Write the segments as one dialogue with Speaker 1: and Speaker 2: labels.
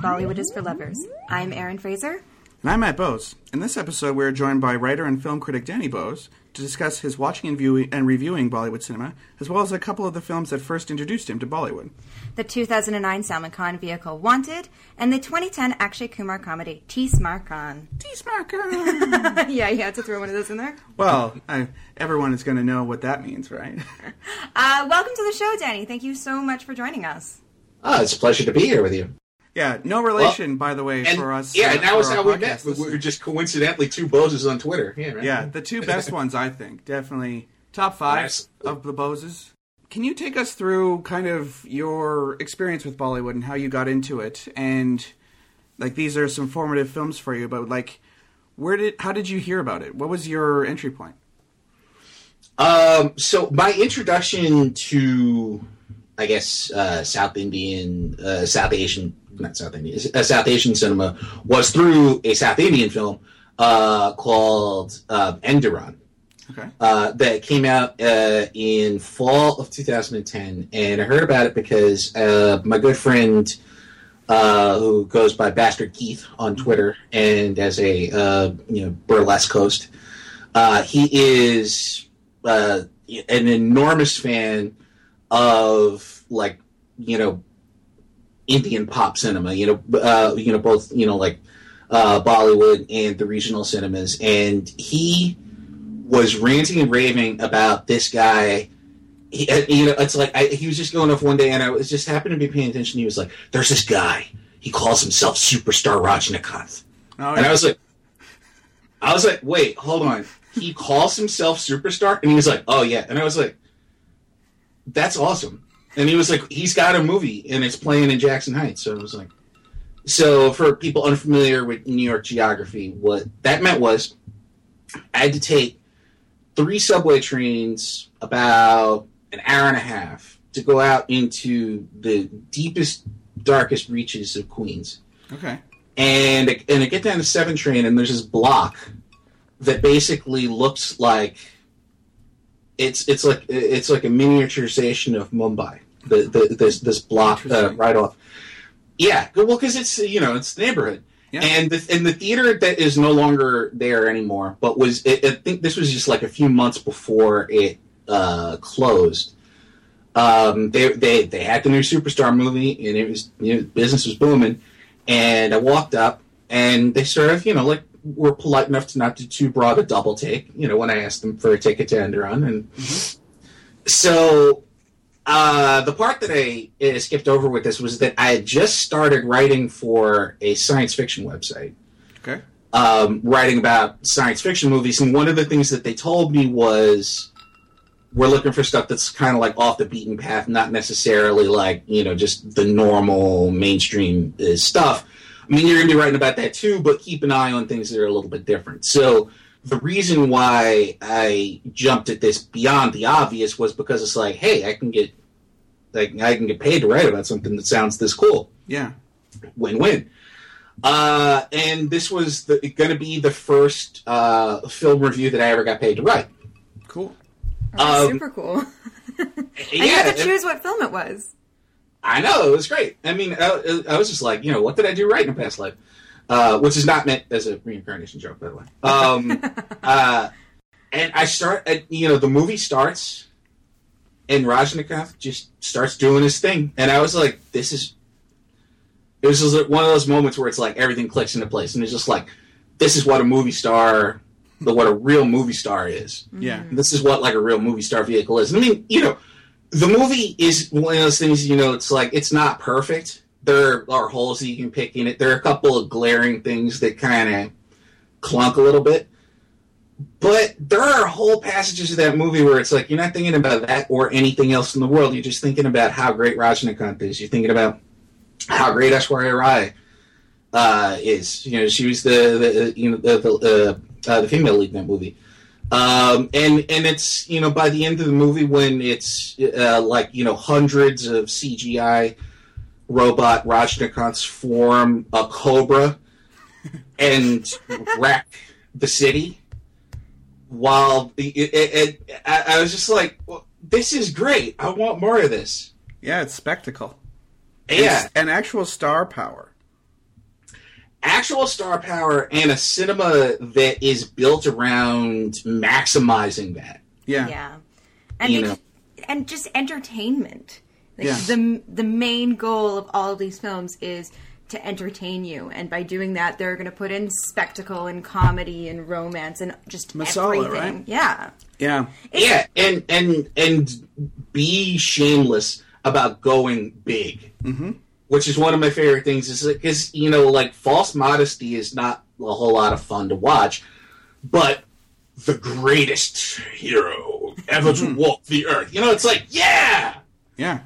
Speaker 1: to Bollywood is for Lovers. I'm Erin Fraser.
Speaker 2: And I'm Matt Bose. In this episode, we're joined by writer and film critic Danny Bose to discuss his watching and, viewing, and reviewing Bollywood cinema, as well as a couple of the films that first introduced him to Bollywood.
Speaker 1: The 2009 Salman Khan vehicle Wanted, and the 2010 Akshay Kumar comedy Tees Maar Khan.
Speaker 2: Tees Maar Khan!
Speaker 1: yeah, you had to throw one of those in there.
Speaker 2: Well, I, everyone is going to know what that means, right?
Speaker 1: uh, welcome to the show, Danny. Thank you so much for joining us.
Speaker 3: Oh, it's a pleasure to be here with you.
Speaker 2: Yeah, no relation, well, by the way,
Speaker 3: and,
Speaker 2: for us.
Speaker 3: Yeah,
Speaker 2: uh,
Speaker 3: now is how we met. We are just coincidentally two Boses on Twitter. Yeah, right?
Speaker 2: yeah, the two best ones, I think. Definitely top five of the Boses. Can you take us through kind of your experience with Bollywood and how you got into it? And like these are some formative films for you, but like, where did how did you hear about it? What was your entry point?
Speaker 3: Um, so my introduction to I guess uh, South Indian, uh, South Asian, not South Indian, uh, South Asian cinema was through a South Indian film uh, called uh, Enthiran. Okay. Uh, that came out uh, in fall of 2010, and I heard about it because my good friend, who goes by Bastard Keith on Twitter and as a you know burlesque host, he is an enormous fan of like you know Indian pop cinema, you know, uh, you know both you know like uh, Bollywood and the regional cinemas, and he was ranting and raving about this guy. He, uh, you know, it's like I, he was just going off one day, and I was just happened to be paying attention. He was like, "There's this guy. He calls himself Superstar Rajnikanth," oh, yeah. and I was like, "I was like, wait, hold on." He calls himself Superstar, and he was like, "Oh yeah," and I was like, that's awesome. And he was like, he's got a movie and it's playing in Jackson Heights. So it was like, so for people unfamiliar with New York geography, what that meant was I had to take three subway trains about an hour and a half to go out into the deepest, darkest reaches of Queens.
Speaker 2: Okay.
Speaker 3: And and I get down the seven train and there's this block that basically looks like it's it's like it's like a miniaturization of Mumbai. The, the this this block uh, right off. Yeah, well, because it's you know it's the neighborhood, yeah. and the and the theater that is no longer there anymore, but was it, I think this was just like a few months before it uh, closed. Um, they they they had the new superstar movie, and it was you know business was booming, and I walked up, and they sort of you know like were polite enough to not do too broad a double take, you know, when I asked them for a ticket to Enthiran. And mm-hmm. so uh, the part that I uh, skipped over with this was that I had just started writing for a science fiction website.
Speaker 2: Okay.
Speaker 3: Um, writing about science fiction movies. And one of the things that they told me was we're looking for stuff that's kind of like off the beaten path, not necessarily like, you know, just the normal mainstream uh, stuff I mean, you're going to be writing about that too, but keep an eye on things that are a little bit different. So the reason why I jumped at this beyond the obvious was because it's like, hey, I can get like I can get paid to write about something that sounds this cool.
Speaker 2: Yeah,
Speaker 3: win-win. Uh, and this was going to be the first uh, film review that I ever got paid to write.
Speaker 2: Cool.
Speaker 1: Oh, um, super cool. and yeah, you had to choose what film it was.
Speaker 3: I know it was great. I mean, I, I, was just like, you know, what did I do right in a past life? Uh, which is not meant as a reincarnation joke, by the way. Um, uh, and I start, you know, the movie starts, and Rajnikanth just starts doing his thing, and I was like, this is. It was just one of those moments where it's like everything clicks into place, and it's just like, this is what a movie star, the what a real movie star is.
Speaker 2: Yeah,
Speaker 3: this is what like a real movie star vehicle is. I mean, you know the movie is one of those things. You know, it's like it's not perfect. There are holes that you can pick in it. There are a couple of glaring things that kind of clunk a little bit. But there are whole passages of that movie where it's like you're not thinking about that or anything else in the world. You're just thinking about how great Rajnikanth is. You're thinking about how great Aishwarya Rai uh, is. You know, she was the, the you know the the, uh, uh, the female lead in that movie. Um, and and it's you know by the end of the movie when it's uh, like you know hundreds of CGI robot Rajnikanths form a cobra and wreck the city. While it, it, it, I was just like, well, this is great. I want more of this.
Speaker 2: Yeah, it's spectacle.
Speaker 3: Yeah,
Speaker 2: and actual star power.
Speaker 3: Actual star power and a cinema that is built around maximizing that.
Speaker 2: Yeah.
Speaker 1: Yeah, and
Speaker 3: You
Speaker 1: they
Speaker 3: know.
Speaker 1: and just entertainment. Like
Speaker 2: Yeah.
Speaker 1: the the main goal of all of these films is to entertain you, and by doing that, they're going to put in spectacle and comedy and romance and just
Speaker 2: Masala,
Speaker 1: everything.
Speaker 2: right?
Speaker 1: Yeah,
Speaker 2: Yeah.
Speaker 3: yeah, and and and be shameless about going big, mm-hmm. Which is one of my favorite things. Is because you know, like false modesty is not a whole lot of fun to watch, but the greatest hero ever to walk the earth. You know, it's like, yeah,
Speaker 2: Yeah.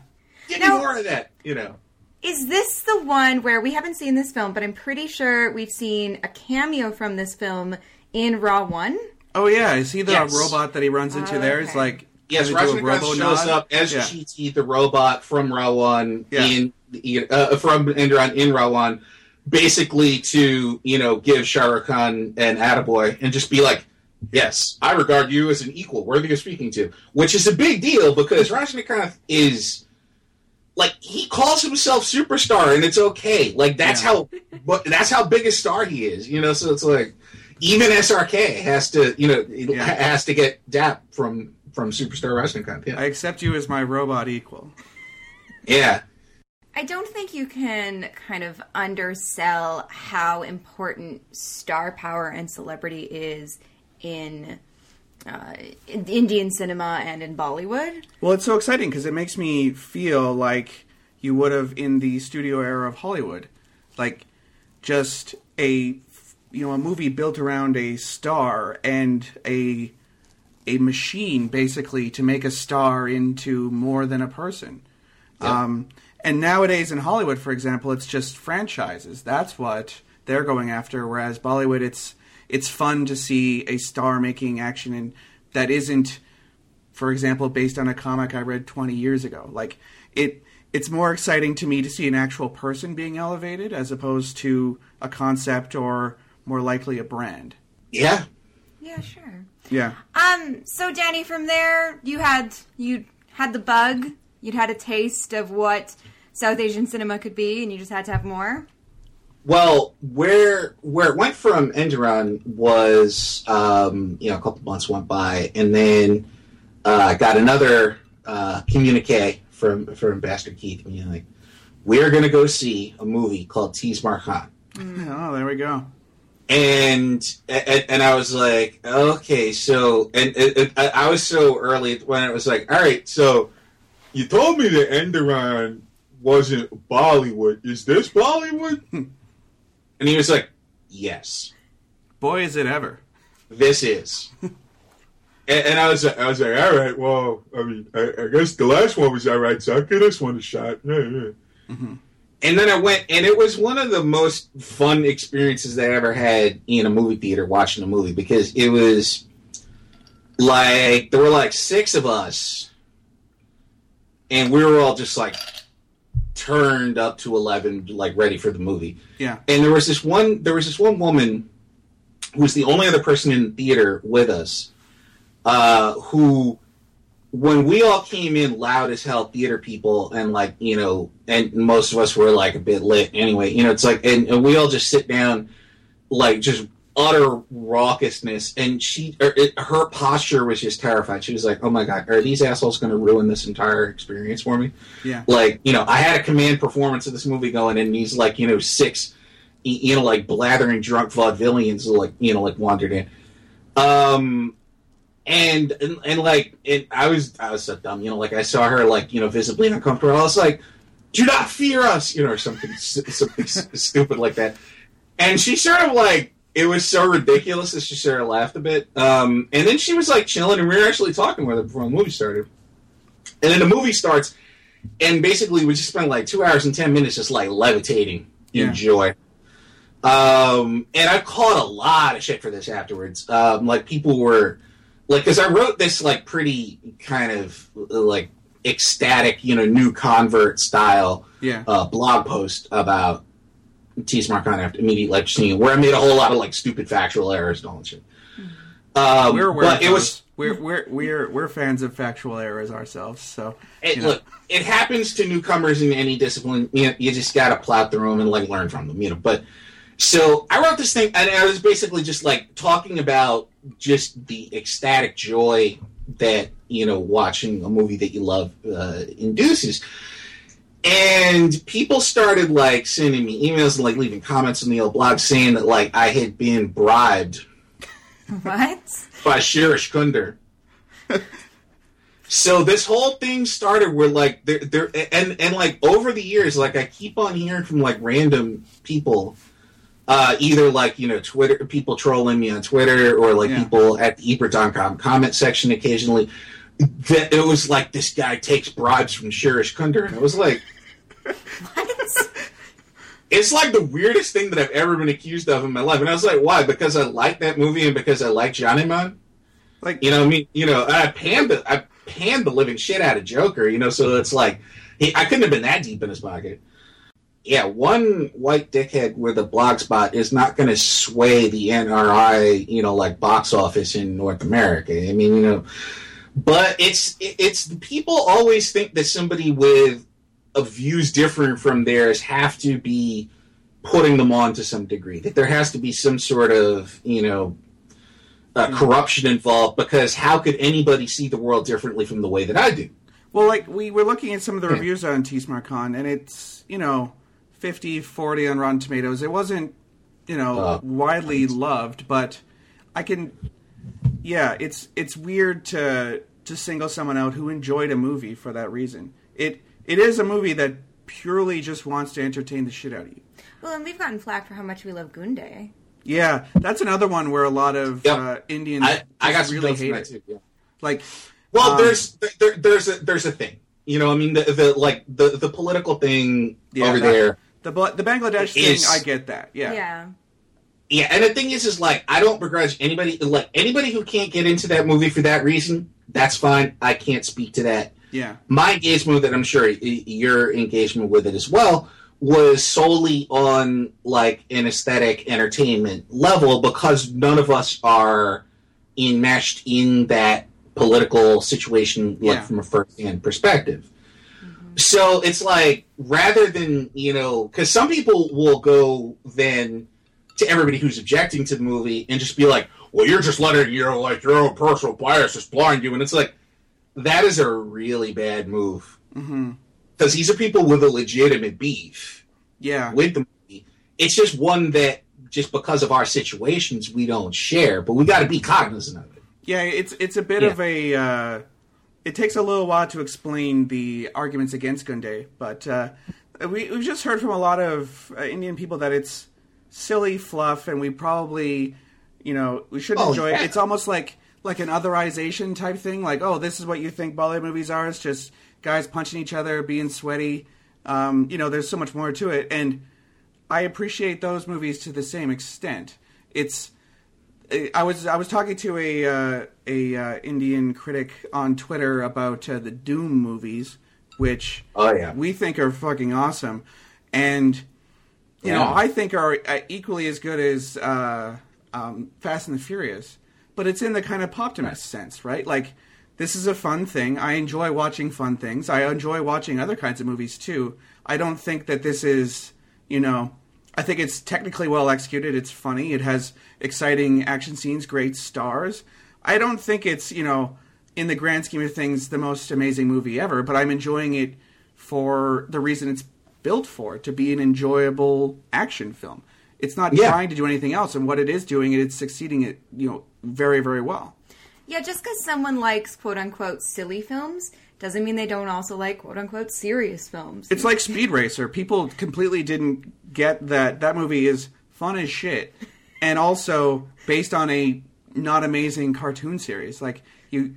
Speaker 3: give
Speaker 1: Now-
Speaker 3: me more of that. You know,
Speaker 1: Is this the one where we haven't seen this film, but I'm pretty sure we've seen a cameo from this film in Ra.One?
Speaker 2: Oh yeah. Is he the
Speaker 3: Yes.
Speaker 2: robot that he runs into
Speaker 1: Oh,
Speaker 2: there? It's like
Speaker 3: yes,
Speaker 2: kinda do a
Speaker 3: Rajnikanth
Speaker 2: robo
Speaker 3: shows up as
Speaker 2: yeah.
Speaker 3: Chitti, the robot from Ra.One
Speaker 2: Yeah.
Speaker 3: in uh, from Enthiran in Ra.One, basically to you know give Shah Rukh Khan an attaboy and just be like, "Yes, I regard you as an equal, worthy of speaking to," which is a big deal because Rajnikanth is like he calls himself superstar and it's okay. Like that's
Speaker 2: Yeah.
Speaker 3: how, but that's how big a star he is. You know, so it's like even SRK has to you know
Speaker 2: Yeah.
Speaker 3: has to get dap from from superstar Rajnikanth. Yeah.
Speaker 2: I accept you as my robot equal.
Speaker 3: Yeah.
Speaker 1: I don't think you can kind of undersell how important star power and celebrity is in, uh, in Indian cinema and in Bollywood.
Speaker 2: Well, it's so exciting because it makes me feel like you would have in the studio era of Hollywood, like just a you know a movie built around a star and a a machine basically to make a star into more than a person. Um, and nowadays in Hollywood, for example, it's just franchises. That's what they're going after. Whereas Bollywood, it's it's fun to see a star making action and that isn't, for example, based on a comic I read 20 years ago. Like it, it's more exciting to me to see an actual person being elevated as opposed to a concept or more likely a brand.
Speaker 3: Yeah.
Speaker 1: Yeah, sure.
Speaker 2: Yeah.
Speaker 1: Um, so Danny, from there, you had you had the bug. You'd had a taste of what South Asian cinema could be, and you just had to have more.
Speaker 3: Well, where where it went from Enthiran was, um, you know, a couple months went by, and then uh, I got another uh, communique from from Ambassador Keith, you know, like we're going to go see a movie called Tees Maar Khan.
Speaker 2: Oh, there we go.
Speaker 3: and and, and I was like, okay, so and, and, and I I was so early when it was like, all right, so you told me that Enthiran wasn't Bollywood. Is this Bollywood? and he was like, yes,
Speaker 2: Boy, is it ever.
Speaker 3: this is. and, and I was I was like, all right, well, I mean, I, I guess the last one was all right, so I'll give this one a shot. Yeah, yeah. Mm-hmm. And then I went, and it was one of the most fun experiences that I ever had in a movie theater watching a movie because it was like there were like six of us, and we were all just like turned up to eleven, like ready for the movie.
Speaker 2: Yeah.
Speaker 3: And there was this one, there was this one woman who was the only other person in the theater with us, uh, who when we all came in loud as hell theater people and like you know and most of us were like a bit lit anyway you know it's like and, and we all just sit down like just utter raucousness and she er, it, her posture was just terrified she was like oh my god are these assholes going to ruin this entire experience for me
Speaker 2: Yeah.
Speaker 3: like you know i had a command performance of this movie going and these like you know six you know like blathering drunk vaudevillians like you know like wandered in um and, and and like and I was I was so dumb, you know, like I saw her like you know visibly uncomfortable. I was like, "Do not fear us," you know, or something something stupid like that. And she sort of like it was so ridiculous that she sort of laughed a bit. Um, and then she was like chilling, and we were actually talking with her before the movie started. And then the movie starts, and basically we just spent like two hours and ten minutes just like levitating
Speaker 2: Yeah.
Speaker 3: in joy. Um, and I caught a lot of shit for this afterwards. Um, like people were like, because I wrote this like pretty kind of like ecstatic, you know, new convert style
Speaker 2: Yeah.
Speaker 3: uh, blog post about Tees Maar Khan after immediate like seeing where I made a whole lot of like stupid factual errors and all that shit. Um,
Speaker 2: We're aware
Speaker 3: but
Speaker 2: of
Speaker 3: it was
Speaker 2: we're we're we're we're fans of factual errors ourselves. So
Speaker 3: It,
Speaker 2: you know.
Speaker 3: Look, it happens to newcomers in any discipline. You, know, you just got to plow through them and like learn from them. You know, but So I wrote this thing, and I was basically just like talking about just the ecstatic joy that you know watching a movie that you love uh, induces. And people started like sending me emails and like leaving comments on the old blog saying that like I had been bribed
Speaker 1: What?
Speaker 3: by Shirish Kunder. so this whole thing started where like there there and and like over the years like I keep on hearing from like random people uh, either like you know Twitter people trolling me on Twitter or like
Speaker 2: Yeah.
Speaker 3: people at the Ebert.com comment section occasionally that it was like this guy takes bribes from Shirish Kunder and I was like
Speaker 1: What?
Speaker 3: it's like the weirdest thing that I've ever been accused of in my life and I was like why because I like that movie and because I like Jaan-E-Mann
Speaker 2: Like
Speaker 3: you know, I mean, you know, I panned the I panned the living shit out of Joker. You know, so it's like he, I couldn't have been that deep in his pocket. Yeah, one white dickhead with a blog spot is not going to sway the NRI, you know, like box office in North America. I mean, you know, but it's it- it's people always think that somebody with a views different from theirs have to be putting them on to some degree. That there has to be some sort of you know uh, corruption involved because how could anybody see the world differently from the way that I do?
Speaker 2: Well, like we were looking at some of the reviews on Tees Maar Khan, and it's you know 50, 40 on Rotten Tomatoes. It wasn't you know
Speaker 3: Uh,
Speaker 2: widely loved, but I can. Yeah, it's it's weird to to single someone out who enjoyed a movie for that reason. It it is a movie that purely just wants to entertain the shit out of you.
Speaker 1: Well, and we've gotten flack for how much we love Gunday.
Speaker 2: Yeah, that's another one where a lot of
Speaker 3: Yep.
Speaker 2: uh, Indians
Speaker 3: I, I got
Speaker 2: really
Speaker 3: notes
Speaker 2: hate it.
Speaker 3: too. Yeah.
Speaker 2: Like,
Speaker 3: Well,
Speaker 2: Um,
Speaker 3: there's there, there's a there's a thing. You know, I mean, the, the like the the political thing
Speaker 2: Yeah,
Speaker 3: over
Speaker 2: that-
Speaker 3: there.
Speaker 2: the the Bangladesh
Speaker 3: Is-
Speaker 2: thing, I get that. Yeah,
Speaker 1: Yeah.
Speaker 3: Yeah, and the thing is, is like I don't begrudge anybody. Like anybody who can't get into that movie for that reason, that's fine. I can't speak to that.
Speaker 2: yeah.
Speaker 3: my engagement with it, I'm sure your engagement with it as well, was solely on like an aesthetic entertainment level because none of us are enmeshed in that political situation like
Speaker 2: Yeah.
Speaker 3: from a first-hand perspective. Mm-hmm. So it's like rather than you know, because some people will go then to everybody who's objecting to the movie and just be like, "Well, you're just letting your like your own personal bias just blind you," and it's like that is a really bad move because these are people with a legitimate beef
Speaker 2: Yeah.
Speaker 3: with the movie. It's just one that just because of our situations we don't share, but we got to be cognizant of it.
Speaker 2: Yeah, it's it's a bit
Speaker 3: Yeah.
Speaker 2: of a. Uh, it takes a little while to explain the arguments against Gunday, but uh, we, we've just heard from a lot of uh, Indian people that it's silly fluff, and we probably, you know, we should
Speaker 3: Oh,
Speaker 2: enjoy
Speaker 3: yeah.
Speaker 2: it. It's almost like like an otherization type thing. Like, oh, this is what you think Bollywood movies are. It's just guys punching each other, being sweaty. Um, you know, there's so much more to it, and I appreciate those movies to the same extent. It's I was I was talking to a uh, a uh, Indian critic on Twitter about uh, the Doom movies, which
Speaker 3: Oh yeah,
Speaker 2: we think are fucking awesome, and you know I think are uh, equally as good as uh, um, Fast and the Furious, but it's in the kind of poptimist sense, right? Like this is a fun thing. I enjoy watching fun things. I enjoy watching other kinds of movies too. I don't think that this is you know. I think it's technically well executed. It's funny. It has exciting action scenes, great stars. I don't think it's, you know, in the grand scheme of things, the most amazing movie ever, but I'm enjoying it for the reason it's built for to be an enjoyable action film. It's not
Speaker 3: Yeah.
Speaker 2: trying to do anything else, and what it is doing, it's succeeding at, you know, very, very well.
Speaker 1: Yeah, just because someone likes quote unquote silly films doesn't mean they don't also like quote unquote serious films.
Speaker 2: It's like Speed Racer. People completely didn't get that that movie is fun as shit, and also based on a not amazing cartoon series. Like you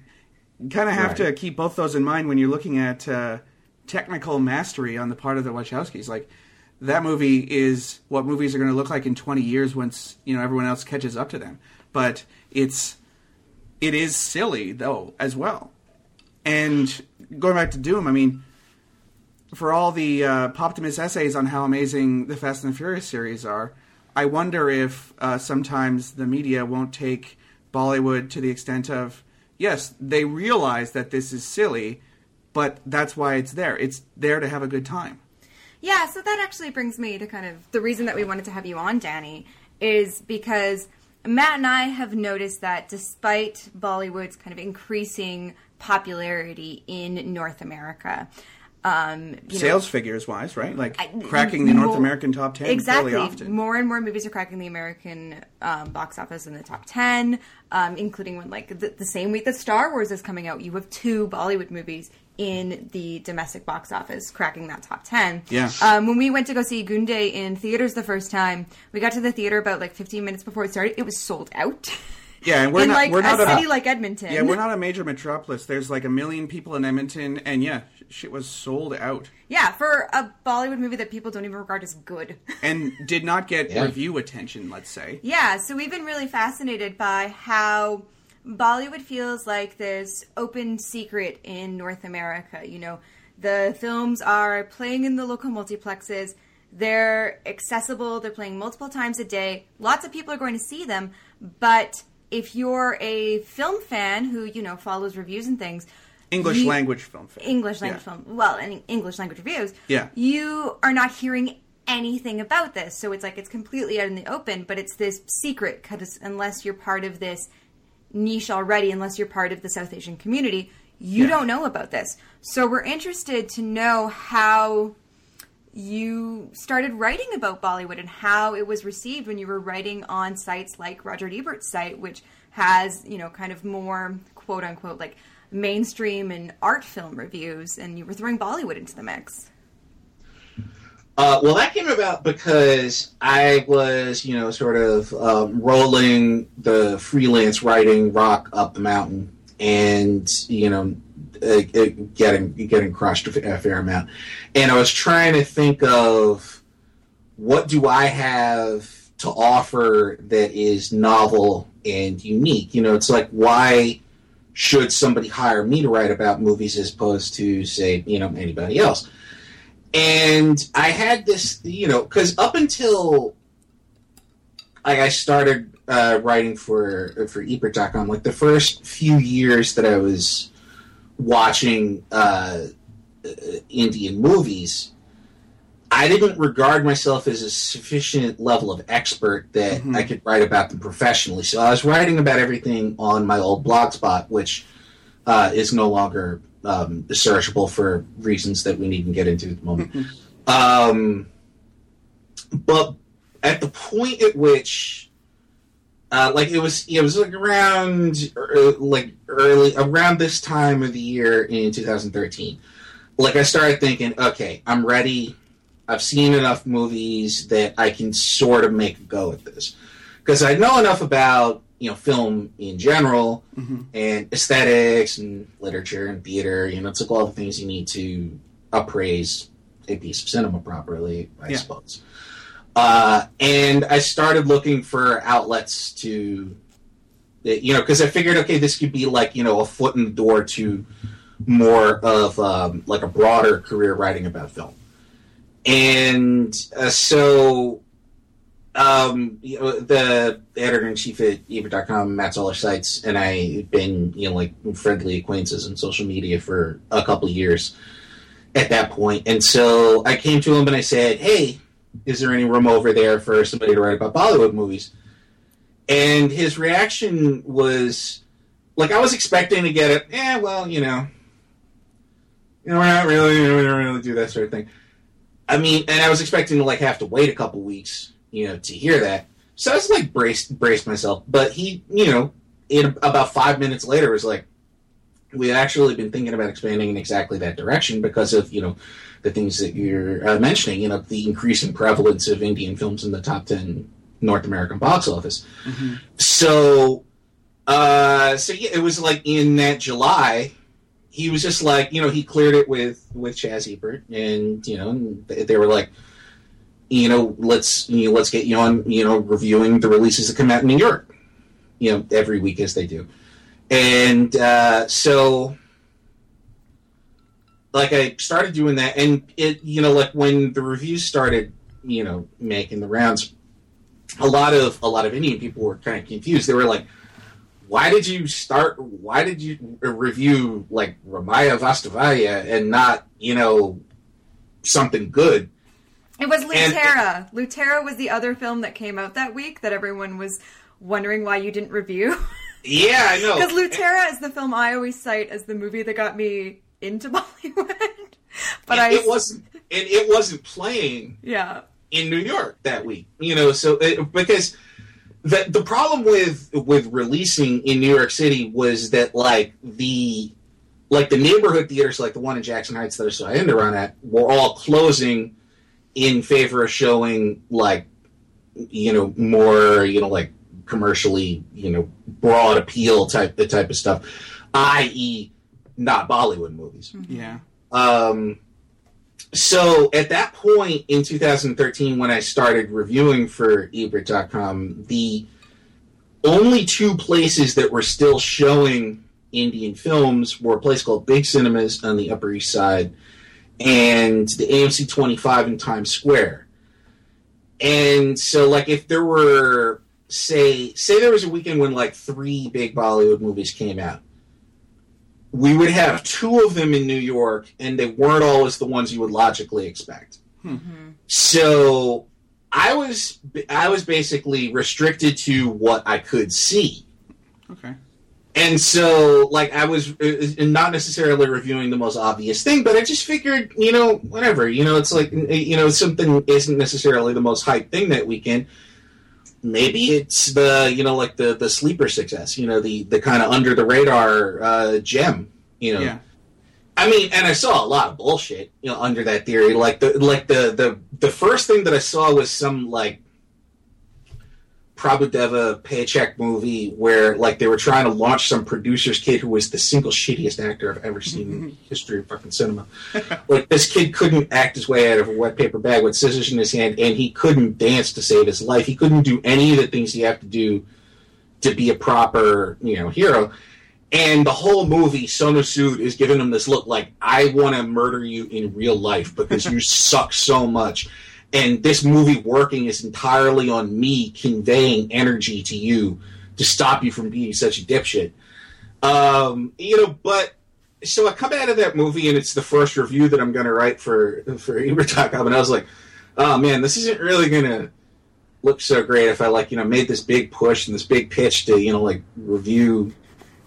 Speaker 2: kind of have
Speaker 3: Right.
Speaker 2: to keep both those in mind when you're looking at uh, technical mastery on the part of the Wachowskis. Like that movie is what movies are going to look like in 20 years once you know everyone else catches up to them. But it's it is silly though as well. And going back to Doom, I mean, for all the uh, poptimist essays on how amazing the Fast and the Furious series are, I wonder if uh, sometimes the media won't take Bollywood to the extent of, yes, they realize that this is silly, but that's why it's there. It's there to have a good time.
Speaker 1: Yeah, so that actually brings me to kind of the reason that we wanted to have you on, Danny, is because Matt and I have noticed that despite Bollywood's kind of increasing popularity in North America, um, you
Speaker 2: Sales
Speaker 1: know,
Speaker 2: figures wise, right? Like
Speaker 1: I-
Speaker 2: cracking the North American top 10
Speaker 1: exactly.
Speaker 2: fairly often.
Speaker 1: More and more movies are cracking the American um, box office in the top ten, um, including when like the, the same week that Star Wars is coming out, you have two Bollywood movies in the domestic box office cracking that top ten.
Speaker 2: Yeah.
Speaker 1: Um, when we went to go see Gunday in theaters the first time, we got to the theater about like 15 minutes before it started. It was sold out.
Speaker 2: Yeah, and we're
Speaker 1: in
Speaker 2: not
Speaker 1: like
Speaker 2: we're not
Speaker 1: a
Speaker 2: a,
Speaker 1: city like Edmonton.
Speaker 2: Yeah, we're not a major metropolis. There's like a million people in Edmonton and yeah, shit was sold out
Speaker 1: Yeah, for a Bollywood movie that people don't even regard as good.
Speaker 2: and did not get
Speaker 3: Yeah.
Speaker 2: review attention, let's say.
Speaker 1: Yeah, so we've been really fascinated by how Bollywood feels like this open secret in North America. You know, the films are playing in the local multiplexes. They're accessible. They're playing multiple times a day. Lots of people are going to see them, but if you're a film fan who, you know, follows reviews and things,
Speaker 2: English
Speaker 1: you-
Speaker 2: language film fan.
Speaker 1: English language
Speaker 2: Yeah.
Speaker 1: film, well, and English language reviews,
Speaker 2: Yeah.
Speaker 1: you are not hearing anything about this. So it's like it's completely out in the open, but it's this secret because unless you're part of this niche already, unless you're part of the South Asian community, you
Speaker 2: Yeah.
Speaker 1: don't know about this. So we're interested to know how you started writing about Bollywood and how it was received when you were writing on sites like Roger Ebert's site, which has, you know, kind of more quote unquote like mainstream and art film reviews, and you were throwing Bollywood into the mix.
Speaker 3: Uh, well, that came about because I was, you know, sort of um, rolling the freelance writing rock up the mountain, and you know, getting getting crushed a fair amount. And I was trying to think of what do I have to offer that is novel and unique. You know, it's like why should somebody hire me to write about movies as opposed to say, you know, anybody else? And I had this, you know, because up until like I started uh, writing for for Ebert.com, like the first few years that I was watching uh, Indian movies, I didn't regard myself as a sufficient level of expert that
Speaker 2: Mhm.
Speaker 3: I could write about them professionally. So I was writing about everything on my old blogspot, which uh, is no longer um, searchable for reasons that we needn't get into at the moment. um, but at the point at which, uh, like it was, it was like around, uh, like early around this time of the year in 2013. Like I started thinking, okay, I'm ready. I've seen enough movies that I can sort of make a go at this because I know enough about you know film in general
Speaker 2: Mhm.
Speaker 3: and aesthetics and literature and theater. You know, it's like all the things you need to appraise a piece of cinema properly, I
Speaker 2: Yeah.
Speaker 3: suppose. Uh, and I started looking for outlets to, you know, because I figured, okay, this could be like you know a foot in the door to more of um, like a broader career writing about film. And uh, so um, you know, the editor in chief at Ebert.com, Matt Zoller Seitz, and I have been, you know, like friendly acquaintances on social media for a couple years at that point. And so I came to him and I said, Hey, is there any room over there for somebody to write about Bollywood movies? And his reaction was like, I was expecting to get it, yeah, well, you know, you know, we're not really, we don't really do that sort of thing. I mean, and I was expecting to like have to wait a couple weeks you know, to hear that. So I was like braced braced myself. But he, you know, in about five minutes later was like, we had actually been thinking about expanding in exactly that direction because of, you know, the things that you're uh, mentioning, you know, the increasing prevalence of Indian films in the top 10 North American box office.
Speaker 2: Mhm.
Speaker 3: So, uh, so yeah, it was like in that July, he was just like, you know, he cleared it with, with Chaz Ebert and, you know, they were like, you know, let's you know, let's get you on, you know, reviewing the releases that come out in New York, you know, every week as they do, and uh, so like I started doing that, and it, you know, like when the reviews started, you know, making the rounds, a lot of a lot of Indian people were kind of confused. They were like, "Why did you start? Why did you review like Ramaiya Vastavaiya and not, you know, something good?"
Speaker 1: It was Lootera. Lootera was the other film that came out that week that everyone was wondering why you didn't review.
Speaker 3: Yeah, I know.
Speaker 1: Because Lootera is the film I always cite as the movie that got me into Bollywood. but
Speaker 3: it,
Speaker 1: I
Speaker 3: it wasn't, and it wasn't playing
Speaker 1: yeah.
Speaker 3: in New York that week. You know, so it, because the the problem with with releasing in New York City was that like the like the neighborhood theaters, like the one in Jackson Heights that I saw in run at, were all closing in favor of showing like you know more you know like commercially you know broad appeal type the type of stuff, i.e. not Bollywood movies.
Speaker 2: Yeah.
Speaker 3: Um, so at that point in 2013, when I started reviewing for Ebert.com, the only two places that were still showing Indian films were a place called Big Cinemas on the Upper East Side and the AMC 25 in Times Square. And so, like, if there were, say, say there was a weekend when like three big Bollywood movies came out, we would have two of them in New York, and they weren't always the ones you would logically expect. Hmm. Mm-hmm. So I was I was basically restricted to what I could see,
Speaker 2: Okay.
Speaker 3: And so like I was uh, not necessarily reviewing the most obvious thing, but I just figured you know whatever you know it's like you know something isn't necessarily the most hyped thing that weekend. Maybe it's the you know like the the sleeper success, you know the the kind of under the radar uh, gem, you know.
Speaker 2: Yeah.
Speaker 3: I mean, and I saw a lot of bullshit, you know, under that theory. Like the like the the the first thing that I saw was some like Prabhudeva paycheck movie where like they were trying to launch some producer's kid who was the single shittiest actor I've ever seen in the history of fucking cinema. like this kid couldn't act his way out of a wet paper bag with scissors in his hand, and he couldn't dance to save his life. He couldn't do any of the things you have to do to be a proper, you know, hero. And the whole movie, Sonu Sood is giving him this look like, I want to murder you in real life because you suck so much. And this movie working is entirely on me conveying energy to you to stop you from being such a dipshit. Um, you know, but so I come out of that movie and it's the first review that I'm going to write for for Ebert.com, and I was like, oh man, this isn't really going to look so great if I like you know made this big push and this big pitch to you know like review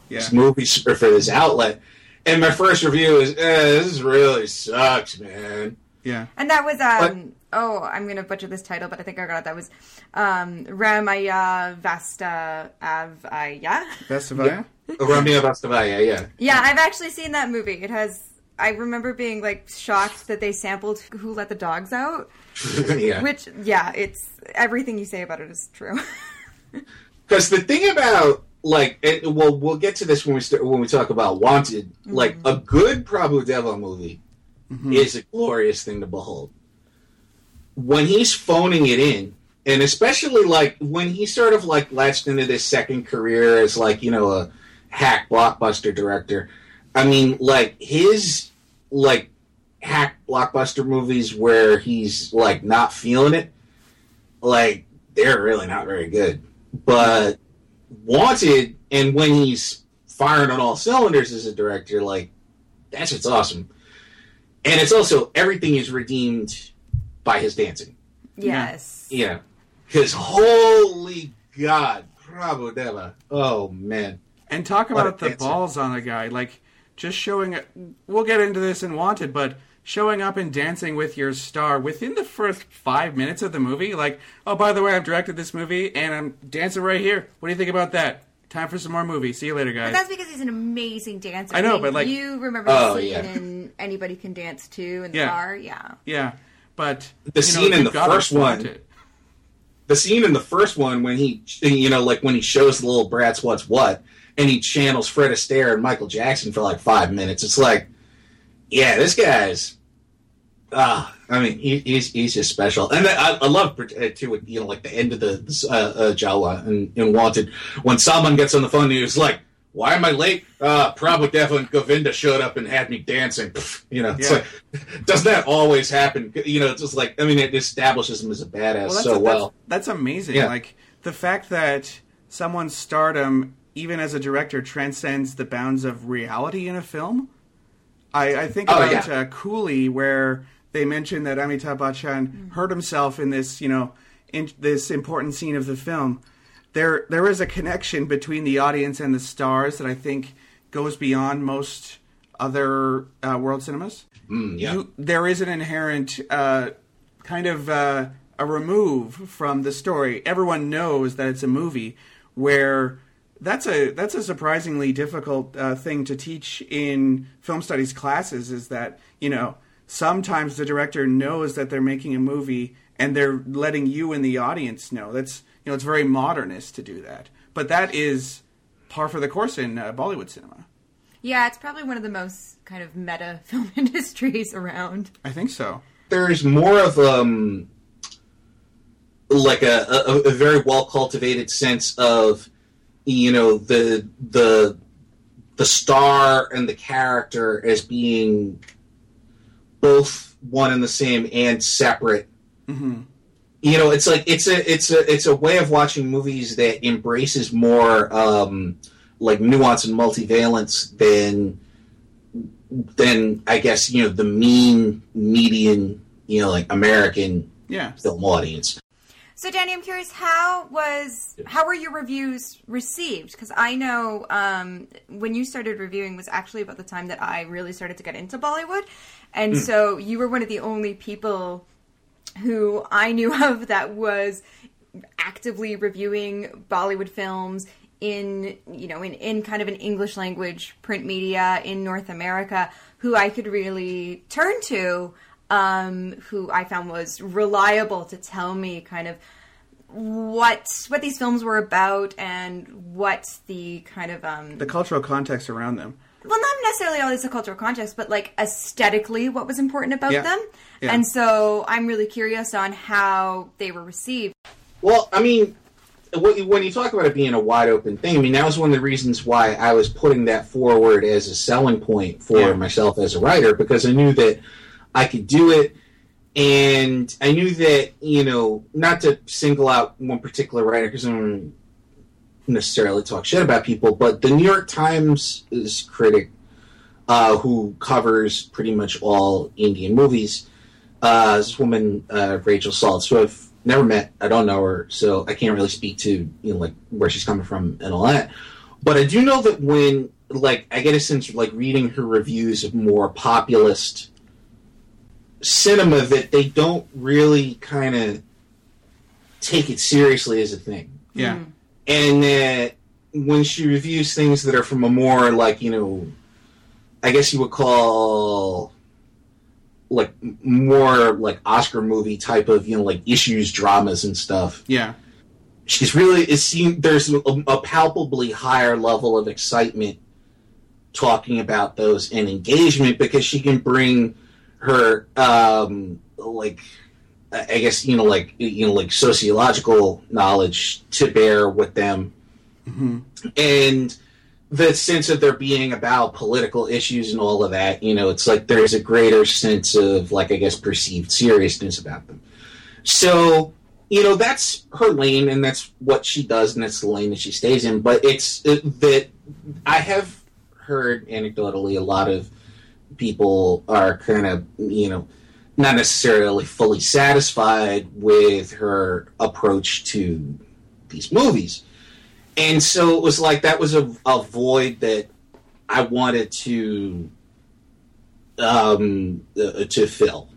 Speaker 2: Yeah.
Speaker 3: this movie for this outlet. And my first review is, eh, this really sucks, man.
Speaker 2: Yeah.
Speaker 1: And that was um oh, I'm gonna butcher this title, but I think I got it. That was um Ramaya Vasta Avaya.
Speaker 2: Vestavaya?
Speaker 3: Romeo Vastavaya, yeah.
Speaker 1: Yeah, I've actually seen that movie. It has I remember being like shocked that they sampled Who Let the Dogs Out.
Speaker 3: yeah.
Speaker 1: Which yeah, it's everything you say about it is true.
Speaker 3: Because the thing about like, it, well, we'll get to this when we start, when we talk about Wanted. Like a good Prabhudeva movie Mm-hmm. is a glorious thing to behold. When he's phoning it in, and especially like when he sort of like latched into this second career as like you know a hack blockbuster director. I mean, like his like hack blockbuster movies where he's like not feeling it, like they're really not very good. But Wanted, and when he's firing on all cylinders as a director, like that's what's awesome. And it's also everything is redeemed by his dancing.
Speaker 1: yes.
Speaker 3: Yeah, because holy God, Prabhudeva. Oh man,
Speaker 2: And talk
Speaker 3: What
Speaker 2: about the
Speaker 3: dancer.
Speaker 2: balls on a guy. Like, just showing. We'll get into this in Wanted, but showing up and dancing with your star within the first five minutes of the movie. Like, oh, by the way, I've directed this movie and I'm dancing right here. What do you think about that? Time for some more movies. See you later, guys.
Speaker 1: But
Speaker 2: guys.
Speaker 1: that's because he's an amazing dancer.
Speaker 2: I know,
Speaker 1: mean,
Speaker 2: but, like-
Speaker 1: you remember
Speaker 3: Oh,
Speaker 1: the scene
Speaker 3: yeah.
Speaker 1: in Anybody Can Dance Too in the
Speaker 2: Yeah.
Speaker 1: car, yeah.
Speaker 2: yeah, but
Speaker 3: The
Speaker 2: you know,
Speaker 3: scene in
Speaker 2: you've
Speaker 3: the
Speaker 2: gotta
Speaker 3: first
Speaker 2: flaunt
Speaker 3: one-
Speaker 2: it.
Speaker 3: the scene in the first one when he, you know, like when he shows the little brats what's what, and he channels Fred Astaire and Michael Jackson for like five minutes. It's like, yeah, this guy's. Ah, I mean, he, he's he's just special, and I, I love uh, too. with, You know, like the end of the uh, uh, Jawa and, and Wanted when someone gets on the phone, and he was like, "Why am I late?" Uh, Prabhudev and Govinda showed up and had me dancing. You know, it's
Speaker 2: Yeah.
Speaker 3: like, doesn't that always happen? You know, it's just like I mean, it establishes him as a badass
Speaker 2: that's
Speaker 3: so
Speaker 2: a-
Speaker 3: well.
Speaker 2: That's, that's amazing.
Speaker 3: Yeah.
Speaker 2: Like the fact that someone's stardom, even as a director, transcends the bounds of reality in a film. I, I think
Speaker 3: Oh,
Speaker 2: about
Speaker 3: yeah.
Speaker 2: uh, Coolie, where they mentioned that Amitabh Bachchan mm. hurt himself in this, you know, in this important scene of the film. There, there is a connection between the audience and the stars that I think goes beyond most other uh, world cinemas.
Speaker 3: Mm, yeah. You,
Speaker 2: there is an inherent uh, kind of uh, a remove from the story. Everyone knows that it's a movie where that's a that's a surprisingly difficult uh, thing to teach in film studies classes. Is that you know sometimes the director knows that they're making a movie and they're letting you in the audience know. That's you know it's very modernist to do that, but that is par for the course in uh, Bollywood cinema.
Speaker 1: Yeah, it's probably one of the most kind of meta film industries around.
Speaker 2: I think so.
Speaker 3: There's more of um like a, a, a very well cultivated sense of you know the the the star and the character as being both one and the same and separate.
Speaker 2: Mm-hmm.
Speaker 3: You know, it's like it's a it's a it's a way of watching movies that embraces more um, like nuance and multivalence than than I guess you know the mean median you know like American
Speaker 2: yeah.
Speaker 3: film audience.
Speaker 1: So, Danny, I'm curious how was how were your reviews received? Because I know um, when you started reviewing was actually about the time that I really started to get into Bollywood, and mm. so you were one of the only people who I knew of that was actively reviewing Bollywood films in you know in, in kind of an English language print media in North America who I could really turn to um, who I found was reliable to tell me kind of what what these films were about and what the kind of um,
Speaker 2: the cultural context around them.
Speaker 1: Well, not necessarily always the cultural context, but like aesthetically, what was important about
Speaker 2: yeah.
Speaker 1: them.
Speaker 2: Yeah.
Speaker 1: And so, I'm really curious on how they were received.
Speaker 3: Well, I mean, when you talk about it being a wide open thing, I mean that was one of the reasons why I was putting that forward as a selling point for yeah. myself as a writer because I knew that I could do it. And I knew that, you know, not to single out one particular writer because I don't necessarily talk shit about people, but the New York Times is critic uh, who covers pretty much all Indian movies. Uh, this woman, uh, Rachel Saltz, who I've never met. I don't know her, so I can't really speak to you know like where she's coming from and all that. But I do know that when like I get a sense of like reading her reviews of more populist cinema that they don't really kind of take it seriously as a thing.
Speaker 2: Yeah. Mm.
Speaker 3: And that when she reviews things that are from a more like, you know, I guess you would call like more like Oscar movie type of, you know, like issues dramas and stuff.
Speaker 2: Yeah.
Speaker 3: She's really it seems there's a, a palpably higher level of excitement talking about those and engagement because she can bring her um, like I guess you know like you know like sociological knowledge to bear with them,
Speaker 2: mm-hmm.
Speaker 3: and the sense of there being about political issues and all of that. You know, it's like there's a greater sense of like I guess perceived seriousness about them. So you know that's her lane and that's what she does and that's the lane that she stays in. But it's it, that I have heard anecdotally a lot of people are kind of, you know, not necessarily fully satisfied with her approach to these movies. And so it was like that was a, a void that I wanted to um, uh, to fill.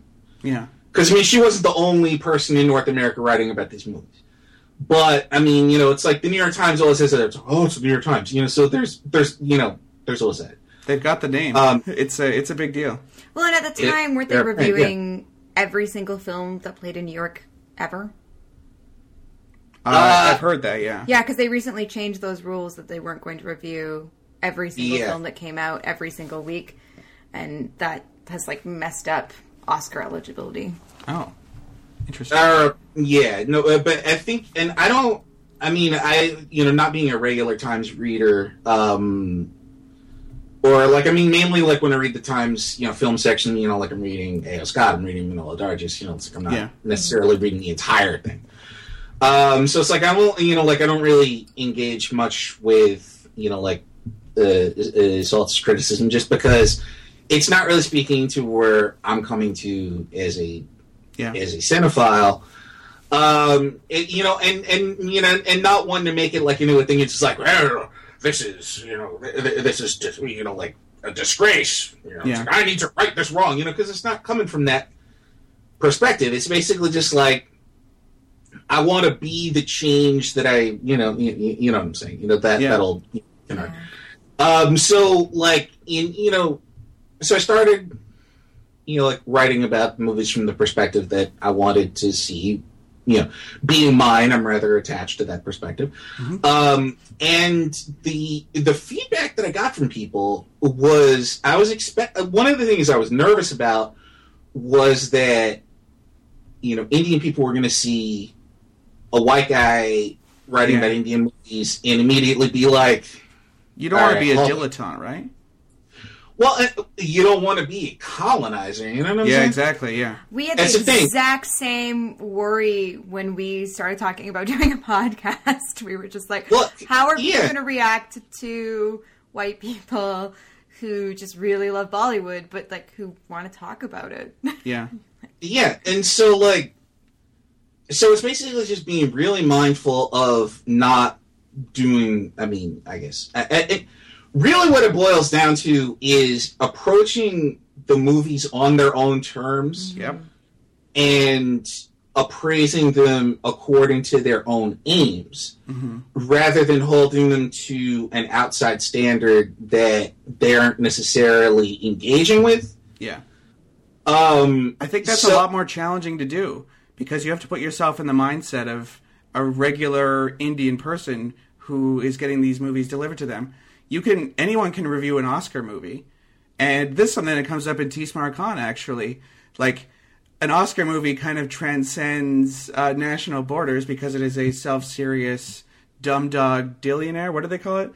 Speaker 2: Yeah.
Speaker 3: Because I mean, she wasn't the only person in North America writing about these movies. But I mean, you know, it's like the New York Times always says that. It's, Oh, it's the New York Times. You know, so there's there's you know there's always that.
Speaker 2: They've got the name.
Speaker 3: Um,
Speaker 2: it's a it's a big deal.
Speaker 1: Well, and at the time, it, weren't they reviewing yeah. every single film that played in New York ever?
Speaker 2: Uh, uh, I've heard that. Yeah.
Speaker 1: Yeah, because they recently changed those rules that they weren't going to review every single
Speaker 3: yeah.
Speaker 1: film that came out every single week, and that has like messed up Oscar eligibility.
Speaker 2: Oh, interesting.
Speaker 3: Uh, yeah, no, uh, but I think, and I don't. I mean, I you know, not being a regular Times reader, um, or like I mean, mainly like when I read the Times, you know, film section, you know, like I'm reading A.O. Scott, I'm reading Manohla Dargis, you know, it's like I'm not
Speaker 2: yeah.
Speaker 3: necessarily reading the entire thing. Um, so it's like I won't, you know, like I don't really engage much with, you know, like uh, uh, Saltz criticism just because it's not really speaking to where I'm coming to as a
Speaker 2: Yeah.
Speaker 3: as a cinephile. Um, it, you know, and and you know, and not one to make it like you know a thing. It's just like "Well, this is you know th- th- this is just, you know like a disgrace. You know, It's
Speaker 2: Yeah.
Speaker 3: like, I need to right this wrong. You know, because it's not coming from that perspective. It's basically just like I want to be the change that I you know you, you know what I'm saying. You know that
Speaker 2: Yeah.
Speaker 3: that'll you know. Um, so like in you know, so I started you know, like writing about movies from the perspective that I wanted to see. You know, being mine, I'm rather attached to that perspective. Um, and the the feedback that I got from people was I was expect one of the things I was nervous about was that you know Indian people were going to see a white guy writing
Speaker 2: Yeah.
Speaker 3: about Indian movies and immediately be like,
Speaker 2: You don't want to be a
Speaker 3: well-
Speaker 2: dilettante, right?
Speaker 3: "Well, uh, you don't want to be a colonizer." You know what I'm
Speaker 2: Yeah,
Speaker 3: saying?
Speaker 2: exactly. Yeah.
Speaker 1: We had
Speaker 3: That's
Speaker 1: the
Speaker 3: the thing.
Speaker 1: exact same worry when we started talking about doing a podcast. We were just like,
Speaker 3: Well,
Speaker 1: how are people going to react to white people who just really love Bollywood, but like who want to talk about it?
Speaker 2: Yeah.
Speaker 3: Yeah, and so like, so it's basically just being really mindful of not doing. I mean, I guess I, I, it, really what it boils down to is approaching the movies on their own terms
Speaker 2: Yep.
Speaker 3: and appraising them according to their own aims
Speaker 2: hmm
Speaker 3: rather than holding them to an outside standard that they aren't necessarily engaging with.
Speaker 2: Yeah.
Speaker 3: Um,
Speaker 2: I think that's
Speaker 3: so-
Speaker 2: a lot more challenging to do because you have to put yourself in the mindset of a regular Indian person who is getting these movies delivered to them. You can anyone can review an Oscar movie, and this is something that comes up in Tees Maar Khan actually. Like an Oscar movie kind of transcends uh, national borders because it is a self serious dumb dog billionaire. What do they call it?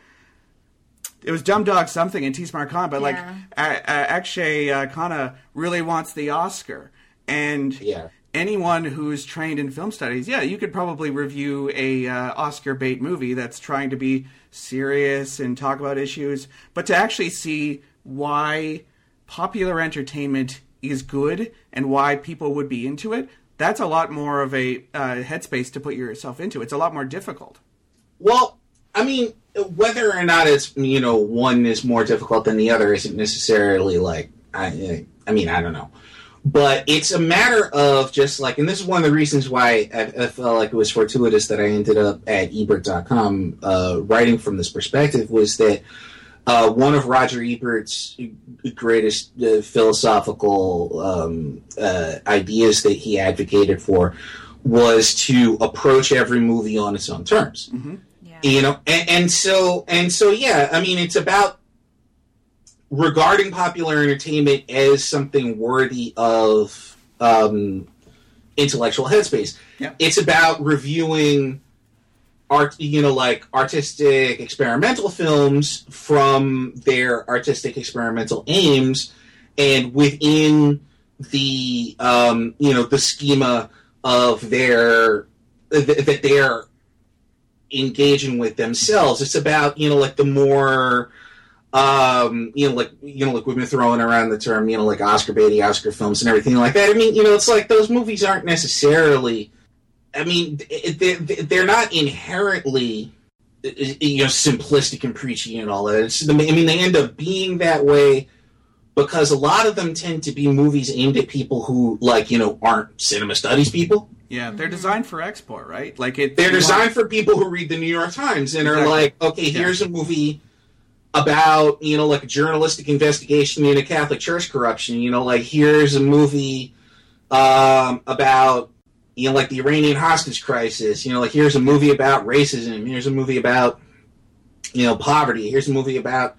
Speaker 2: It was Dumb Dog something in Tees Maar Khan, but like
Speaker 1: Yeah.
Speaker 2: uh, uh, Akshay uh, Khanna really wants the Oscar, and
Speaker 3: Yeah.
Speaker 2: Anyone who's trained in film studies, yeah, you could probably review a uh, Oscar bait movie that's trying to be serious and talk about issues, but to actually see why popular entertainment is good and why people would be into it, that's a lot more of a uh, headspace to put yourself into. It's a lot more difficult.
Speaker 3: Well, I mean, whether or not it's you know one is more difficult than the other isn't necessarily like I. I mean, I don't know, but it's a matter of just like, and this is one of the reasons why I, I felt like it was fortuitous that I ended up at Ebert.com uh, writing from this perspective was that. Uh, one of Roger Ebert's greatest uh, philosophical um, uh, ideas that he advocated for was to approach every movie on its own terms
Speaker 1: yeah.
Speaker 3: you know and, and so and so yeah i mean it's about regarding popular entertainment as something worthy of um, intellectual headspace
Speaker 2: Yeah.
Speaker 3: it's about reviewing art you know like artistic experimental films from their artistic experimental aims and within the um, you know the schema of their th- that they're engaging with themselves. It's about you know like the more um, you know like you know like we've been throwing around the term you know like Oscar baity Oscar films and everything like that. I mean you know it's like those movies aren't necessarily. I mean they're not inherently you know simplistic and preachy and all that. It's, I mean they end up being that way because a lot of them tend to be movies aimed at people who like you know aren't cinema studies people.
Speaker 2: Yeah, they're designed for export, right? Like it.
Speaker 3: They're
Speaker 2: you want-
Speaker 3: designed for people who read the New York Times and are like, okay,
Speaker 2: Yeah.
Speaker 3: here's a movie about, you know, like a journalistic investigation into Catholic Church corruption. You know, like here's a movie um, about, you know, like the Iranian hostage crisis. You know, like here's a movie about racism. Here's a movie about, you know, poverty. Here's a movie about,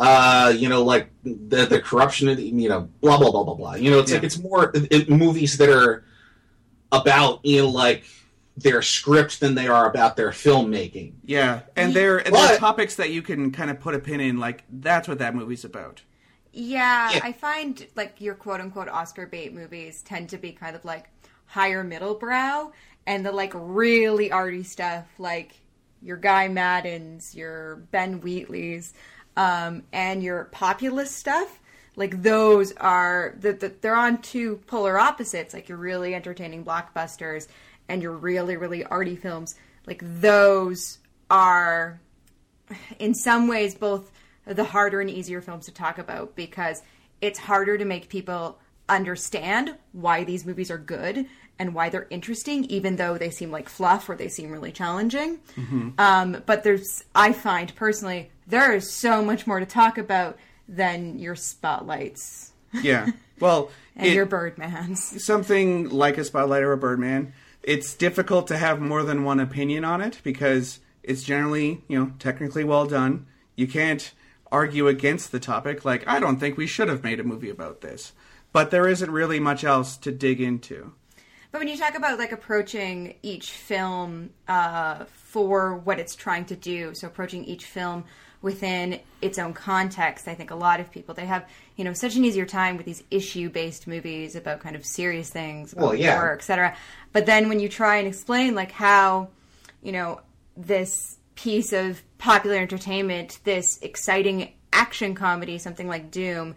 Speaker 3: uh, you know, like the the corruption of, the, you know, blah blah blah blah blah. You know, it's
Speaker 2: Yeah.
Speaker 3: like it's more it, movies that are about, you know, like their script than they are about their filmmaking.
Speaker 2: Yeah, and they're and they're
Speaker 3: But-
Speaker 2: topics that you can kind of put a pin in. Like that's what that movie's about.
Speaker 1: Yeah,
Speaker 3: Yeah.
Speaker 1: I find like your quote unquote Oscar bait movies tend to be kind of like higher middle brow and the like really arty stuff like your Guy Maddens, your Ben Wheatley's, um, and your populist stuff like those are that the, they're on two polar opposites. Like you're really entertaining blockbusters and your really really arty films. Like those are in some ways both the harder and easier films to talk about because it's harder to make people understand why these movies are good and why they're interesting, even though they seem like fluff or they seem really challenging. Mm-hmm. Um, but there's, I find personally, there is so much more to talk about than your spotlights.
Speaker 2: Yeah. Well,
Speaker 1: and it, your Birdmans.
Speaker 2: Something like a spotlight or a Birdman. It's difficult to have more than one opinion on it because it's generally, you know, technically well done. You can't argue against the topic. Like, I don't think we should have made a movie about this. But there isn't really much else to dig into.
Speaker 1: But when you talk about like approaching each film uh, for what it's trying to do, so approaching each film within its own context, I think a lot of people they have you know such an easier time with these issue based movies about kind of serious things, well, yeah. war, etc. But then when you try and explain like how you know this piece of popular entertainment, this exciting action comedy, something like Dhoom,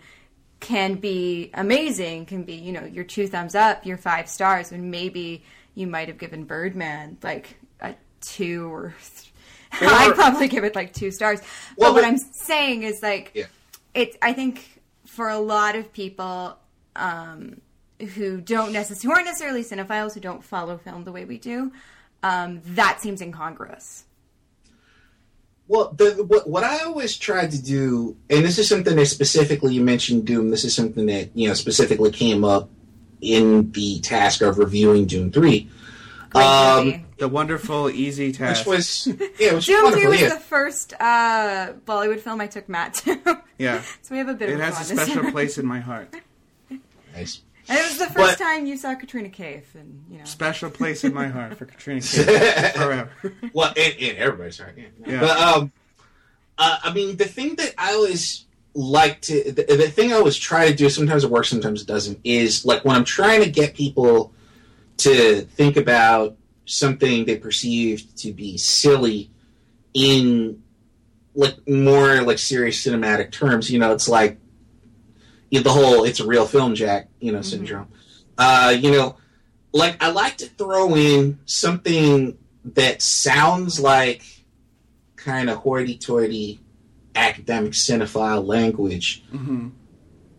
Speaker 1: can be amazing, can be, you know, your two thumbs up, your five stars, when maybe you might have given Birdman like a two or, th- or I'd probably give it like two stars. Well, but what I'm saying is like, yeah. it's, I think for a lot of people, um, who don't necessarily, who aren't necessarily cinephiles, who don't follow film the way we do, um, that seems incongruous.
Speaker 3: Well, the, what, what I always tried to do, and this is something that specifically you mentioned Dhoom. This is something that you know specifically came up in the task of reviewing Dhoom Three.
Speaker 2: Um, the wonderful, easy task.
Speaker 3: Which was yeah, which
Speaker 1: Dhoom
Speaker 3: Three
Speaker 1: was
Speaker 3: yeah.
Speaker 1: the first uh, Bollywood film I took Matt to.
Speaker 2: Yeah,
Speaker 1: so we have a bit.
Speaker 2: It
Speaker 1: of
Speaker 2: has a special place in my heart.
Speaker 3: Nice.
Speaker 1: And it was the first but, time you saw Katrina Kaif, and you know,
Speaker 2: special place in my heart for Katrina Kaif forever.
Speaker 3: Well, in, in everybody's heart, yeah. yeah. But um, uh, I mean, the thing that I always like to, the, the thing I always try to do, sometimes it works, sometimes it doesn't, is like when I'm trying to get people to think about something they perceived to be silly in like more like serious cinematic terms. You know, it's like you know, the whole "it's a real film, Jack" you know mm-hmm. syndrome. Uh, you know, like I like to throw in something that sounds like kind of hoity-toity academic cinephile language mm-hmm.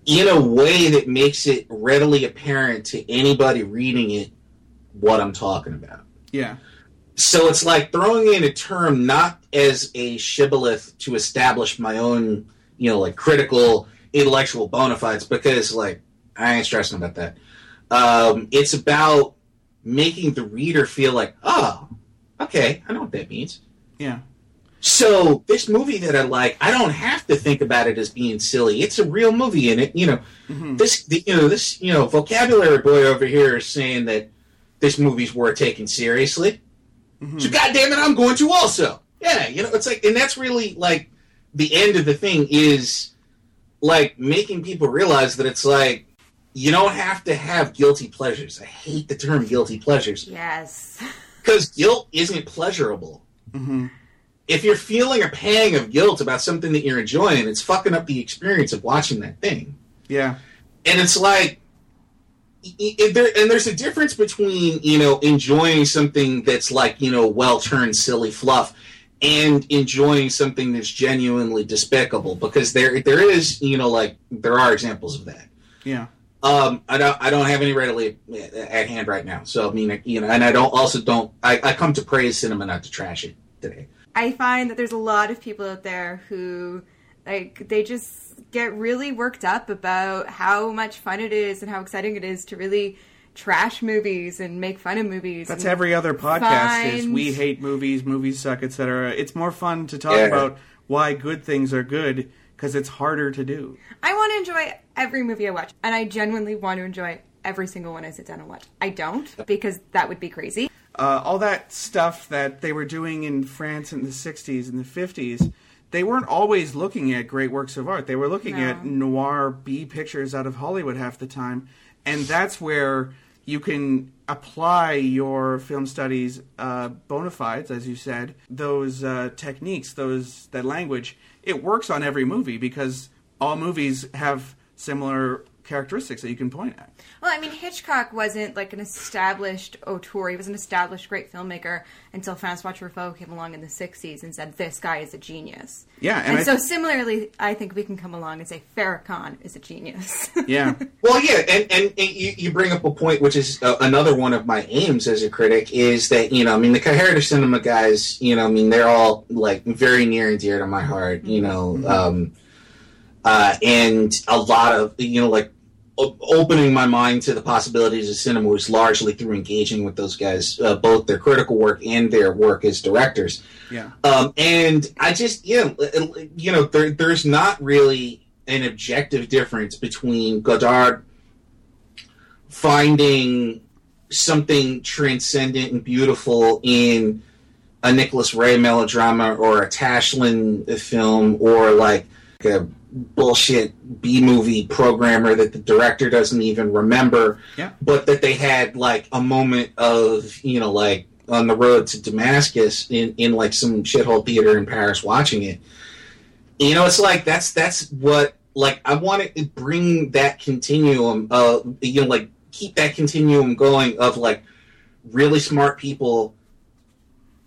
Speaker 3: in a way that makes it readily apparent to anybody reading it what I'm talking about.
Speaker 2: Yeah.
Speaker 3: So it's like throwing in a term not as a shibboleth to establish my own, you know, like critical intellectual bona fides because like I ain't stressing about that. Um, it's about making the reader feel like, oh, okay, I know what that means.
Speaker 2: Yeah.
Speaker 3: So this movie that I like, I don't have to think about it as being silly. It's a real movie, and it, you know, mm-hmm. this, the, you know, this, you know, vocabulary boy over here is saying that this movie's worth taking seriously. Mm-hmm. So goddamn it, I'm going to also. Yeah, you know, it's like, and that's really like the end of the thing is like making people realize that it's like you don't have to have guilty pleasures. I hate the term guilty pleasures.
Speaker 1: Yes.
Speaker 3: Because guilt isn't pleasurable. Mm-hmm. If you're feeling a pang of guilt about something that you're enjoying, it's fucking up the experience of watching that thing.
Speaker 2: Yeah.
Speaker 3: And it's like, there, and there's a difference between, you know, enjoying something that's like, you know, well turned silly fluff and enjoying something that's genuinely despicable because there there is you know like there are examples of that.
Speaker 2: Yeah.
Speaker 3: Um, I don't I don't have any readily at hand right now. So I mean you know, and I don't also don't I, I come to praise cinema not to trash it today.
Speaker 1: I find that there's a lot of people out there who like they just get really worked up about how much fun it is and how exciting it is to really trash movies and make fun of movies.
Speaker 2: That's every other podcast find... is we hate movies, movies suck, etc. It's more fun to talk yeah. about why good things are good because it's harder to do.
Speaker 1: I want to enjoy every movie I watch, and I genuinely want to enjoy every single one I sit down and watch. I don't because that would be crazy.
Speaker 2: Uh, all that stuff that they were doing in France in the 60s and the 50s, they weren't always looking at great works of art. They were looking no. at noir B pictures out of Hollywood half the time. And that's where you can apply your film studies uh, bona fides, as you said, those uh, techniques, those that language. It works on every movie because all movies have similar characteristics that you can point at.
Speaker 1: Well, I mean, Hitchcock wasn't like an established auteur. He was an established great filmmaker until Francois Truffaut came along in the 60s and said, this guy is a genius.
Speaker 2: Yeah,
Speaker 1: And,
Speaker 2: and I-
Speaker 1: so similarly, I think we can come along and say Farah Khan is a genius.
Speaker 2: Yeah.
Speaker 3: Well, yeah, and, and, and you, you bring up a point, which is uh, another one of my aims as a critic, is that, you know, I mean, the Cahiers du Cinéma guys, you know, I mean, they're all, like, very near and dear to my heart, you know, um, uh, and a lot of, you know, like, o- opening my mind to the possibilities of cinema was largely through engaging with those guys, uh, both their critical work and their work as directors.
Speaker 2: Yeah.
Speaker 3: Um, and I just, yeah, you know, there, there's not really an objective difference between Godard finding something transcendent and beautiful in a Nicholas Ray melodrama or a Tashlin film or like a bullshit B movie programmer that the director doesn't even remember,
Speaker 2: Yeah.
Speaker 3: but that they had like a moment of, you know, like on the road to Damascus in, in like some shithole theater in Paris watching it. You know, it's like that's that's what like I want to bring that continuum of you know like keep that continuum going of like really smart people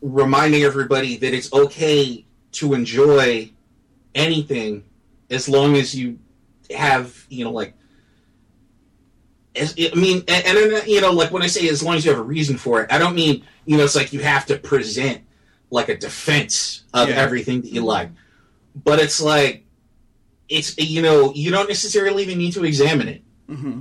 Speaker 3: reminding everybody that it's okay to enjoy anything as long as you have you know like as, I mean, and, and then, you know, like when I say as long as you have a reason for it, I don't mean you know it's like you have to present like a defense of
Speaker 2: Yeah.
Speaker 3: everything that you like, but it's like it's you know you don't necessarily even need to examine it,
Speaker 2: hmm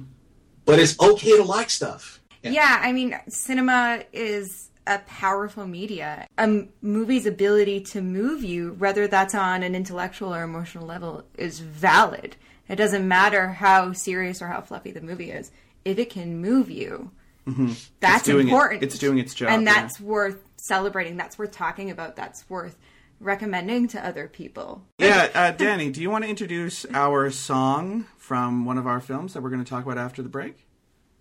Speaker 3: but it's okay to like stuff.
Speaker 1: Yeah, I mean, cinema is a powerful media. A m- movie's ability to move you, whether that's on an intellectual or emotional level, is valid. It doesn't matter how serious or how fluffy the movie is. If it can move you, that's
Speaker 2: Mm-hmm. It's doing it-
Speaker 1: important.
Speaker 2: it's doing its job,
Speaker 1: and
Speaker 2: yeah.
Speaker 1: that's worth celebrating. That's worth talking about. That's worth recommending to other people.
Speaker 2: Yeah, uh, Danny, do you want to introduce our song from one of our films that we're going to talk about after the break?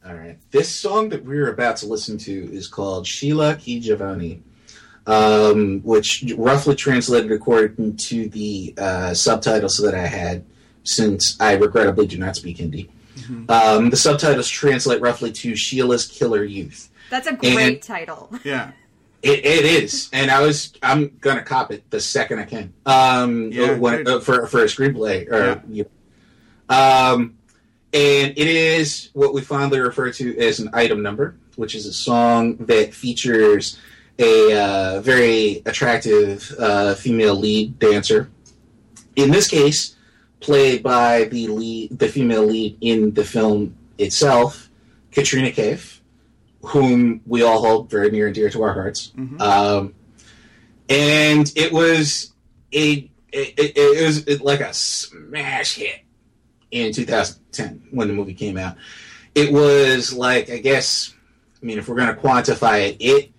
Speaker 3: All right. This song that we're about to listen to is called Sheila Ki Jawani, um, which roughly translated according to the uh, subtitles that I had, since I regrettably do not speak Hindi. Um, the subtitles translate roughly to Sheila's Killer Youth.
Speaker 1: That's a great
Speaker 3: And-
Speaker 1: title.
Speaker 2: Yeah.
Speaker 3: It, it is, and I was I'm gonna cop it the second I can. Um,
Speaker 2: Yeah,
Speaker 3: when, uh, for for a screenplay, or you um, and it is what we fondly refer to as an item number, which is a song that features a uh, very attractive uh, female lead dancer. In this case, played by the lead, the female lead in the film itself, Katrina Kaif, whom we all hold very near and dear to our hearts. Um, and it was a it, it, it was like a smash hit in 2010 when the movie came out. It was like I guess I mean if we're going to quantify it, it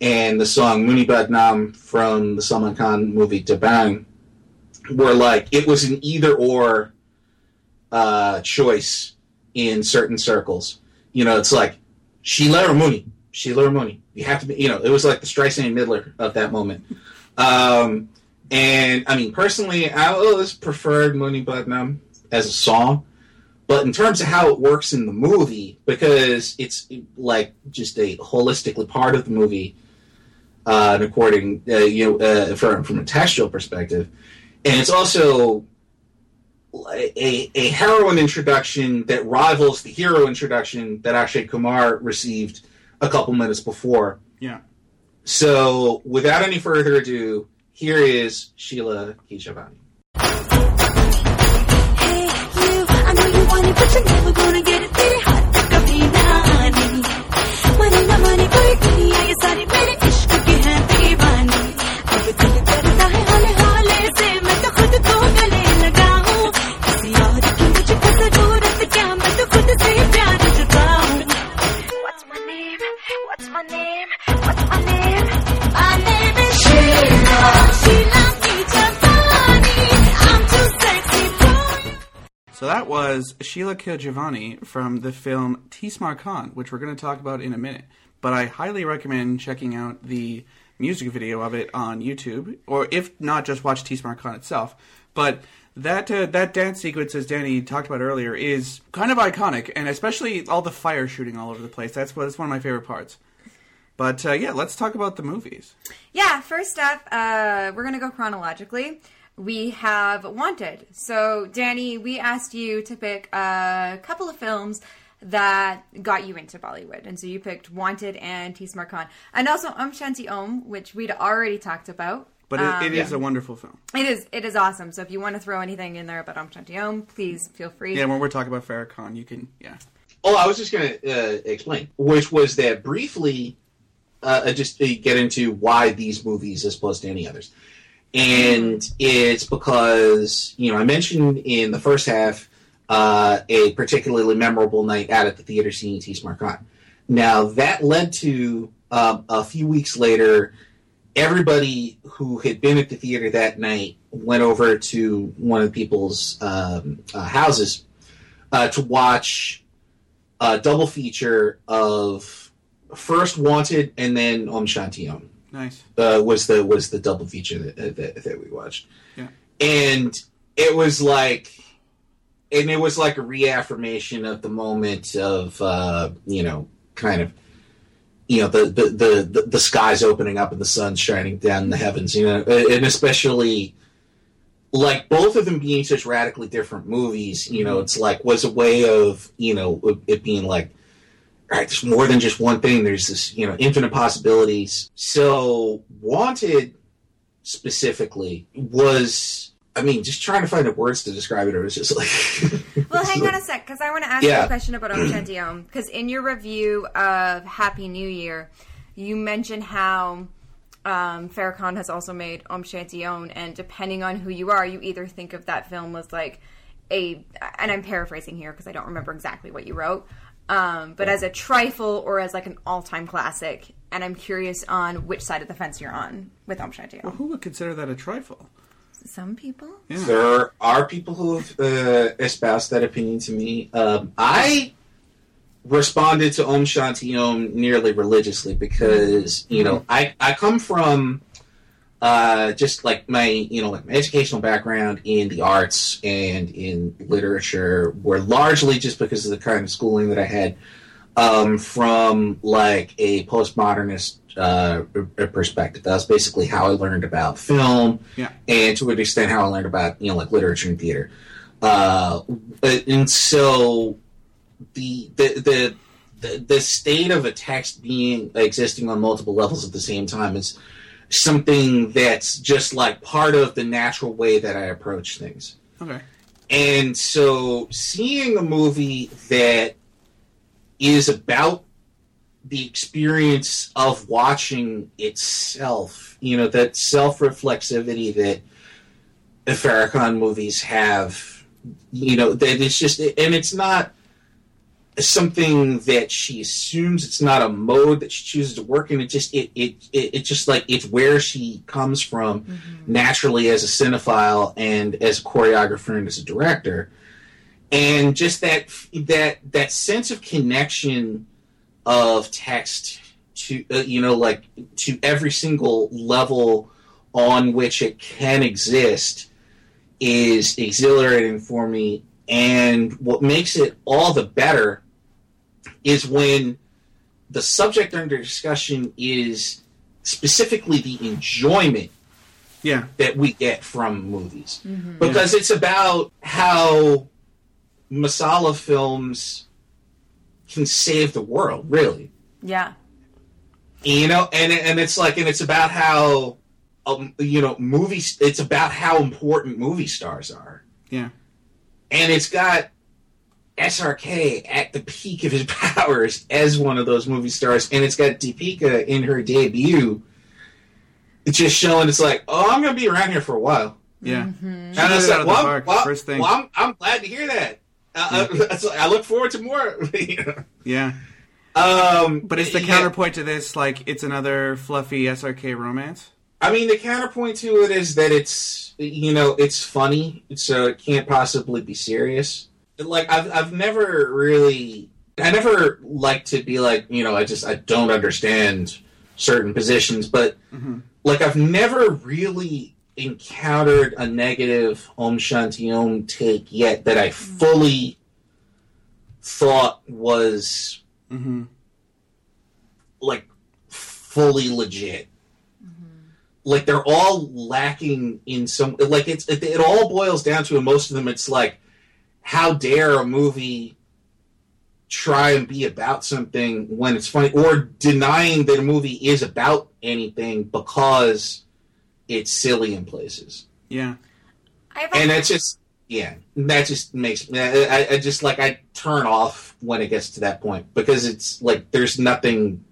Speaker 3: and the song Munni Badnaam from the Salman Khan movie Dabangg were like it was an either or uh, choice in certain circles. You know, it's like Sheila or Munni. Sheila or Munni. You have to be, you know, it was like the Streisand Midler of that moment. Um, and I mean, personally, I always preferred Munni Badnaam as a song. But in terms of how it works in the movie, because it's like just a holistically part of the movie, uh, and according uh, you know uh, from from a textual perspective, and it's also a, a heroine introduction that rivals the hero introduction that Akshay Kumar received a couple minutes before.
Speaker 2: Yeah.
Speaker 3: So, without any further ado, here is Sheila
Speaker 4: Ki Jawani. Know you
Speaker 2: So that was Sheila Ki Jawani from the film Tees Maar Khan, which we're going to talk about in a minute. But I highly recommend checking out the music video of it on YouTube, or if not, just watch Tees Maar Khan itself. But that uh, that dance sequence, as Danny talked about earlier, is kind of iconic, and especially all the fire shooting all over the place. That's that's one of my favorite parts. But uh, yeah, let's talk about the movies.
Speaker 1: Yeah, first up, uh, we're going to go chronologically. We have Wanted. So, Danny, we asked you to pick a couple of films that got you into Bollywood. And so you picked Wanted and Tees Maar Khan. And also Om Shanti Om, which we'd already talked about.
Speaker 2: But it,
Speaker 1: Um,
Speaker 2: it is a wonderful film.
Speaker 1: It is it is awesome. So if you want to throw anything in there about Om Shanti Om, please feel free.
Speaker 2: Yeah, when we're talking about Farah Khan, you can yeah.
Speaker 3: Oh, I was just going to uh, explain, which was that briefly, uh, uh, just to get into why these movies as opposed to any others. And it's because, you know, I mentioned in the first half uh, a particularly memorable night out at the theater seeing T. Smart. Now, that led to um, a few weeks later, everybody who had been at the theater that night went over to one of people's um, uh, houses uh, to watch a double feature of first Wanted and then Om Shanti Om
Speaker 2: Nice.
Speaker 3: uh, was the was the double feature that, that, that we watched,
Speaker 2: Yeah.
Speaker 3: and it was like, and it was like a reaffirmation of the moment of uh, you know kind of you know the the, the the the skies opening up and the sun shining down in the heavens, you know, and especially like both of them being such radically different movies, you know, it's like was a way of you know it being like right, there's more than just one thing. There's this, you know, infinite possibilities. So, Wanted specifically was, I mean, just trying to find the words to describe it. It was just like,
Speaker 1: Well, hang on a sec, because I want to ask you a question about Om Shanti Om. Because in your review of Happy New Year, you mentioned how um, Farah Khan has also made Om Shanti Om, and depending on who you are, you either think of that film as like a, and I'm paraphrasing here because I don't remember exactly what you wrote, um, but as a trifle or as like an all-time classic. And I'm curious on which side of the fence you're on with Om Shanti Om.
Speaker 2: Who would consider that a trifle?
Speaker 1: Some people.
Speaker 2: Yeah.
Speaker 3: there are people who have uh, espoused that opinion to me. Um, I responded to Om Shanti Om nearly religiously because, you know, I, I come from uh, just like my, you know, like my educational background in the arts and in literature were largely just because of the kind of schooling that I had um, from like a postmodernist uh, perspective. That's basically how I learned about film,
Speaker 2: Yeah.
Speaker 3: and to an extent, how I learned about you know like literature and theater. Uh, but- and so the the the the, the state of a text being existing on multiple levels at the same time is something that's just like part of the natural way that I approach things.
Speaker 2: Okay.
Speaker 3: And so seeing a movie that is about the experience of watching itself, you know, that self reflexivity that the Farah Khan movies have, you know, that it's just, and it's not something that she assumes. It's not a mode that she chooses to work in. It just it it it, it just like it's where she comes from naturally as a cinephile and as a choreographer and as a director. And just that that that sense of connection of text to uh, you know like to every single level on which it can exist is exhilarating for me. And what makes it all the better is when the subject under discussion is specifically the enjoyment
Speaker 2: Yeah.
Speaker 3: that we get from movies because it's about how masala films can save the world really
Speaker 1: Yeah.
Speaker 3: you know and and it's like and it's about how um, you know movies it's about how important movie stars are
Speaker 2: Yeah.
Speaker 3: and it's got SRK at the peak of his powers as one of those movie stars, and it's got Deepika in her debut, it's just showing it's like, oh, I'm gonna be around here for a while.
Speaker 2: Yeah.
Speaker 3: And I was
Speaker 2: Shoot it out
Speaker 3: like,
Speaker 2: of the
Speaker 3: well,
Speaker 2: park,
Speaker 3: well,
Speaker 2: first thing.
Speaker 3: well, I'm, I'm glad to hear that. Uh, uh, it's I look forward to more. you know.
Speaker 2: Yeah.
Speaker 3: um,
Speaker 2: But it's the
Speaker 3: yeah.
Speaker 2: counterpoint to this, like it's another fluffy SRK romance.
Speaker 3: I mean, the counterpoint to it is that it's you know it's funny, so it can't possibly be serious. Like I've I've never really I never like to be like you know I just I don't understand certain positions, but
Speaker 2: Mhm.
Speaker 3: like I've never really encountered a negative Om Shanti Om take yet that I fully thought was
Speaker 2: hmm
Speaker 3: like fully legit. Like they're all lacking in some like it's it, it all boils down to and most of them it's like how dare a movie try and be about something when it's funny or denying that a movie is about anything because it's silly in places.
Speaker 2: Yeah.
Speaker 1: I've
Speaker 3: And that's just yeah, that just makes me I, I just like I turn off when it gets to that point because it's like there's nothing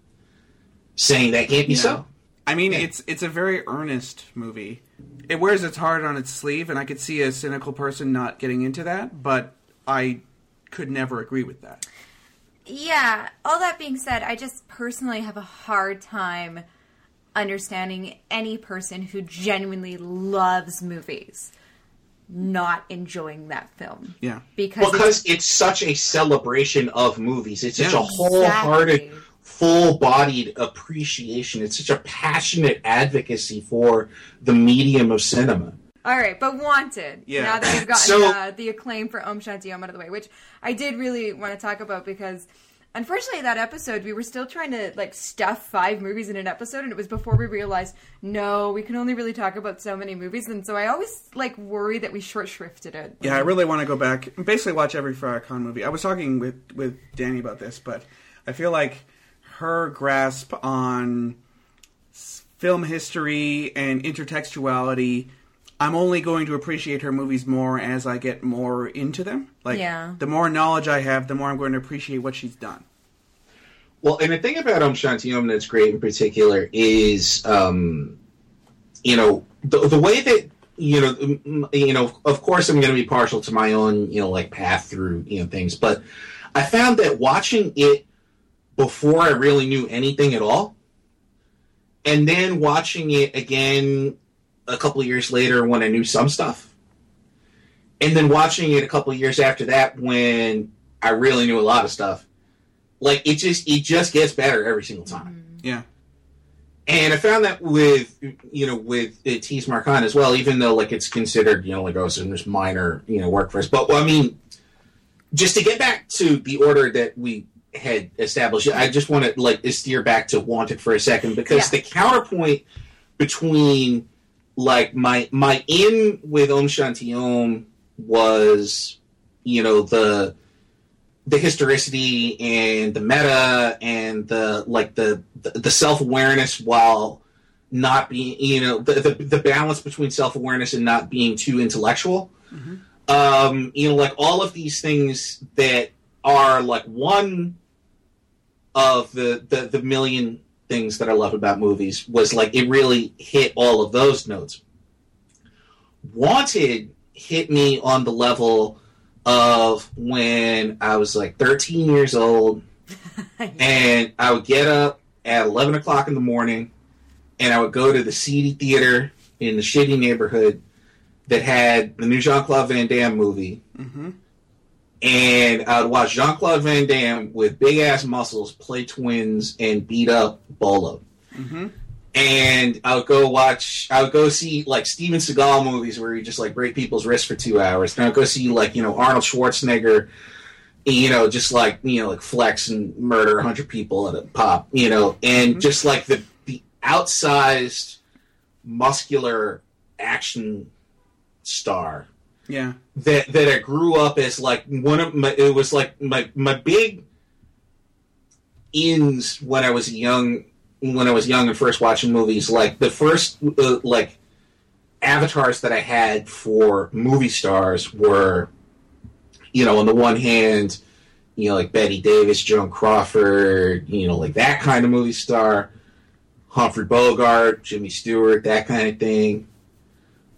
Speaker 3: saying that can't be
Speaker 2: Yeah.
Speaker 3: so.
Speaker 2: I mean,
Speaker 3: Yeah.
Speaker 2: it's it's a very earnest movie. It wears its heart on its sleeve, and I could see a cynical person not getting into that, but I could never agree with that.
Speaker 1: Yeah, all that being said, I just personally have a hard time understanding any person who genuinely loves movies not enjoying that film.
Speaker 2: Yeah.
Speaker 1: Because
Speaker 3: because it's such a celebration of movies. It's such
Speaker 2: Yeah.
Speaker 3: a wholehearted,
Speaker 1: Exactly.
Speaker 3: Full-bodied appreciation. It's such a passionate advocacy for the medium of cinema.
Speaker 1: All right, but Wanted.
Speaker 2: Yeah.
Speaker 1: Now that we've gotten
Speaker 3: So-
Speaker 1: uh, the acclaim for Om Shanti Om out of the way, which I did really want to talk about because unfortunately that episode we were still trying to like stuff five movies in an episode, and it was before we realized no, we can only really talk about so many movies, and so I always like worry that we short shrifted it.
Speaker 2: Yeah, I really want to go back and basically watch every Farah Khan movie. I was talking with with Danny about this, but I feel like her grasp on film history and intertextuality. I'm only going to appreciate her movies more as I get more into them. Like,
Speaker 1: Yeah.
Speaker 2: the more knowledge I have, the more I'm going to appreciate what she's done.
Speaker 3: Well, and the thing about Om Shanti Om that's great in particular is, um, you know, the, the way that you know, you know, of course, I'm going to be partial to my own, you know, like path through, you know, things, but I found that watching it before I really knew anything at all, and then watching it again a couple of years later when I knew some stuff, and then watching it a couple of years after that when I really knew a lot of stuff. Like it just it just gets better every single time.
Speaker 2: Yeah.
Speaker 3: And I found that with you know with uh, Tees Maar Khan as well, even though like it's considered you know like oh some just minor you know work for us, but I mean just to get back to the order that we had established, I just want to like steer back to Wanted for a second because
Speaker 1: Yeah.
Speaker 3: the counterpoint between like my my in with Om Shanti Om was you know the the historicity and the meta and the like the the, self awareness while not being you know the the, the balance between self awareness and not being too intellectual. Um, you know, like all of these things that are like one of the, the the million things that I love about movies was like it really hit all of those notes. Wanted hit me on the level of when I was like 13 years old, and I would get up at 11 o'clock in the morning, and I would go to the seedy theater in the shitty neighborhood that had the new Jean Claude Van Damme movie,
Speaker 2: hmm
Speaker 3: and I would watch Jean Claude Van Damme with big ass muscles play twins and beat up Bolo.
Speaker 2: hmm
Speaker 3: And I would go watch. I would go see like Steven Seagal movies where you just like break people's wrists for two hours. And I would go see like you know Arnold Schwarzenegger, you know, just like you know like flex and murder a hundred people at a pop, you know, and
Speaker 2: Mhm.
Speaker 3: just like the the outsized muscular action star
Speaker 2: Yeah.
Speaker 3: that that I grew up as like one of my it was like my my big ins when I was young when I was young and first watching movies like the first uh, like avatars that I had for movie stars were you know on the one hand you know like Bette Davis Joan Crawford you know like that kind of movie star Humphrey Bogart Jimmy Stewart that kind of thing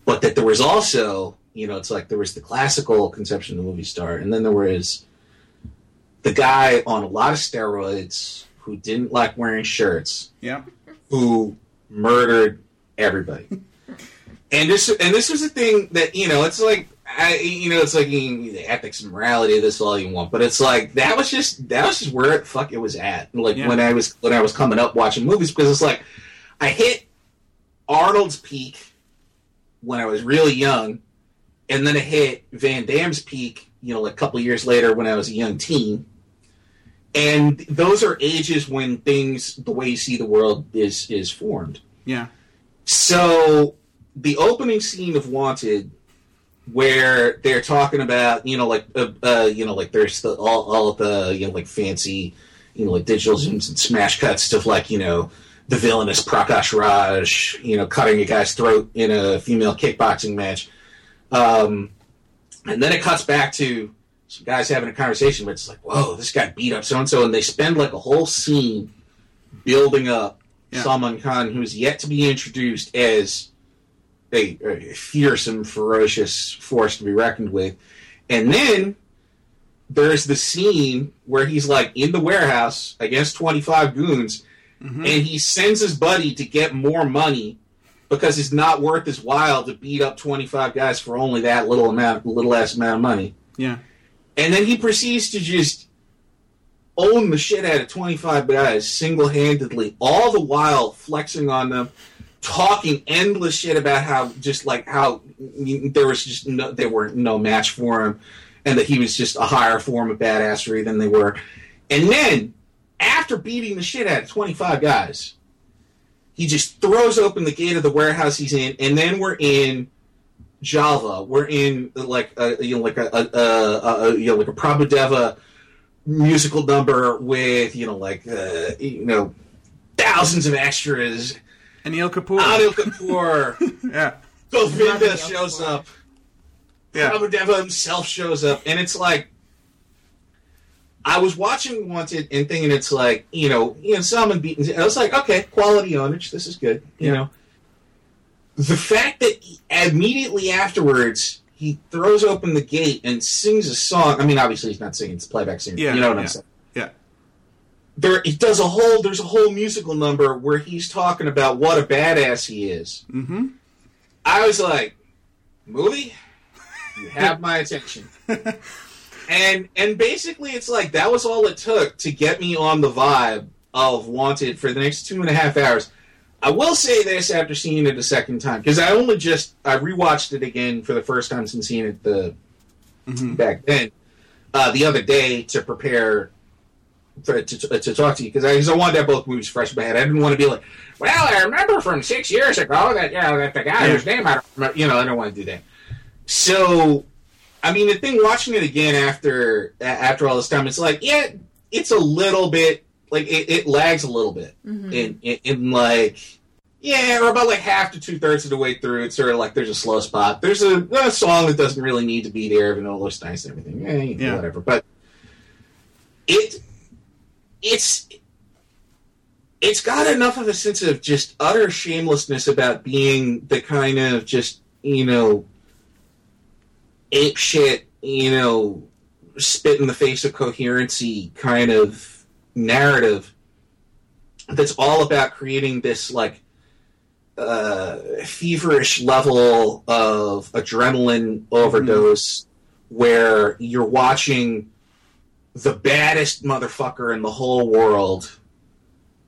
Speaker 3: but that there was also you know, it's like there was the classical conception of the movie star, and then there was the guy on a lot of steroids who didn't like wearing shirts,
Speaker 2: Yeah.
Speaker 3: who murdered everybody. and this and this was a thing that you know, it's like I, you know, it's like you know, the ethics and morality of this all you want, but it's like that was just that was just where the fuck it was at. Like
Speaker 2: Yeah.
Speaker 3: when I was when I was coming up watching movies, because it's like I hit Arnold's peak when I was really young, and then it hit Van Damme's peak, you know, like a couple years later when I was a young teen. And those are ages when things, the way you see the world, is is formed.
Speaker 2: Yeah.
Speaker 3: So the opening scene of Wanted, where they're talking about, you know, like, uh, uh, you know, like there's the all, all of the, you know, like fancy, you know, like digital zooms and smash cuts stuff like, you know, the villainous Prakash Raj, you know, cutting a guy's throat in a female kickboxing match. Um, and then it cuts back to some guys having a conversation, but it's like, whoa, this guy beat up so and so, and they spend like a whole scene building up
Speaker 2: Yeah.
Speaker 3: Salman Khan, who's yet to be introduced as a, a fearsome, ferocious force to be reckoned with. And then there's the scene where he's like in the warehouse against 25 goons, and he sends his buddy to get more money because it's not worth his while to beat up 25 guys for only that little amount, little ass amount of money.
Speaker 2: Yeah.
Speaker 3: And then he proceeds to just own the shit out of 25 guys single handedly, all the while flexing on them, talking endless shit about how just like how there was just no, there were no match for him and that he was just a higher form of badassery than they were. And then, after beating the shit out of 25 guys, he just throws open the gate of the warehouse he's in, and then we're in Java. We're in like a you know like a, a, a, a you know like a Prabhudeva musical number with you know like uh, you know thousands of extras.
Speaker 2: And Anil Kapoor.
Speaker 3: Anil Kapoor,
Speaker 2: yeah.
Speaker 3: Govinda
Speaker 1: Anil
Speaker 3: shows up.
Speaker 2: Yeah.
Speaker 3: Prabhudeva himself shows up, and it's like I was watching Wanted and thinking it's like you know you know Salman beaten. I was like, okay, quality homage. This is good. You
Speaker 2: Yeah.
Speaker 3: know, the fact that he- immediately afterwards he throws open the gate and sings a song. I mean, obviously he's not singing; it's playback singer.
Speaker 2: Yeah,
Speaker 3: you know what I'm saying.
Speaker 2: Yeah.
Speaker 3: There, he does a whole. There's a whole musical number where he's talking about what a badass he is.
Speaker 2: Mm-hmm.
Speaker 3: I was like, movie, you have my attention. and and basically it's like that was all it took to get me on the vibe of Wanted for the next two and a half hours. I will say this after seeing it a second time because I only just I rewatched it again for the first time since seeing it the back then uh, the other day to prepare for, to, to, to talk to you because I, 'cause I wanted to have both movies fresh in my head. I didn't want to be like, well, I remember from six years ago that you know that the guy
Speaker 2: Yeah.
Speaker 3: whose name I don't remember. You know, I don't want to do that. So, I mean, the thing watching it again after after all this time, it's like, yeah, it's a little bit like it, it lags a little bit in, in in like. Yeah, or about like half to two thirds of the way through, it's sort of like there's a slow spot. There's a, a song that doesn't really need to be there, even though it looks nice and everything. Eh, you know,
Speaker 2: Yeah.
Speaker 3: whatever. But it it's it's got enough of a sense of just utter shamelessness about being the kind of just you know ape shit you know spit in the face of coherency kind of narrative that's all about creating this like uh, feverish level of adrenaline overdose where you're watching the baddest motherfucker in the whole world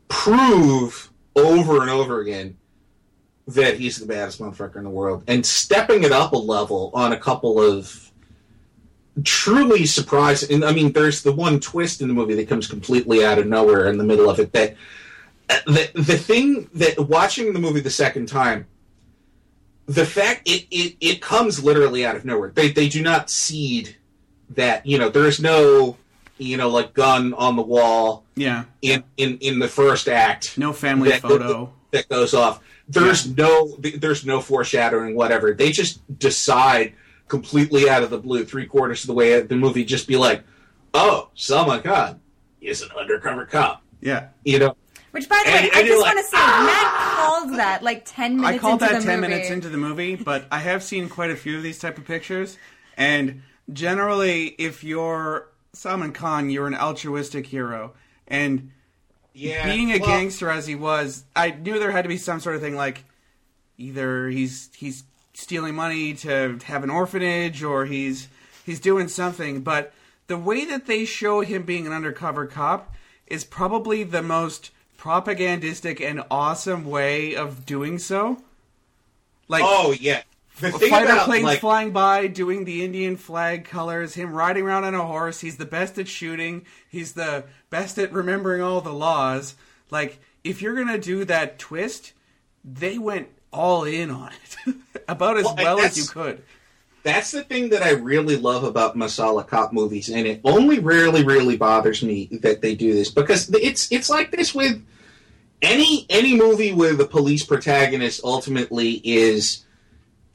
Speaker 3: prove over and over again that he's the baddest motherfucker in the world and stepping it up a level on a couple of truly surprising i mean there's the one twist in the movie that comes completely out of nowhere in the middle of it that the, the thing that watching the movie the second time the fact it, it, it comes literally out of nowhere they, they do not seed that you know there's no you know like gun on the wall
Speaker 2: Yeah.
Speaker 3: in in, in the first act
Speaker 2: No family
Speaker 3: that,
Speaker 2: photo.
Speaker 3: That goes off. There's no there's no foreshadowing, whatever. They just decide completely out of the blue, three quarters of the way the movie, just be like, "Oh, Salman Khan is an undercover cop."
Speaker 2: Yeah.
Speaker 3: You know,
Speaker 1: Which, by the
Speaker 3: And-
Speaker 1: way,
Speaker 3: and
Speaker 1: I just
Speaker 3: like,
Speaker 1: want to say, Matt ah! called that like ten minutes.
Speaker 2: I called
Speaker 1: into
Speaker 2: that
Speaker 1: the
Speaker 2: 10
Speaker 1: movie.
Speaker 2: minutes into the movie, but I have seen quite a few of these type of pictures. And generally, if you're Salman Khan, you're an altruistic hero. And
Speaker 3: yeah,
Speaker 2: being a
Speaker 3: well,
Speaker 2: gangster as he was, I knew there had to be some sort of thing like either he's he's stealing money to have an orphanage or he's he's doing something. But the way that they show him being an undercover cop is probably the most propagandistic and awesome way of doing so. Like
Speaker 3: Oh yeah, the thing
Speaker 2: fighter
Speaker 3: about
Speaker 2: planes
Speaker 3: like
Speaker 2: flying by, doing the Indian flag colors, him riding around on a horse. He's the best at shooting. He's the best at remembering all the laws. Like, if you're gonna do that twist, they went all in on it, about as
Speaker 3: Well,
Speaker 2: well as you could.
Speaker 3: that's the thing that I really love about Masala cop movies, and it only rarely, really bothers me that they do this because it's it's like this with any any movie where the police protagonist ultimately is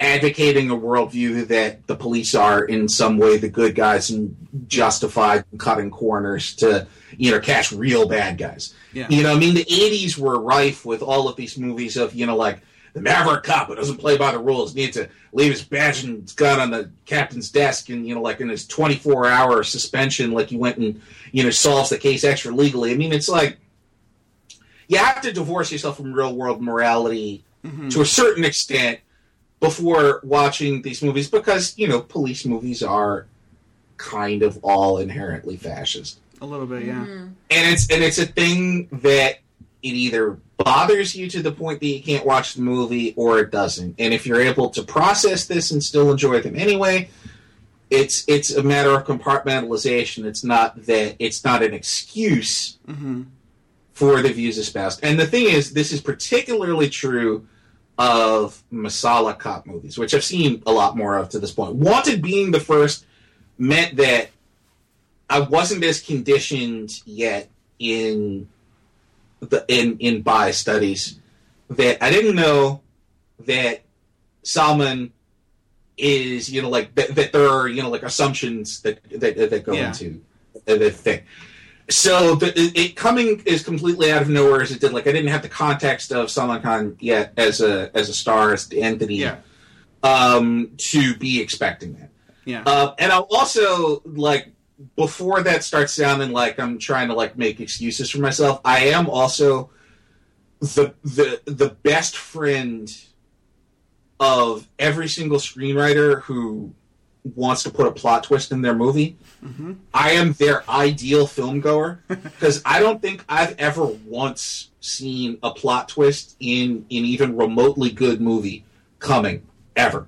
Speaker 3: advocating a worldview that the police are in some way the good guys and justified cutting corners to you know catch real bad guys.
Speaker 2: Yeah.
Speaker 3: You know, I mean, the '80s were rife with all of these movies of you know like the maverick cop who doesn't play by the rules needs to leave his badge and his gun on the captain's desk and you know like in his 24 hour suspension like he went and you know solves the case extra legally i mean it's like you have to divorce yourself from real world morality mm-hmm. to a certain extent before watching these movies because you know police movies are kind of all inherently fascist.
Speaker 2: A little bit, yeah.
Speaker 3: and it's and it's a thing that it either bothers you to the point that you can't watch the movie or it doesn't. And if you're able to process this and still enjoy them anyway it's it's a matter of compartmentalization. It's not that it's not an excuse
Speaker 2: hmm
Speaker 3: for the views espoused. And the thing is this is particularly true of masala cop movies which i've seen a lot more of to this point wanted being the first meant that I wasn't as conditioned yet in the in in bias studies that I didn't know that Salman is you know like that, that there are you know like assumptions that that, that go
Speaker 2: Yeah.
Speaker 3: into the thing. So the, it, it coming is completely out of nowhere as it did. Like I didn't have the context of Salman Khan yet as a as a star as the entity
Speaker 2: Yeah,
Speaker 3: um, to be expecting that.
Speaker 2: yeah.
Speaker 3: Uh, and I'll also like before that starts sounding like I'm trying to like make excuses for myself. I am also the the the best friend of every single screenwriter who wants to put a plot twist in their movie. I am their ideal film goer because I don't think I've ever once seen a plot twist in an even remotely good movie coming ever.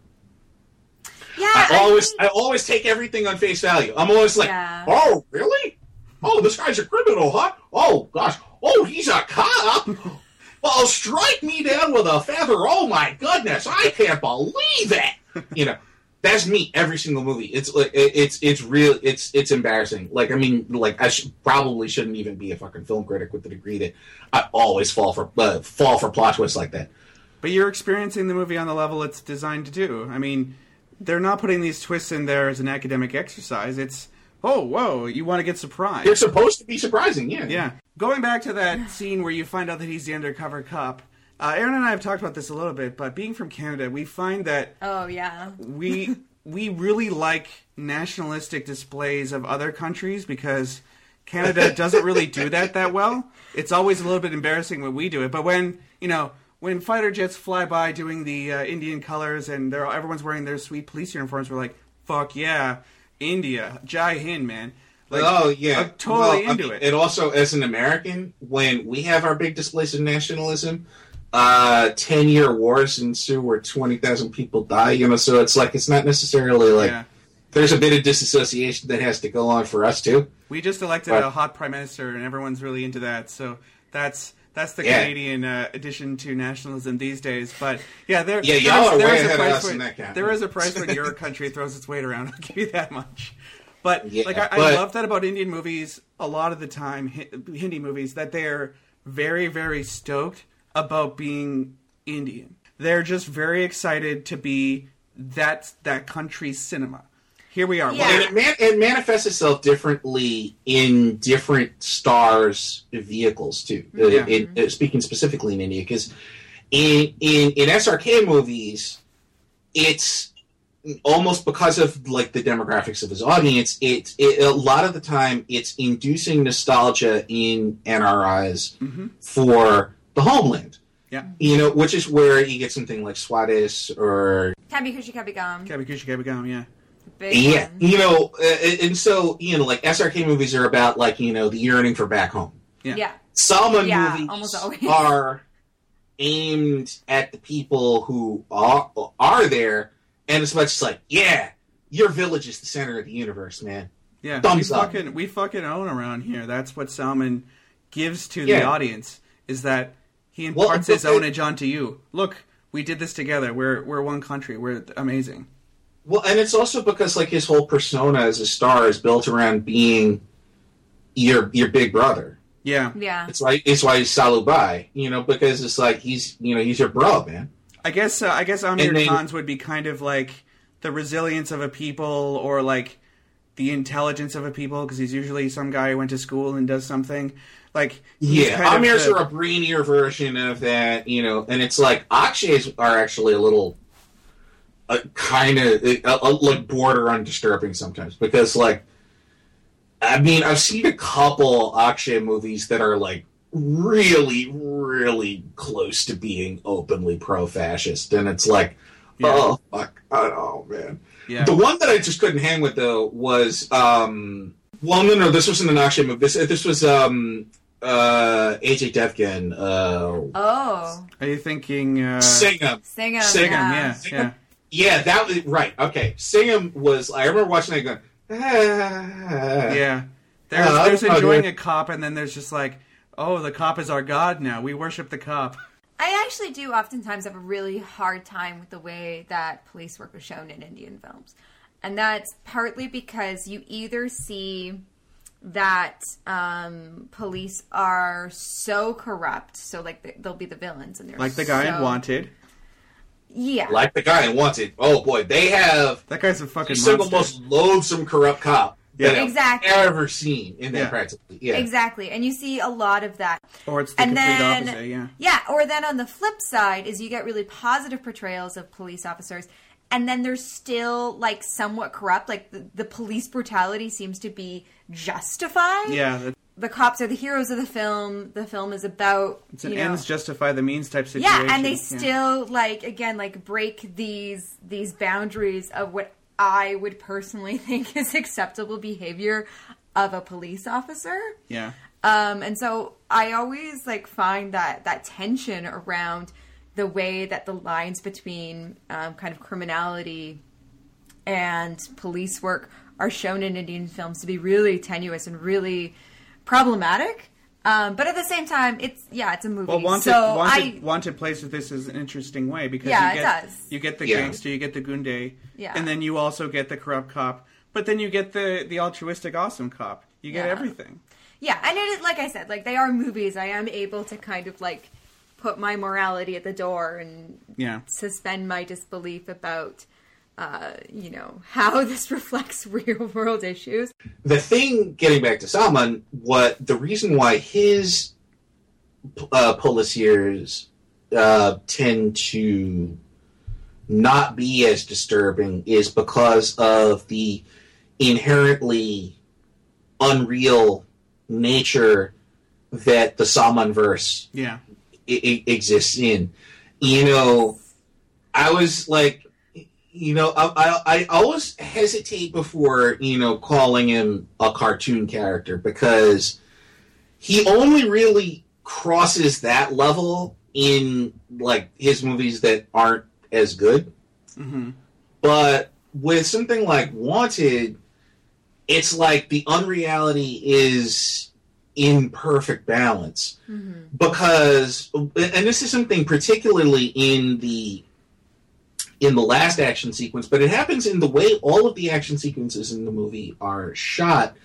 Speaker 1: Yeah,
Speaker 3: I always I always take everything on face value. I'm always like,
Speaker 1: Yeah.
Speaker 3: oh, really? Oh, this guy's a criminal, huh? Oh, gosh. Oh, he's a cop. well, strike me down with a feather. Oh my goodness, I can't believe it. You know, that's me every single movie. It's like it's it's real. It's it's embarrassing. Like I mean, like I should, probably shouldn't even be a fucking film critic with the degree that I always fall for uh, fall for plot twists like that.
Speaker 2: But you're experiencing the movie on the level it's designed to do. I mean, they're not putting these twists in there as an academic exercise. It's oh, whoa, you want to get surprised.
Speaker 3: They're supposed to be surprising, yeah.
Speaker 2: Yeah. Going back to that scene where you find out that he's the undercover cop, uh, Aaron and I have talked about this a little bit, but being from Canada, we find that
Speaker 1: Oh yeah.
Speaker 2: we we really like nationalistic displays of other countries because Canada doesn't really do that that well. It's always a little bit embarrassing when we do it, but when you know when fighter jets fly by doing the uh, Indian colors and they're everyone's wearing their sweet police uniforms, we're like, "Fuck yeah, India, Jai Hind, man!" Like,
Speaker 3: oh yeah,
Speaker 2: I'm totally
Speaker 3: Well, I
Speaker 2: into
Speaker 3: mean,
Speaker 2: it.
Speaker 3: And also, as an American, when we have our big displays of nationalism, uh, ten-year wars ensue where twenty thousand people die. You know, so it's like it's not necessarily like
Speaker 2: yeah.
Speaker 3: there's a bit of disassociation that has to go on for us too.
Speaker 2: We just elected
Speaker 3: Right.
Speaker 2: a hot prime minister, and everyone's really into that. So that's that's the
Speaker 3: Yeah.
Speaker 2: Canadian uh, addition to nationalism these days. But yeah, there,
Speaker 3: Yeah, y'all
Speaker 2: is- there is a price
Speaker 3: us
Speaker 2: when-
Speaker 3: in that.
Speaker 2: There is a price when your country throws its weight around. I'll give you that much. But
Speaker 3: Yeah,
Speaker 2: like I, I love that about Indian movies. A lot of the time, Hindi movies, that they're very very stoked about being Indian. They're just very excited to be that that country's cinema. Here we are.
Speaker 1: Yeah.
Speaker 3: And it, man- it manifests itself differently in different stars' vehicles too. Uh,
Speaker 2: Yeah.
Speaker 3: in- uh, speaking specifically in India, because in, in in SRK movies, it's almost because of like the demographics of his audience. It, it a lot of the time it's inducing nostalgia in NRIs
Speaker 2: Mhm.
Speaker 3: for the homeland.
Speaker 2: Yeah.
Speaker 3: You know, which is where you get something like Swades or
Speaker 1: Kabhi Khushi Kabhie Gham.
Speaker 2: Kabikusha Kabigam, yeah.
Speaker 1: Big
Speaker 3: yeah,
Speaker 1: one.
Speaker 3: you know, uh, and so you know, like SRK movies are about like you know the yearning for back home.
Speaker 2: Yeah.
Speaker 1: Yeah.
Speaker 3: Salman
Speaker 1: Yeah,
Speaker 3: movies
Speaker 1: almost always.
Speaker 3: are aimed at the people who are are there and it's much like, yeah, your village is the center of the universe, man.
Speaker 2: Yeah,
Speaker 3: Thumbs
Speaker 2: we
Speaker 3: up.
Speaker 2: fucking we fucking own around here. That's what Salman gives to the audience is that he
Speaker 3: Well,
Speaker 2: imparts his
Speaker 3: but-
Speaker 2: ownage onto you. Look, we did this together. We're we're one country. We're amazing.
Speaker 3: Well, and it's also because like his whole persona as a star is built around being your your big brother.
Speaker 2: Yeah,
Speaker 1: Yeah.
Speaker 3: It's why it's why he's Sallu Bhai, you know, because it's like he's you know he's your bro, man.
Speaker 2: I guess uh, I guess Aamir
Speaker 3: And then-
Speaker 2: Khan's would be kind of like the resilience of a people, or like the intelligence of a people, because he's usually some guy who went to school and does something. Like
Speaker 3: Yeah,
Speaker 2: Aamir's
Speaker 3: are a brainier version of that, you know, and it's like Akshay's are actually a little, uh, kind of uh, uh, like border on disturbing sometimes because like, I mean, I've seen a couple Akshay movies that are like really, really close to being openly pro-fascist, and it's like,
Speaker 2: Yeah.
Speaker 3: oh fuck, oh man.
Speaker 2: yeah.
Speaker 3: The one that I just couldn't hang with though was um well no no this wasn't an Akshay movie this this was um uh Ajay Devgn uh
Speaker 1: Oh,
Speaker 2: Are you thinking? Uh,
Speaker 3: Singham
Speaker 1: Singham.
Speaker 3: Singham,
Speaker 1: yeah.
Speaker 2: yeah, yeah.
Speaker 3: yeah that was right okay Singham was I remember watching that going ah.
Speaker 2: Yeah. There's,
Speaker 3: Uh,
Speaker 2: there's enjoying a cop, and then there's just like, oh, the cop is our god now. We worship the cop.
Speaker 1: I actually do oftentimes have a really hard time with the way that police work is shown in Indian films. And that's partly because you either see that um, police are so corrupt, so like they- they'll be the villains, and they're
Speaker 2: Like the guy in Wanted.
Speaker 1: Yeah,
Speaker 3: like the guy in Wanted oh boy they have
Speaker 2: That guy's a
Speaker 3: the
Speaker 2: fucking
Speaker 3: single most loathsome corrupt cop
Speaker 2: Yeah.
Speaker 3: that
Speaker 1: Exactly.
Speaker 3: I've ever seen in that
Speaker 2: Yeah.
Speaker 3: practically yeah
Speaker 1: exactly. And you see a lot of that.
Speaker 2: Or it's the
Speaker 1: and
Speaker 2: complete
Speaker 1: then
Speaker 2: opposite, yeah.
Speaker 1: yeah or then on the flip side is you get really positive portrayals of police officers and then they're still like somewhat corrupt like the, the police brutality seems to be justified
Speaker 2: Yeah, that-
Speaker 1: the cops are the heroes of the film the film is about
Speaker 2: it's an
Speaker 1: you know,
Speaker 2: ends justify the means type situation.
Speaker 1: yeah and they
Speaker 2: Yeah.
Speaker 1: still like again like break these these boundaries of what i would personally think is acceptable behavior of a police officer
Speaker 2: Yeah.
Speaker 1: um, and so I always like find that that tension around the way that the lines between um, kind of criminality and police work are shown in Indian films to be really tenuous and really problematic. Um, but at the same time, it's yeah, it's a movie.
Speaker 2: Well, Wanted,
Speaker 1: so
Speaker 2: Wanted,
Speaker 1: I
Speaker 2: Wanted plays with this is an interesting way because
Speaker 1: Yeah,
Speaker 2: you
Speaker 1: it
Speaker 2: get
Speaker 1: does.
Speaker 2: you get the
Speaker 3: Yeah.
Speaker 2: gangster, you get the gunde,
Speaker 1: Yeah.
Speaker 2: and then you also get the corrupt cop, but then you get the the altruistic awesome cop. You get
Speaker 1: Yeah.
Speaker 2: everything.
Speaker 1: yeah, and it is like I said, like they are movies. I am able to kind of like put my morality at the door and
Speaker 2: Yeah.
Speaker 1: suspend my disbelief about uh, you know how this reflects real world issues
Speaker 3: the thing getting back to Salman, what the reason why his uh, policiers uh, tend to not be as disturbing is because of the inherently unreal nature that the Salman verse
Speaker 2: Yeah.
Speaker 3: I- i- exists in. You know, I was like, you know, I, I, I always hesitate before, you know, calling him a cartoon character because he only really crosses that level in like his movies that aren't as good.
Speaker 2: hmm
Speaker 3: But with something like Wanted, it's like the unreality is in perfect balance mm-hmm. because and this is something particularly in the in the last action sequence but it happens in the way all of the action sequences in the movie are shot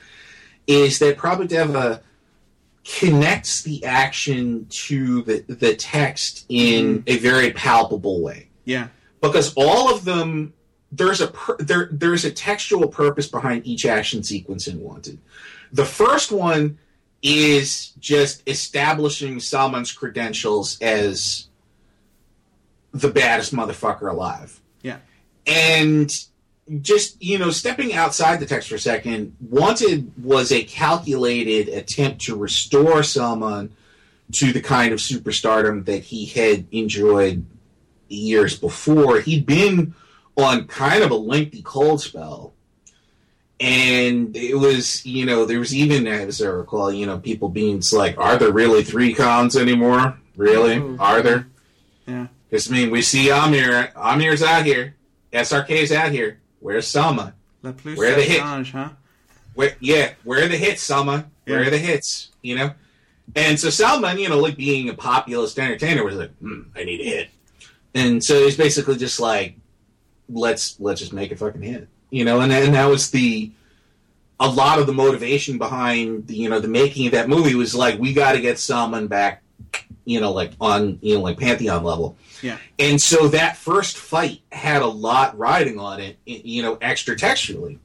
Speaker 3: is that Prabhu Deva connects the action to the, the text in mm-hmm. a very palpable way
Speaker 2: Yeah.
Speaker 3: because all of them there's a pur- there there's a textual purpose behind each action sequence in Wanted. The first one is just establishing Salman's credentials as the baddest motherfucker alive.
Speaker 2: Yeah.
Speaker 3: And just, you know, stepping outside the text for a second, Wanted was a calculated attempt to restore Salman to the kind of superstardom that he had enjoyed years before. He'd been on kind of a lengthy cold spell. And it was, you know, there was even, as I recall, you know, people being like, are there really three Khans anymore? Really?
Speaker 2: Ooh.
Speaker 3: Are there?
Speaker 2: Yeah.
Speaker 3: Because, I mean, we see Aamir. Aamir's out here. SRK's out here. Where's Selma?
Speaker 2: La plus
Speaker 3: Where are the hits?
Speaker 2: Huh?
Speaker 3: Where, yeah, where are the hits, Selma? Where
Speaker 2: Yeah.
Speaker 3: are the hits? You know? And so Salman, you know, like being a populist entertainer, was like, hmm, I need a hit. And so he's basically just like, let's let's just make a fucking hit, you know. And and that was the a lot of the motivation behind the you know the making of that movie was like we got to get Salman back, you know, like on you know like pantheon level.
Speaker 2: Yeah.
Speaker 3: And so that first fight had a lot riding on it, you know, extra textually.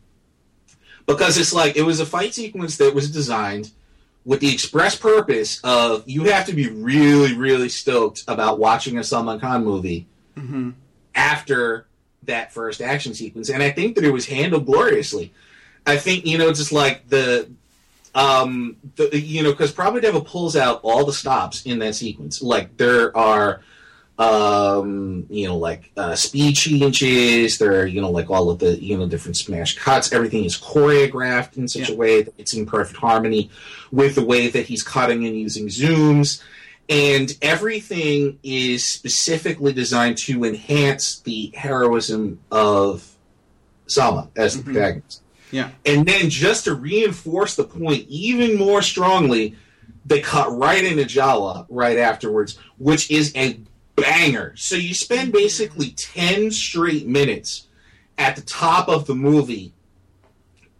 Speaker 3: Because it's like, it was a fight sequence that was designed with the express purpose of you have to be really, really stoked about watching a Salman Khan movie
Speaker 2: hmm
Speaker 3: after that first action sequence. And I think that it was handled gloriously. I think, you know, just like the, um, the, you know, because Prabhu Deva pulls out all the stops in that sequence. Like there are, um, you know, like uh, speed changes. There are, you know, like all of the, you know, different smash cuts. Everything is choreographed in such
Speaker 2: Yeah.
Speaker 3: a way that it's in perfect harmony with the way that he's cutting and using zooms. And everything is specifically designed to enhance the heroism of Sama as the
Speaker 2: Mhm.
Speaker 3: protagonist.
Speaker 2: Yeah.
Speaker 3: And then just to reinforce the point even more strongly, they cut right into Jalwa right afterwards, which is a banger. So you spend basically 10 straight minutes at the top of the movie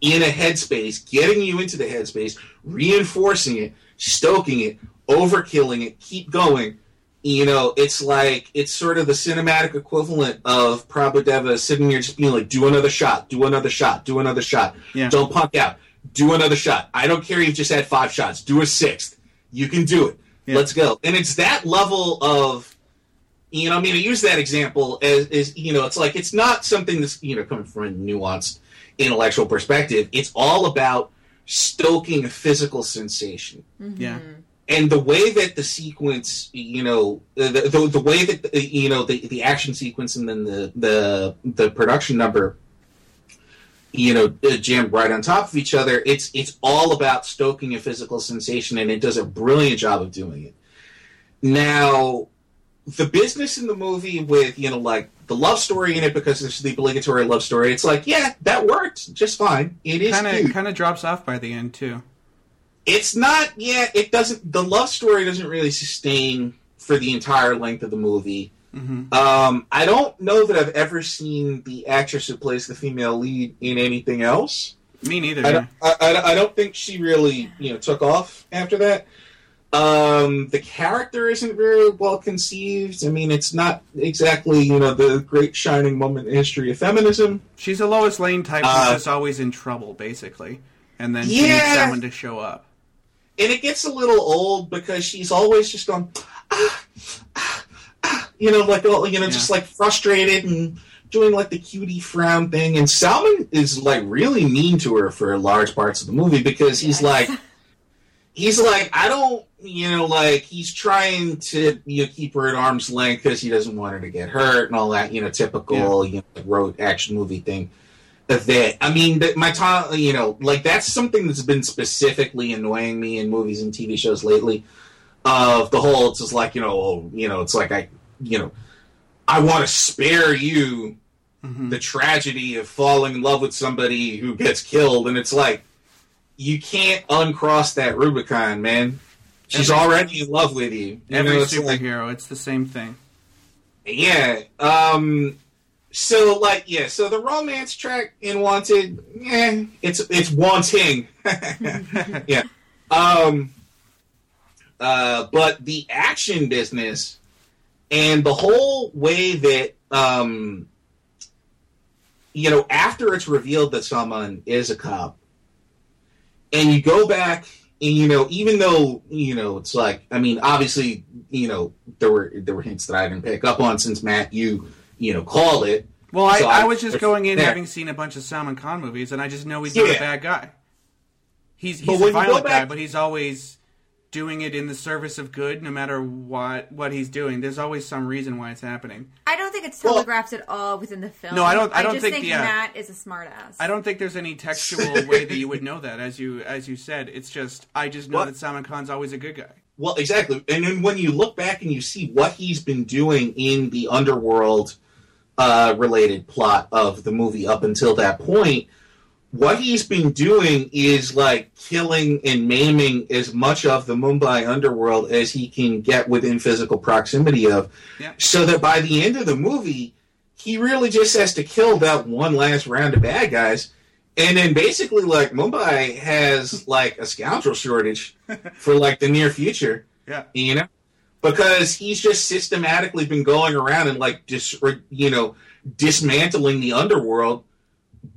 Speaker 3: in a headspace, getting you into the headspace, reinforcing it, stoking it, overkilling it, keep going. You know, it's like it's sort of the cinematic equivalent of Prabhu Deva sitting there just being like, "Do another shot, do another shot, do another shot.
Speaker 2: Yeah.
Speaker 3: Don't punk out. Do another shot. I don't care. if You've just had five shots. Do a sixth. You can do it.
Speaker 2: Yeah.
Speaker 3: Let's go." And it's that level of, you know, I mean, I use that example as, as you know, it's like it's not something that's you know coming from a nuanced intellectual perspective. It's all about stoking a physical sensation mm
Speaker 2: Yeah.
Speaker 3: And the way that the sequence, you know, the the, the way that uh, you know the, the action sequence and then the the the production number, you know, uh, jammed right on top of each other. It's it's all about stoking a physical sensation, and it does a brilliant job of doing it. Now, the business in the movie with you know like the love story in it because it's the obligatory love story. It's like yeah, that worked just fine. It is
Speaker 2: Kind of kind of drops off by the end too.
Speaker 3: It's not yeah it doesn't the love story doesn't really sustain for the entire length of the movie.
Speaker 2: Hmm
Speaker 3: um, i don't know that i've ever seen the actress who plays the female lead in anything else.
Speaker 2: Me neither.
Speaker 3: I
Speaker 2: yeah.
Speaker 3: don't, I, I, I don't think she really you know took off after that. Um, the character isn't very well conceived. I mean it's not exactly you know the great shining moment in the history of feminism.
Speaker 2: She's a Lois Lane type
Speaker 3: Uh,
Speaker 2: who's just always in trouble, basically, and then she needs someone to show up.
Speaker 3: And it gets a little old because she's always just going, ah, ah, ah, you know, like you know, just like frustrated and doing like the cutie frown thing. And Salman is like really mean to her for large parts of the movie because he's like, he's like, I don't, you know, like he's trying to you know keep her at arm's length because he doesn't want her to get hurt and all that, you know, typical you know road action movie thing. That, I mean, that my time, you know, like that's something that's been specifically annoying me in movies and TV shows lately. Of the whole, it's just like you know, oh, you know, it's like I, you know, I want to spare you
Speaker 2: hmm
Speaker 3: the tragedy of falling in love with somebody who gets killed, and it's like you can't uncross that Rubicon, man. She's
Speaker 2: Every-
Speaker 3: already in love with you. you
Speaker 2: Every
Speaker 3: know, it's like-
Speaker 2: superhero, it's the same thing.
Speaker 3: yeah. Um. So like yeah. So the romance track in Wanted, yeah, it's it's wanting. yeah. Um. Uh. But the action business and the whole way that um. You know, after it's revealed that someone is a cop, and you go back and you know, even though you know, it's like, I mean, obviously, you know, there were there were hints that I didn't pick up on since Matt, you you know, call it.
Speaker 2: Well, I,
Speaker 3: So
Speaker 2: I
Speaker 3: I-
Speaker 2: was just going in
Speaker 3: Yeah.
Speaker 2: having seen a bunch of Salman Khan movies, and I just know he's not a bad guy. He's he's a
Speaker 3: you go
Speaker 2: violent guy, but he's always doing it in the service of good, no matter what what he's doing. There's always some reason why it's happening.
Speaker 1: I don't think it's
Speaker 3: Well-
Speaker 1: telegraphed at all within the film.
Speaker 2: No, I don't- I don't
Speaker 1: just
Speaker 2: think-
Speaker 1: think
Speaker 2: yeah.
Speaker 1: Matt is a smartass.
Speaker 2: I don't think there's any textual way that you would know that, as you as you said. It's just I just know
Speaker 3: What?
Speaker 2: that Salman Khan's always a good guy.
Speaker 3: Well, exactly. And then when you look back and you see what he's been doing in the underworld uh, related plot of the movie up until that point. What he's been doing is like killing and maiming as much of the Mumbai underworld as he can get within physical proximity of,
Speaker 2: Yeah.
Speaker 3: so that by the end of the movie, he really just has to kill that one last round of bad guys. And then basically, like, Mumbai has like a scoundrel shortage for like the near future
Speaker 2: Yeah.
Speaker 3: you know because he's just systematically been going around and like dis, you know dismantling the underworld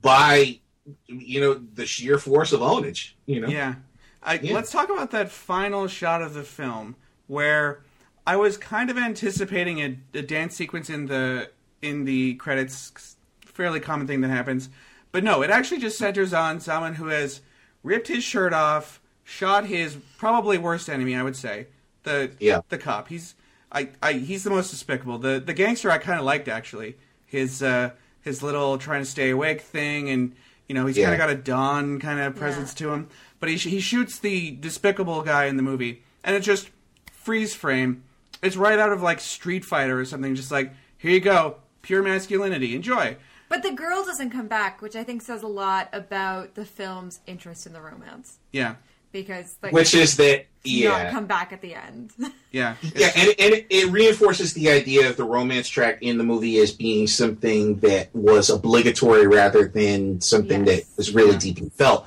Speaker 3: by you know the sheer force of ownage you know
Speaker 2: Yeah. I,
Speaker 3: Yeah.
Speaker 2: Let's talk about that final shot of the film where I was kind of anticipating a, a dance sequence in the in the credits, fairly common thing that happens, but no, it actually just centers on someone who has ripped his shirt off, shot his probably worst enemy, I would say, the
Speaker 3: Yeah.
Speaker 2: the cop. He's I, I he's the most despicable. The the gangster I kind of liked actually. His uh his little trying to stay awake thing and you know, he's
Speaker 3: Yeah.
Speaker 2: kind of got a Don kind of presence to him. But he he shoots the despicable guy in the movie and it just freeze frame. It's right out of like Street Fighter or something just like here you go, pure masculinity. Enjoy.
Speaker 1: But the girl doesn't come back, which I think says a lot about the film's interest in the romance.
Speaker 2: Yeah.
Speaker 1: Because like
Speaker 3: which is that
Speaker 1: she not
Speaker 3: yeah
Speaker 1: come back at the end.
Speaker 2: Yeah.
Speaker 3: yeah and, and it, it reinforces the idea of the romance track in the movie as being something that was obligatory rather than something
Speaker 1: Yes.
Speaker 3: that was really
Speaker 2: Yeah.
Speaker 3: deeply felt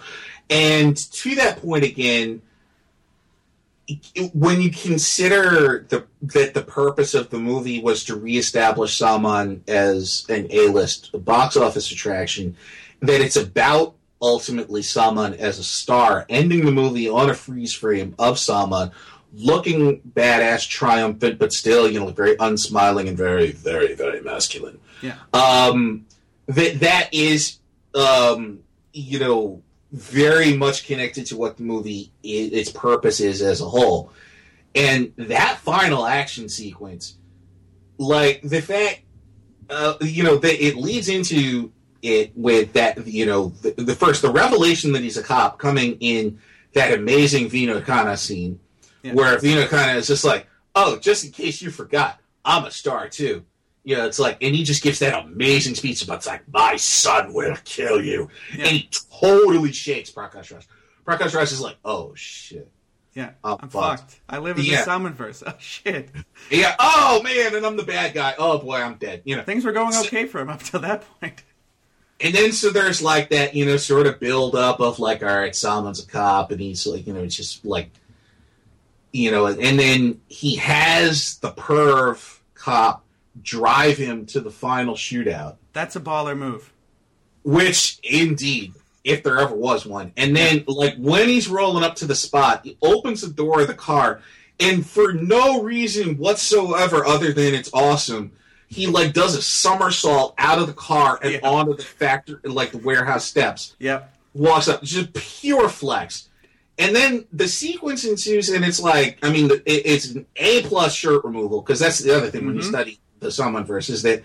Speaker 3: and to that point again when you consider the that the purpose of the movie was to reestablish Salman as an A-list box office attraction, that it's about ultimately Salman as a star, ending the movie on a freeze frame of Salman looking badass, triumphant, but still, you know, very unsmiling and very, very, very masculine.
Speaker 2: Yeah.
Speaker 3: Um, that that is, um, you know, very much connected to what the movie i its purpose is as a whole, and that final action sequence, like the fact, uh, you know, that it leads into it with that, you know, the, the first the revelation that he's a cop coming in that amazing Vinod Khanna scene,
Speaker 2: Yeah.
Speaker 3: where Vinod Khanna is just like, oh, just in case you forgot, I'm a star too. You know, it's like, and he just gives that amazing speech about, it's like, my son will kill you.
Speaker 2: Yeah.
Speaker 3: And he totally shakes Prakash Raj. Prakash Raj is like, oh, shit.
Speaker 2: Yeah.
Speaker 3: I'm
Speaker 2: I'm
Speaker 3: fucked.
Speaker 2: fucked. I live in
Speaker 3: Yeah.
Speaker 2: the Salman verse. Oh shit.
Speaker 3: Yeah, oh, man, and I'm the bad guy. Oh, boy, I'm dead. You know,
Speaker 2: Things were going okay for him up till that point.
Speaker 3: And then so there's like that, you know, sort of build up of like, all right, Salman's a cop, and he's like, you know, it's just like, you know, and then he has the perv cop drive him to the final shootout.
Speaker 2: That's a baller move.
Speaker 3: Which, indeed, if there ever was one. And then, like, when he's rolling up to the spot, he opens the door of the car, and for no reason whatsoever other than it's awesome, he, like, does a somersault out of the car and
Speaker 2: Yeah.
Speaker 3: onto the factory, like, the warehouse steps.
Speaker 2: Yep.
Speaker 3: Walks up, just pure flex. And then the sequence ensues, and it's like, I mean, it, it's an A plus shirt removal, because that's the other thing when you
Speaker 2: Mhm.
Speaker 3: study the Salman verse, is that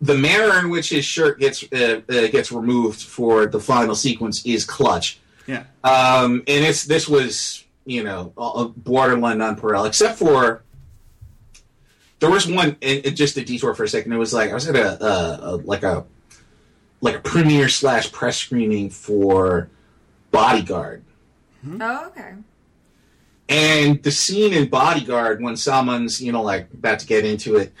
Speaker 3: the manner in which his shirt gets uh, uh, gets removed for the final sequence is clutch.
Speaker 2: Yeah.
Speaker 3: Um, and it's this was you know borderline nonpareil, except for there was one. And, and just a detour for a second. It was like I was at a, a, a like a like a premiere slash press screening for Bodyguard.
Speaker 1: oh, okay.
Speaker 3: And the scene in Bodyguard when Salman's, you know, like about to get into it,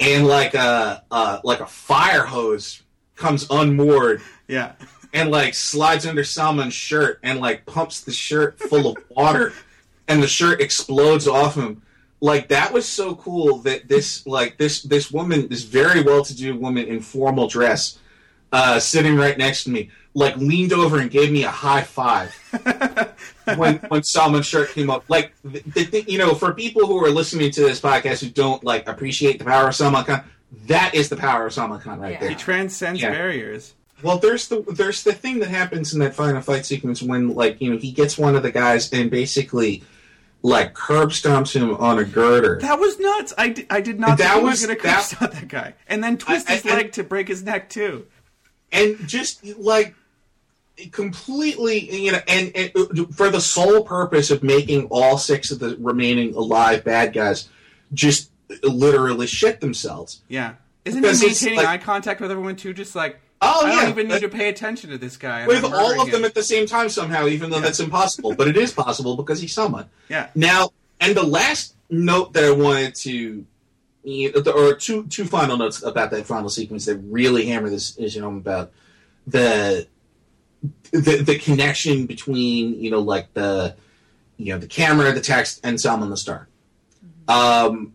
Speaker 3: and like a uh, like a fire hose comes unmoored
Speaker 2: Yeah.
Speaker 3: and like slides under Salman's shirt and like pumps the shirt full of water, and the shirt explodes off him. Like that was so cool that this like this this woman, this very well to do woman in formal dress, uh, sitting right next to me, like leaned over and gave me a high five when when Salman's shirt came up. Like the, the thing, you know, for people who are listening to this podcast who don't like appreciate the power of Salman Khan, that is the power of Salman Khan right
Speaker 1: Yeah.
Speaker 3: there.
Speaker 2: He transcends
Speaker 3: Yeah.
Speaker 2: barriers.
Speaker 3: Well, there's the there's the thing that happens in that final fight sequence when like you know he gets one of the guys and basically like curb stomps him on a girder.
Speaker 2: That was nuts. I, I did not
Speaker 3: That
Speaker 2: think he
Speaker 3: was-
Speaker 2: was going to
Speaker 3: that-
Speaker 2: curse out that guy. And then twist
Speaker 3: I-
Speaker 2: his
Speaker 3: I-
Speaker 2: leg to break his neck, too.
Speaker 3: and just like completely you know and, and uh, for the sole purpose of making all six of the remaining alive bad guys just literally shit themselves
Speaker 2: Yeah. Isn't
Speaker 3: Because
Speaker 2: he maintaining
Speaker 3: like-
Speaker 2: eye contact with everyone too? Just like,
Speaker 3: Oh,
Speaker 2: I
Speaker 3: yeah.
Speaker 2: don't even need to pay attention to this guy.
Speaker 3: with all
Speaker 2: murdering
Speaker 3: of them
Speaker 2: him.
Speaker 3: at the same time somehow, even though that's impossible. But it is possible because he's someone.
Speaker 2: Yeah.
Speaker 3: Now, and the last note that I wanted to, you know, or two two final notes about that final sequence that really hammer this issue home about the the the connection between you know like the you know the camera, the text, and Salman the Star. Um,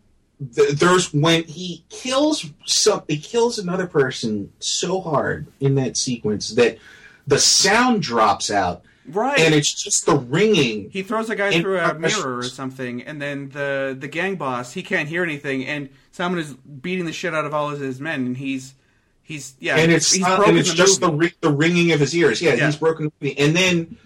Speaker 3: th- there's when he kills some, he kills another person so hard in that sequence that the sound drops out,
Speaker 2: right.
Speaker 3: and it's just the ringing.
Speaker 2: he throws a guy through a mirror or something, and then the the gang boss he can't hear anything, and someone is beating the shit out of all of his men, and he's he's yeah,
Speaker 3: and it's
Speaker 2: he's
Speaker 3: and it's
Speaker 2: the
Speaker 3: just the
Speaker 2: movie.
Speaker 3: the ringing of his ears. Yeah,
Speaker 2: Yeah.
Speaker 3: he's broken. And then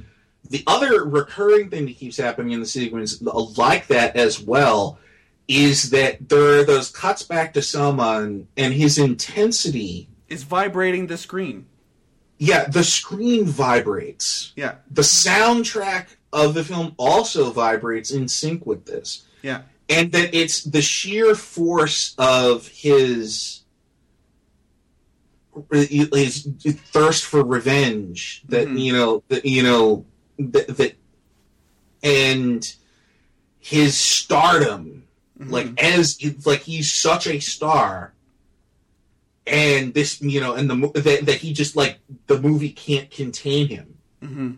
Speaker 3: the other recurring thing that keeps happening in the sequence, like that as well, is that there are those cuts back to Salman and his intensity.
Speaker 2: is vibrating the screen.
Speaker 3: Yeah, the screen vibrates.
Speaker 2: Yeah,
Speaker 3: The soundtrack of the film also vibrates in sync with this.
Speaker 2: yeah,
Speaker 3: and that it's the sheer force of his his thirst for revenge that
Speaker 2: Mhm.
Speaker 3: you know that you know that, that and his stardom
Speaker 2: Mhm.
Speaker 3: like as like he's such a star. And this you know and the that, that he just like the movie can't contain him.
Speaker 2: Hmm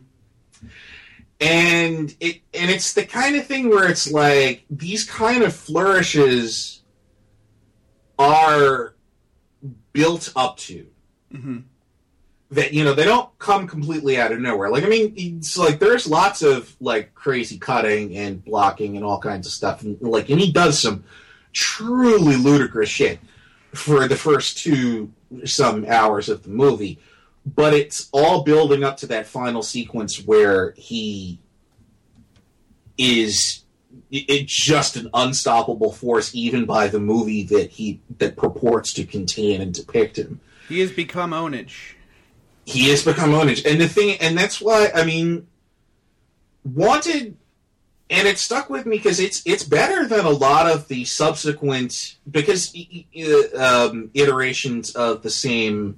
Speaker 3: and it and it's the kind of thing where it's like these kind of flourishes are built up to.
Speaker 2: Hmm
Speaker 3: that you know they don't come completely out of nowhere. Like i mean it's like there's lots of like crazy cutting and blocking and all kinds of stuff. And like and he does some truly ludicrous shit for the first two some hours of the movie. But it's all building up to that final sequence where he is just an unstoppable force even by the movie that he that purports to contain and depict him.
Speaker 2: He has become ownage.
Speaker 3: He has become ownage. And the thing and that's why i mean wanted and it stuck with me because it's it's better than a lot of the subsequent because um, iterations of the same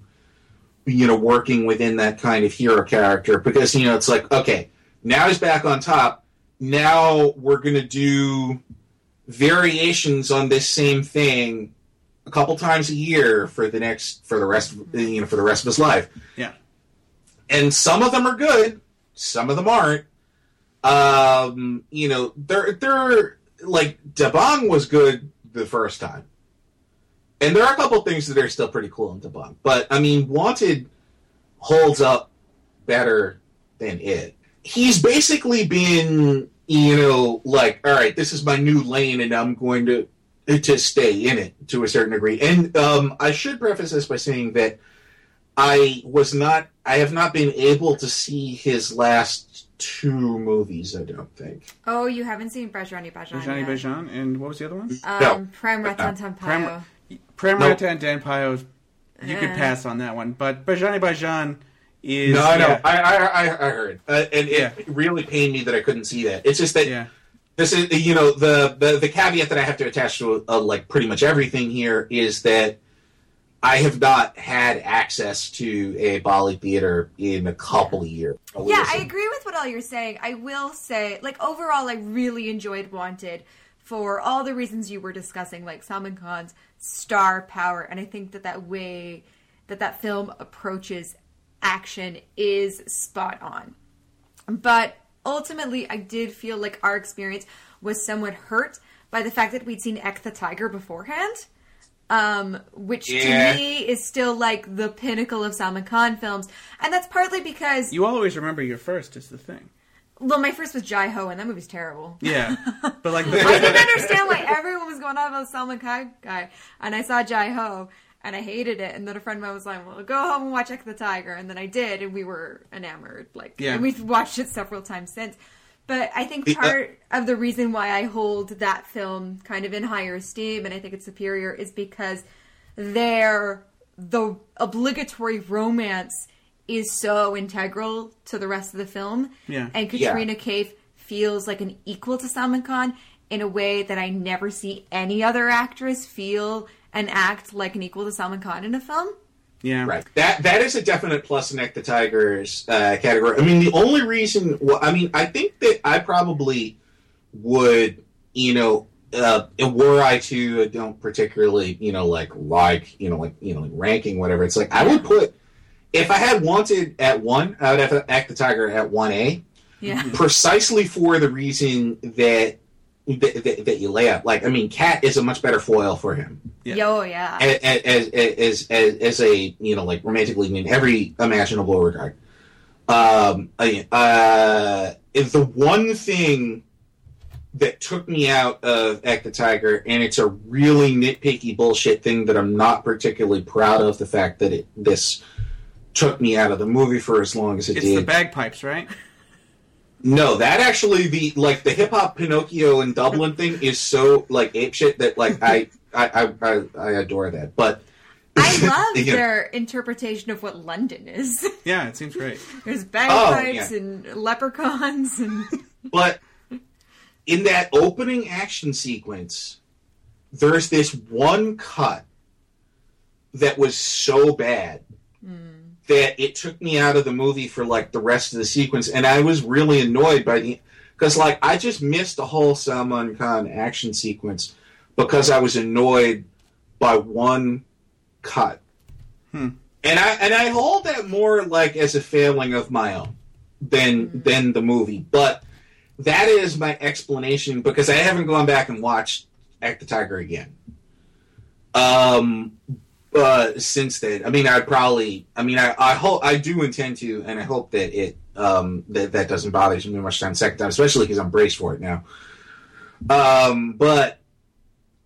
Speaker 3: you know working within that kind of hero character. Because you know it's like okay now he's back on top. Now we're gonna do variations on this same thing a couple times a year for the next for the rest of, you know for the rest of his life.
Speaker 2: Yeah.
Speaker 3: And some of them are good some of them aren't. Um you know they're they're like Dabangg was good the first time. And there are a couple things that are still pretty cool in Dabangg but i mean wanted holds up better than it. He's basically been you know like all right this is my new lane and i'm going to to stay in it to a certain degree. And um i should preface this by saying that I was not. I have not been able to see his last two movies. I don't think.
Speaker 1: Oh, you haven't seen Bajrangi Bhaijaan
Speaker 2: Bajani
Speaker 1: yet.
Speaker 2: Bajan, and what was the other one?
Speaker 1: Um,
Speaker 3: No.
Speaker 1: Prem Ratan
Speaker 3: Uh,
Speaker 1: Tampayo.
Speaker 2: Prem
Speaker 3: Nope.
Speaker 2: Rata and Dan Pio, you could pass on that one. But Bajrangi Bhaijaan is.
Speaker 3: no, I know.
Speaker 2: yeah,
Speaker 3: I, I, I, I heard, uh, and
Speaker 2: Yeah.
Speaker 3: it really pained me that I couldn't see that. It's just that
Speaker 2: yeah.
Speaker 3: this is, you know, the, the the caveat that I have to attach to uh, like pretty much everything here is that I have not had access to a Bali theater in a couple of years.
Speaker 1: Yeah, I agree with what all you're saying. I will say, like, overall, I really enjoyed Wanted for all the reasons you were discussing, like Salman Khan's star power. And I think that that way that that film approaches action is spot on. But ultimately, I did feel like our experience was somewhat hurt by the fact that we'd seen Ek Tha Tiger beforehand. Um, which
Speaker 3: Yeah.
Speaker 1: to me is still like the pinnacle of Salman Khan films. And that's partly because
Speaker 2: You always remember your first is the thing.
Speaker 1: well, my first was Jai Ho, and that movie's terrible.
Speaker 2: Yeah, but like
Speaker 1: I didn't understand why everyone was going on about the Salman Khan guy, and I saw Jai Ho, and I hated it. And then a friend of mine was like, "Well, go home and watch Ek Tha Tiger," and then I did, and we were enamored. Like,
Speaker 2: Yeah.
Speaker 1: and we've watched it several times since. But I think
Speaker 3: The-
Speaker 1: part of the reason why I hold that film kind of in higher esteem, and I think it's superior, is because their the obligatory romance is so integral to the rest of the film.
Speaker 2: Yeah.
Speaker 1: And
Speaker 3: Yeah.
Speaker 1: Katrina Kaif feels like an equal to Salman Khan in a way that I never see any other actress feel and act like an equal to Salman Khan in a film.
Speaker 2: Yeah.
Speaker 3: Right. That that is a definite plus in Ek Tha Tiger's uh, category. I mean, the only reason. Well, I mean, I think that I probably would, you know, uh, were I to uh, don't particularly, you know, like like you know, like you know, like ranking whatever. It's like I would put if I had wanted at one, I would have Ek Tha Tiger at one A,
Speaker 1: Yeah.
Speaker 3: precisely for the reason that. That, that, that you lay up. like I mean, Kat is a much better foil for him
Speaker 2: Yeah.
Speaker 1: Yo, yeah.
Speaker 3: as, as, as, as, as a you know like romantically in every imaginable regard. Um, I- uh, if the one thing that took me out of Ek Tha Tiger, and it's a really nitpicky bullshit thing that I'm not particularly proud of. The fact that it this took me out of the movie for as long as it
Speaker 2: It's
Speaker 3: did.
Speaker 2: It's the bagpipes, right?
Speaker 3: No, that actually the like the hip hop Pinocchio in Dublin thing is so like ape shit that like I I I, I, I adore that. But
Speaker 1: I love
Speaker 3: Yeah.
Speaker 1: their interpretation of what London is.
Speaker 2: Yeah, it seems great.
Speaker 1: There's bagpipes oh,
Speaker 3: yeah.
Speaker 1: and leprechauns and
Speaker 3: But in that opening action sequence, there's this one cut that was so bad that it took me out of the movie for like the rest of the sequence, and I was really annoyed by the because like I just missed the whole Salman Khan action sequence because I was annoyed by one cut. And I and I hold that more like as a failing of my own than than the movie. But that is my explanation because I haven't gone back and watched Ek Tha Tiger again. Um uh since then. I mean I'd probably I mean I, I hope I do intend to and I hope that it um that that doesn't bother me much time second time, especially because I'm braced for it now. Um but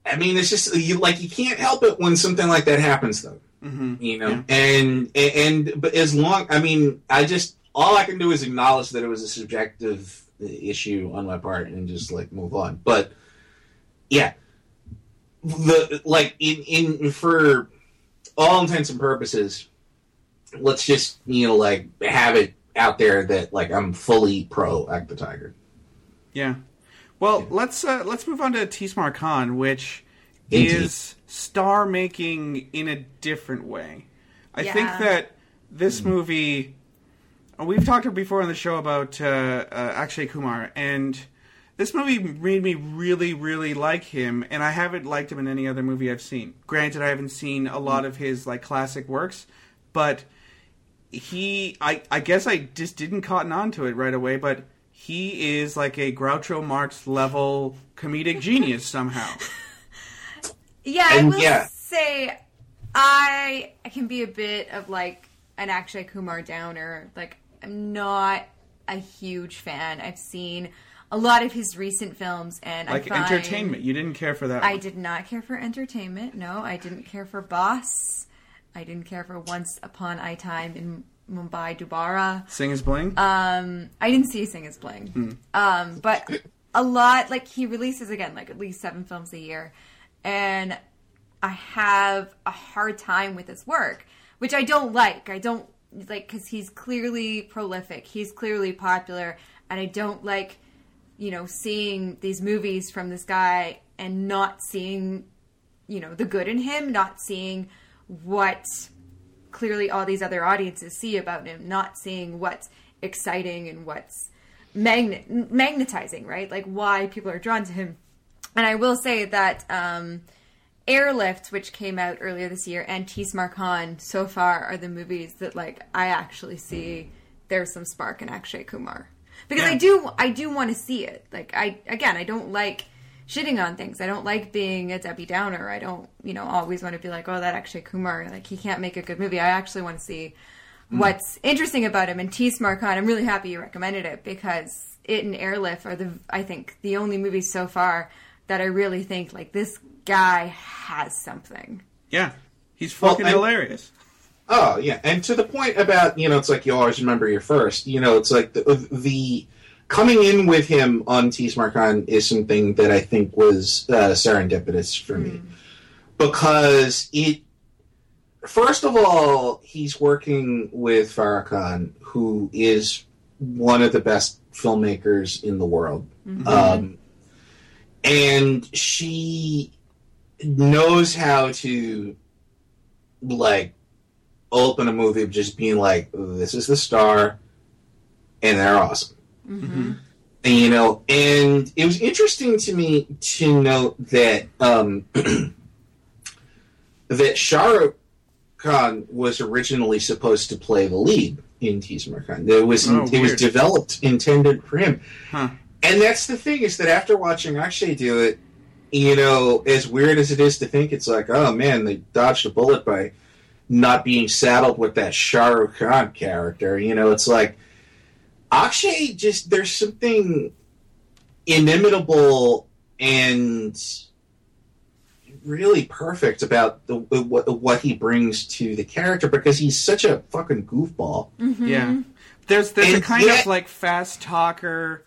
Speaker 3: I mean it's just you like you can't help it when something like that happens though
Speaker 2: hmm
Speaker 3: you know
Speaker 2: Yeah.
Speaker 3: and and but as long i mean i just all i can do is acknowledge that it was a subjective issue on my part and just like move on but yeah the like in in for all intents and purposes let's just you know like have it out there that like i'm fully pro Ek Tha Tiger
Speaker 2: Yeah. Well, let's uh, let's move on to Tees Maar Khan, which
Speaker 3: Indeed.
Speaker 2: is star making in a different way. I think that this movie. We've talked before on the show about uh, uh, Akshay Kumar, and this movie made me really, really like him, and I haven't liked him in any other movie I've seen. Granted, I haven't seen a lot of his like classic works, but he I I guess I just didn't cotton on to it right away, but he is like a Groucho Marx level comedic genius somehow.
Speaker 1: Yeah, I
Speaker 3: And,
Speaker 1: will
Speaker 3: yeah.
Speaker 1: say I I can be a bit of like an Akshay Kumar downer. Like I'm not a huge fan. I've seen a lot of his recent films and
Speaker 2: Like
Speaker 1: I find,
Speaker 2: entertainment. You didn't care for that.
Speaker 1: I
Speaker 2: one.
Speaker 1: did not care for entertainment. No, I didn't care for Boss. I didn't care for Once Upon a Time in Mumbai, Dobaara.
Speaker 2: Singh Is Bliing.
Speaker 1: Um, I didn't see Singh Is Bliing. Um, but a lot, like he releases again, like at least seven films a year, and I have a hard time with his work, which I don't like. I don't like because he's clearly prolific, he's clearly popular, and I don't like, you know, seeing these movies from this guy and not seeing, you know, the good in him, not seeing what clearly all these other audiences see about him, not seeing what's exciting and what's magnet magnetizing, right? Like why people are drawn to him. And I will say that um, Airlift, which came out earlier this year, and Tees Maar Khan, so far are the movies that like I actually see there's some spark in Akshay Kumar because I do I do want to see it. Like I again I don't like shitting on things. I don't like being a Debbie Downer. I don't you know always want to be like oh that Akshay Kumar like he can't make a good movie. I actually want to see mm. what's interesting about him and Tees Maar Khan. I'm really happy you recommended it because it and Airlift are the I think the only movies so far that I really think like this guy has something.
Speaker 2: yeah, he's
Speaker 3: Well,
Speaker 2: fucking
Speaker 3: I-
Speaker 2: hilarious.
Speaker 3: Oh yeah, and to the point about you know, it's like you always remember your first. You know, it's like the, the coming in with him on Tees Maar Khan is something that I think was uh, serendipitous for me because it. First of all, he's working with Farah Khan, who is one of the best filmmakers in the world, um, and she knows how to like open a movie of just being like, this is the star, and they're awesome. And, you know, and it was interesting to me to note that um, that Shah Rukh Khan was originally supposed to play the lead in Tees Maar Khan. It was
Speaker 2: Oh,
Speaker 3: it was developed intended for him.
Speaker 2: Huh.
Speaker 3: And that's the thing is that after watching Akshay do it, you know, as weird as it is to think, it's like, oh man, they dodged a bullet by not being saddled with that Shah Rukh Khan character. You know, it's like Akshay just there's something inimitable and really perfect about the, what, what he brings to the character because he's such a fucking goofball. Mm-hmm.
Speaker 2: Yeah. There's there's a kind
Speaker 3: yet-
Speaker 2: of like fast talker,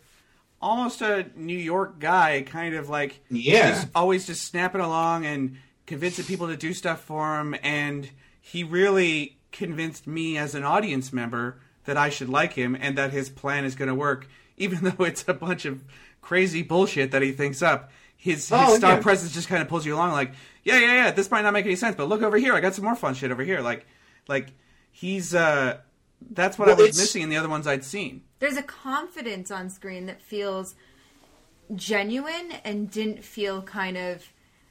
Speaker 2: almost a New York guy, kind of like
Speaker 3: Yeah.
Speaker 2: he's always just snapping along and convincing people to do stuff for him. And he really convinced me as an audience member that I should like him and that his plan is going to work, even though it's a bunch of crazy bullshit that he thinks up. His, his
Speaker 3: Oh,
Speaker 2: star
Speaker 3: yeah.
Speaker 2: presence just kind of pulls you along, like, yeah, yeah, yeah. This might not make any sense, but look over here. I got some more fun shit over here. Like, like he's uh, that's what
Speaker 3: Well,
Speaker 2: I was
Speaker 3: it's-
Speaker 2: missing in the other ones I'd seen.
Speaker 1: There's a confidence on screen that feels genuine and didn't feel kind of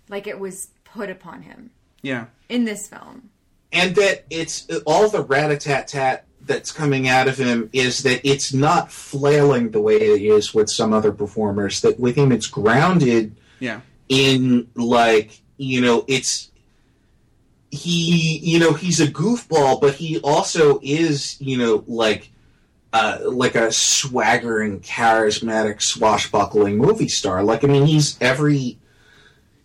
Speaker 1: like it was put upon him
Speaker 2: Yeah,
Speaker 1: in this film.
Speaker 3: And that it's all the rat a tat tat that's coming out of him is that it's not flailing the way it is with some other performers. That with him, it's grounded
Speaker 2: yeah,
Speaker 3: in like you know it's he you know he's a goofball, but he also is you know like. Uh, like a swaggering, charismatic, swashbuckling movie star. Like, I mean, he's every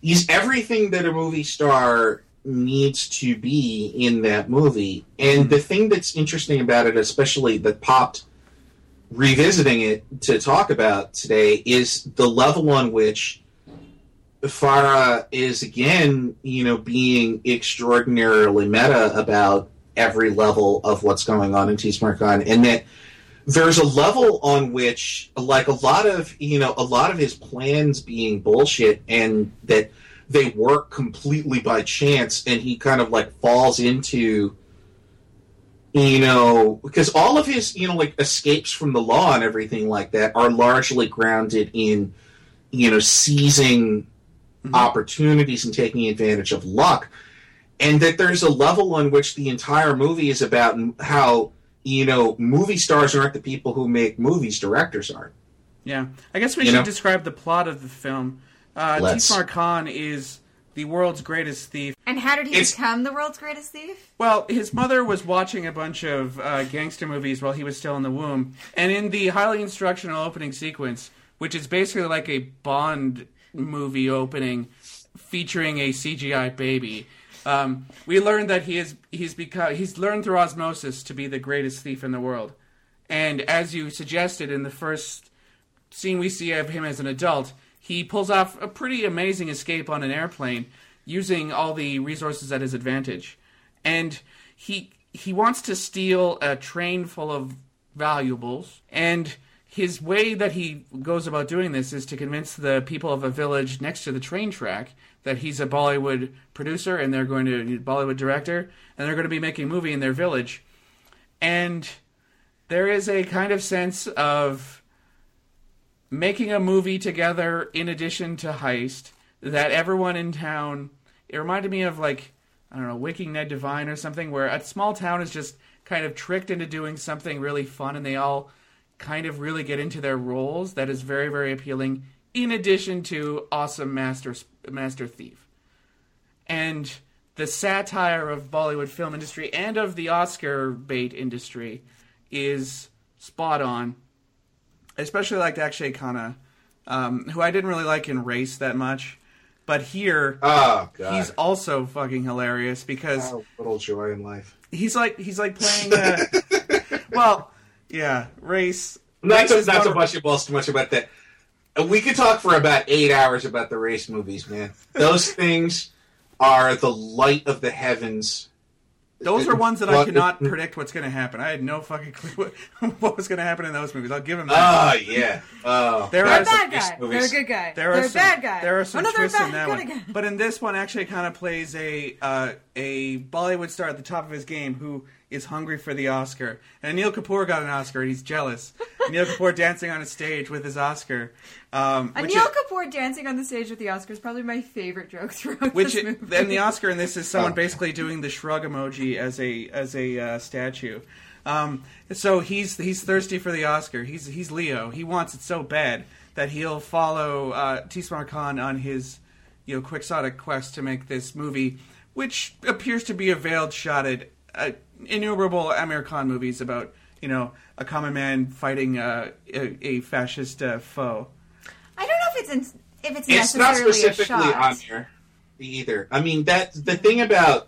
Speaker 3: he's everything that a movie star needs to be in that movie. And hmm. the thing that's interesting about it, especially that popped revisiting it to talk about today, is the level on which Farah is again, you know, being extraordinarily meta about every level of what's going on in Tees Maar Khan, and that there's a level on which, like a lot of, you know, a lot of his plans being bullshit, and that they work completely by chance, and he kind of like falls into, you know, because all of his, you know, like escapes from the law and everything like that are largely grounded in, you know, seizing mm-hmm. opportunities and taking advantage of luck. And that there's a level on which the entire movie is about how, you know, movie stars aren't the people who make movies, directors are.
Speaker 2: yeah. I guess we
Speaker 3: You
Speaker 2: should
Speaker 3: know?
Speaker 2: describe the plot of the film. Uh,
Speaker 3: Let's.
Speaker 2: Tees Maar Khan is the world's greatest thief.
Speaker 1: And how did he
Speaker 3: It's-
Speaker 1: become the world's greatest thief?
Speaker 2: Well, his mother was watching a bunch of uh, gangster movies while he was still in the womb, and in the highly instructional opening sequence, which is basically like a Bond movie opening featuring a CGI baby, um, we learned that he is he's become he's learned through osmosis to be the greatest thief in the world, and as you suggested in the first scene we see of him as an adult, he pulls off a pretty amazing escape on an airplane using all the resources at his advantage. And he he wants to steal a train full of valuables and his way that he goes about doing this is to convince the people of a village next to the train track that he's a Bollywood producer and they're going to Bollywood director and they're going to be making a movie in their village. And there is a kind of sense of making a movie together in addition to heist that everyone in town it reminded me of like i don't know Waking Ned Devine or something where a small town is just kind of tricked into doing something really fun and they all kind of really get into their roles that is very very appealing in addition to awesome master master thief. And the satire of bollywood film industry and of the oscar bait industry is spot on especially like Akshaye Khanna, um, who I didn't really like in Race that much, but here
Speaker 3: Oh god.
Speaker 2: he's also fucking hilarious because
Speaker 3: oh, little joy in life.
Speaker 2: he's like he's like playing. Uh, well, yeah, Race.
Speaker 3: Not
Speaker 2: Race
Speaker 3: so, not so
Speaker 2: more-
Speaker 3: much about much about that. We could talk for about eight hours about the race movies, man. Those things are the light of the heavens
Speaker 2: Those are ones that I cannot
Speaker 3: it-
Speaker 2: predict what's going to happen. I had no fucking clue what, what was going to happen in those movies. I'll give him that.
Speaker 3: Ah, yeah. Oh,
Speaker 2: There
Speaker 1: They're a
Speaker 2: some-
Speaker 1: bad guy.
Speaker 3: movies.
Speaker 1: They're a good guy.
Speaker 2: There
Speaker 1: They're
Speaker 2: are
Speaker 1: a
Speaker 2: some,
Speaker 1: bad guy.
Speaker 2: There are some
Speaker 1: oh, no,
Speaker 2: twists
Speaker 1: bad,
Speaker 2: in that one,
Speaker 1: again.
Speaker 2: but in this one, actually, kind of plays a uh, a Bollywood star at the top of his game who is hungry for the Oscar. And Neil Kapoor got an Oscar, and he's jealous. Neil Kapoor dancing on a stage with his Oscar. Um, which
Speaker 1: Anil
Speaker 2: is-
Speaker 1: Kapoor dancing on the stage with the Oscar is probably my favorite joke throughout
Speaker 2: which
Speaker 1: this
Speaker 2: it,
Speaker 1: movie.
Speaker 2: and the Oscar in this is someone basically doing the shrug emoji as a as a uh, statue. Um, so he's he's thirsty for the Oscar. He's he's Leo. He wants it so bad that he'll follow uh, Tees Maar Khan on his you know quixotic quest to make this movie, which appears to be a veiled shot at uh, innumerable Aamir Khan movies about you know a common man fighting uh, a, a fascist uh, foe.
Speaker 1: I don't know if it's in, if it's,
Speaker 3: it's not
Speaker 1: necessarily a
Speaker 3: specifically
Speaker 1: shot.
Speaker 3: on here either. I mean, that the thing about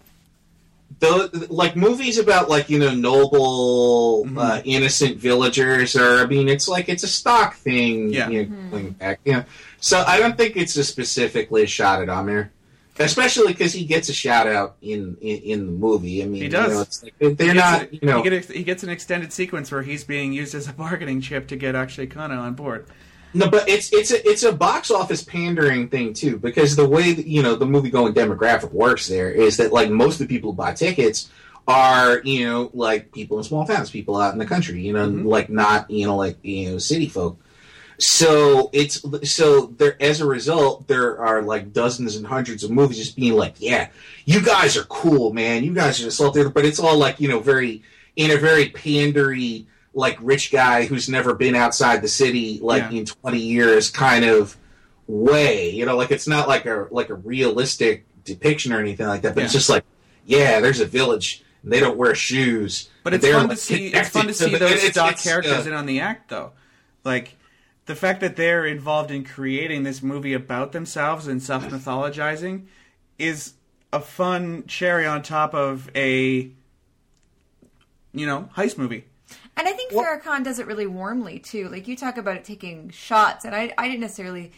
Speaker 3: the like movies about like you know noble,
Speaker 2: Mm-hmm.
Speaker 3: uh, innocent villagers, or I mean, it's like it's a stock thing.
Speaker 2: Yeah.
Speaker 3: you know, going back, you know. So I don't think it's a specifically a shot at Aamir. Especially because he gets a shout out in, in in the movie. I mean,
Speaker 2: He does.
Speaker 3: You know, it's like, they're
Speaker 2: He gets
Speaker 3: not.
Speaker 2: a-
Speaker 3: you know,
Speaker 2: he, gets, he gets an extended sequence where he's being used as a bargaining chip to get Akshaye Khanna on board.
Speaker 3: No, but it's it's a it's a box office pandering thing too, because the way that, you know the movie going demographic works there is that like most of the people who buy tickets are you know like people in small towns, people out in the country, you know,
Speaker 2: Mhm.
Speaker 3: like not you know like you know city folk. So it's so there as a result there are like dozens and hundreds of movies just being like, yeah, you guys are cool, man, you guys are salty, but it's all like you know very in a very pandery like rich guy who's never been outside the city like
Speaker 2: Yeah.
Speaker 3: in 20 years kind of way you know like it's not like a like a realistic depiction or anything like that but it's just like yeah there's a village and they don't wear shoes
Speaker 2: But it's
Speaker 3: They're,
Speaker 2: fun to see. It's fun to see those
Speaker 3: it's-
Speaker 2: stock characters
Speaker 3: uh,
Speaker 2: in on the act, though. Like the fact that they're involved in creating this movie about themselves and self mythologizing is a fun cherry on top of a you know heist movie.
Speaker 1: And I think Farah Khan does it really warmly too. Like you talk about it taking shots, and I, I didn't necessarily.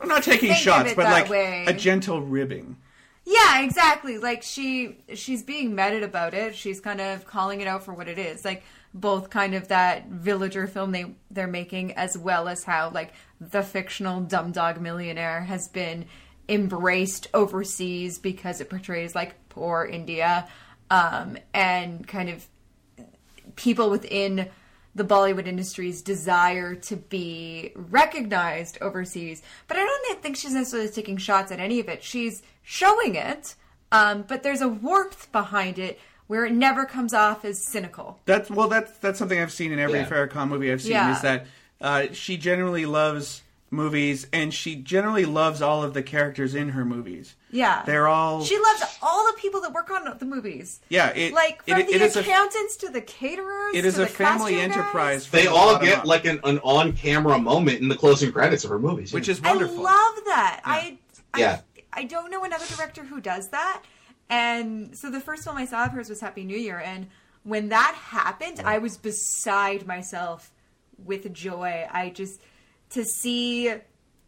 Speaker 2: I'm not taking
Speaker 1: Think
Speaker 2: shots, but like
Speaker 1: way.
Speaker 2: a gentle ribbing.
Speaker 1: Yeah, exactly. Like she, she's being meted about it. She's kind of calling it out for what it is. Like both kind of that villager film they they're making, as well as how like the fictional dumb dog millionaire has been embraced overseas because it portrays like poor India, um, and kind of people within the Bollywood industry's desire to be recognized overseas. But I don't think she's necessarily taking shots at any of it. She's showing it, um, but there's a warmth behind it where it never comes off as cynical.
Speaker 2: That's well, that's that's something I've seen in every
Speaker 3: Yeah.
Speaker 2: Farah Khan movie I've seen.
Speaker 1: Yeah.
Speaker 2: Is that uh, she generally loves movies, and she generally loves all of the characters in her movies.
Speaker 1: Yeah.
Speaker 2: They're all
Speaker 1: She loves all the people that work on the movies.
Speaker 2: yeah. It,
Speaker 1: Like from
Speaker 2: it,
Speaker 1: the
Speaker 2: it is a
Speaker 1: accountants to the caterers.
Speaker 2: it is
Speaker 1: to
Speaker 2: a
Speaker 1: the
Speaker 2: family enterprise.
Speaker 3: they all get
Speaker 2: up,
Speaker 3: like an, an on-camera moment in the closing credits of her movies
Speaker 2: which
Speaker 3: yeah.
Speaker 2: is wonderful.
Speaker 1: I love that. I, I
Speaker 3: Yeah.
Speaker 1: I don't know another director who does that. And so the first film I saw of hers was Happy New Year, and when that happened, I was beside myself with joy. I just to see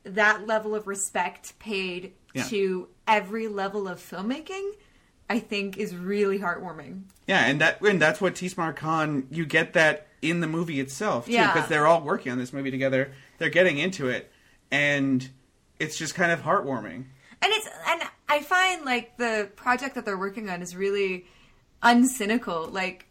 Speaker 1: that level of respect paid
Speaker 2: Yeah.
Speaker 1: to every level of filmmaking, I think is really heartwarming.
Speaker 2: Yeah, and that and that's what Tees Maar Khan. You get that in the movie itself too,
Speaker 1: Yeah.
Speaker 2: because they're all working on this movie together. They're getting into it, and it's just kind of heartwarming.
Speaker 1: and it's and I find like the project that they're working on is really uncynical. Like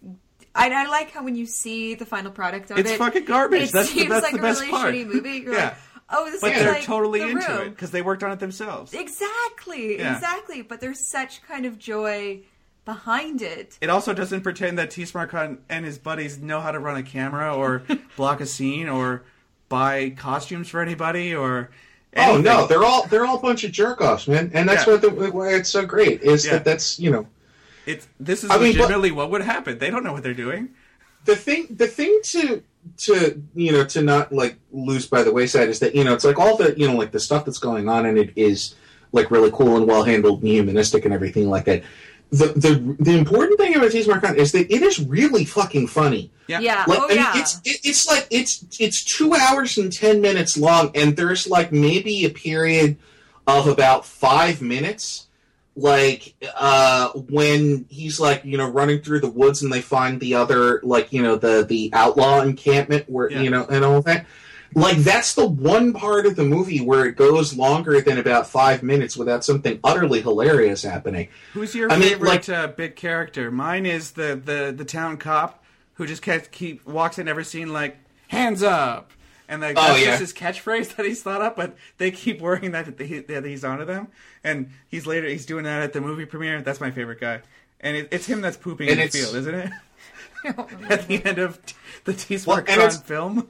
Speaker 1: I, I like how when you see the final product of
Speaker 2: It's
Speaker 1: it,
Speaker 2: fucking garbage.
Speaker 1: It
Speaker 2: That's the-
Speaker 1: seems
Speaker 2: that's
Speaker 1: like
Speaker 2: the
Speaker 1: a
Speaker 2: best
Speaker 1: really
Speaker 2: part.
Speaker 1: shitty movie. You're
Speaker 2: Yeah.
Speaker 1: like, oh, this
Speaker 2: But
Speaker 1: is
Speaker 2: they're
Speaker 1: like
Speaker 2: totally
Speaker 1: The
Speaker 2: into
Speaker 1: Room.
Speaker 2: it because they worked on it themselves.
Speaker 1: Exactly,
Speaker 2: Yeah.
Speaker 1: exactly. But there's such kind of joy behind it.
Speaker 2: It also doesn't pretend that Tees Maar Khan and his buddies know how to run a camera or block a scene or buy costumes for anybody or.
Speaker 3: Oh no, they're all they're all a bunch of jerk offs, man, and that's
Speaker 2: Yeah.
Speaker 3: what the, why it's so great is
Speaker 2: Yeah.
Speaker 3: that that's you know
Speaker 2: It's this is
Speaker 3: I mean, but-
Speaker 2: legitimately what would happen. They don't know what they're doing.
Speaker 3: the thing the thing to to you know to not like lose by the wayside is that you know it's like all the you know like the stuff that's going on in it is like really cool and well handled and humanistic and everything like that. The the the important thing about Tees Maar Khan is that it is really fucking funny.
Speaker 2: Yeah.
Speaker 1: Yeah.
Speaker 3: Like,
Speaker 1: oh
Speaker 3: I mean,
Speaker 1: yeah.
Speaker 3: it's it, it's like it's it's two hours and ten minutes long, and there's like maybe a period of about five minutes like uh when he's like you know running through the woods and they find the other like you know the the outlaw encampment where
Speaker 2: Yeah.
Speaker 3: you know and all that like that's the one part of the movie where it goes longer than about five minutes without something utterly hilarious happening
Speaker 2: Who's your
Speaker 3: I mean,
Speaker 2: favorite
Speaker 3: like-
Speaker 2: uh, big character? Mine is the, the, the town cop who just kept, keep walks in every scene like hands up, and like
Speaker 3: Oh,
Speaker 2: that's
Speaker 3: yeah.
Speaker 2: just his catchphrase that he's thought up. But they keep worrying that he, that he's onto them, and he's later he's doing that at the movie premiere. That's my favorite guy, and it, it's him that's pooping
Speaker 3: And
Speaker 2: in the field, isn't it? at the end of the T
Speaker 3: Well,
Speaker 2: Smart
Speaker 3: and it's-
Speaker 2: film.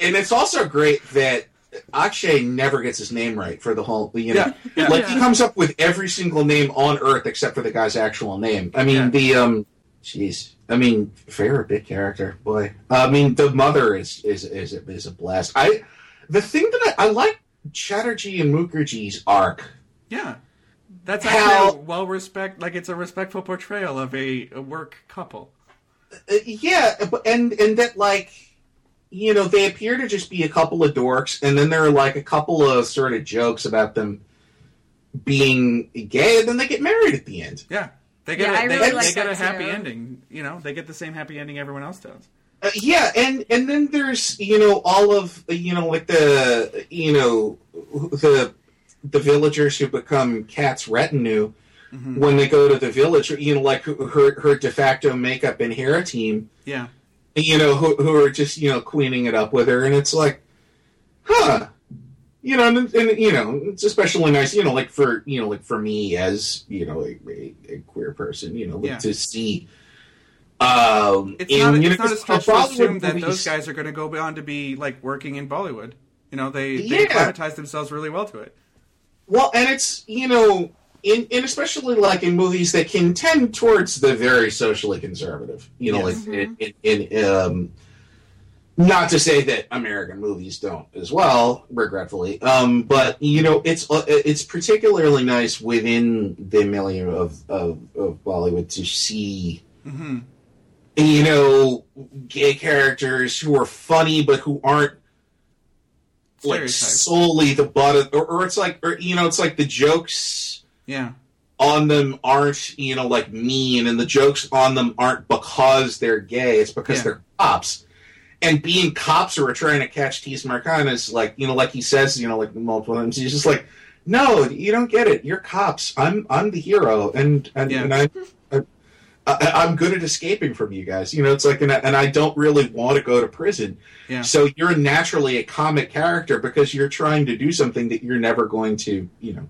Speaker 3: And it's also great that Akshay never gets his name right for the whole you know
Speaker 2: Yeah, yeah.
Speaker 3: like he comes up with every single name on earth except for the guy's actual name i mean
Speaker 2: Yeah.
Speaker 3: the um jeez i mean favorite big character boy i mean the mother is is is, is a blast i the thing that i, I like chatterjee and mukherjee's arc
Speaker 2: Yeah. That's
Speaker 3: How-
Speaker 2: a well respect like it's a respectful portrayal of a, a work couple.
Speaker 3: Uh, yeah, and and that like you know they appear to just be a couple of dorks, and then there are like a couple of sort of jokes about them being gay, and then they get married at the end.
Speaker 2: Yeah. They get
Speaker 1: Yeah,
Speaker 2: a,
Speaker 1: I
Speaker 2: they,
Speaker 1: really
Speaker 2: they
Speaker 1: like
Speaker 2: get a happy
Speaker 1: too.
Speaker 2: ending. You know, they get the same happy ending everyone else does.
Speaker 3: Uh, yeah, and and then there's you know all of you know like the you know the the villagers who become Kat's retinue when they go to the village. You know, like her her de facto makeup and hair team.
Speaker 2: Yeah.
Speaker 3: You know, who, who are just, you know, queening it up with her. And it's like, huh. You know, and, and you know, it's especially nice, you know, like for, you know, like for me as, you know, a, a, a queer person, you know, like
Speaker 2: Yeah.
Speaker 3: to see, um,
Speaker 2: It's
Speaker 3: in,
Speaker 2: not, it's
Speaker 3: know,
Speaker 2: not a stretch to assume that
Speaker 3: movies-
Speaker 2: those guys are going to go on to be like working in Bollywood. You know, they they
Speaker 3: Yeah.
Speaker 2: themselves really well to it.
Speaker 3: Well, and it's you know, in, in especially like in movies that can tend towards the very socially conservative. You know,
Speaker 2: Yes.
Speaker 3: like in, in, in um, not to say that American movies don't as well, regretfully. Um, but you know, it's uh, it's particularly nice within the milieu of of, of Bollywood to see.
Speaker 2: hmm
Speaker 3: You know, gay characters who are funny but who aren't like solely the butt of, or, or it's like or you know it's like the jokes
Speaker 2: Yeah.
Speaker 3: on them aren't you know like mean and the jokes on them aren't because they're gay it's because
Speaker 2: Yeah.
Speaker 3: they're cops and being cops who are trying to catch Tees Maar Khan is like you know like he says you know like multiple times he's just like no you don't get it you're cops I'm I'm the hero and and,
Speaker 2: Yeah.
Speaker 3: and I, I I, I'm good at escaping from you guys. You know, it's like, and I, and I don't really want to go to prison.
Speaker 2: Yeah.
Speaker 3: So you're naturally a comic character because you're trying to do something that you're never going to, you know.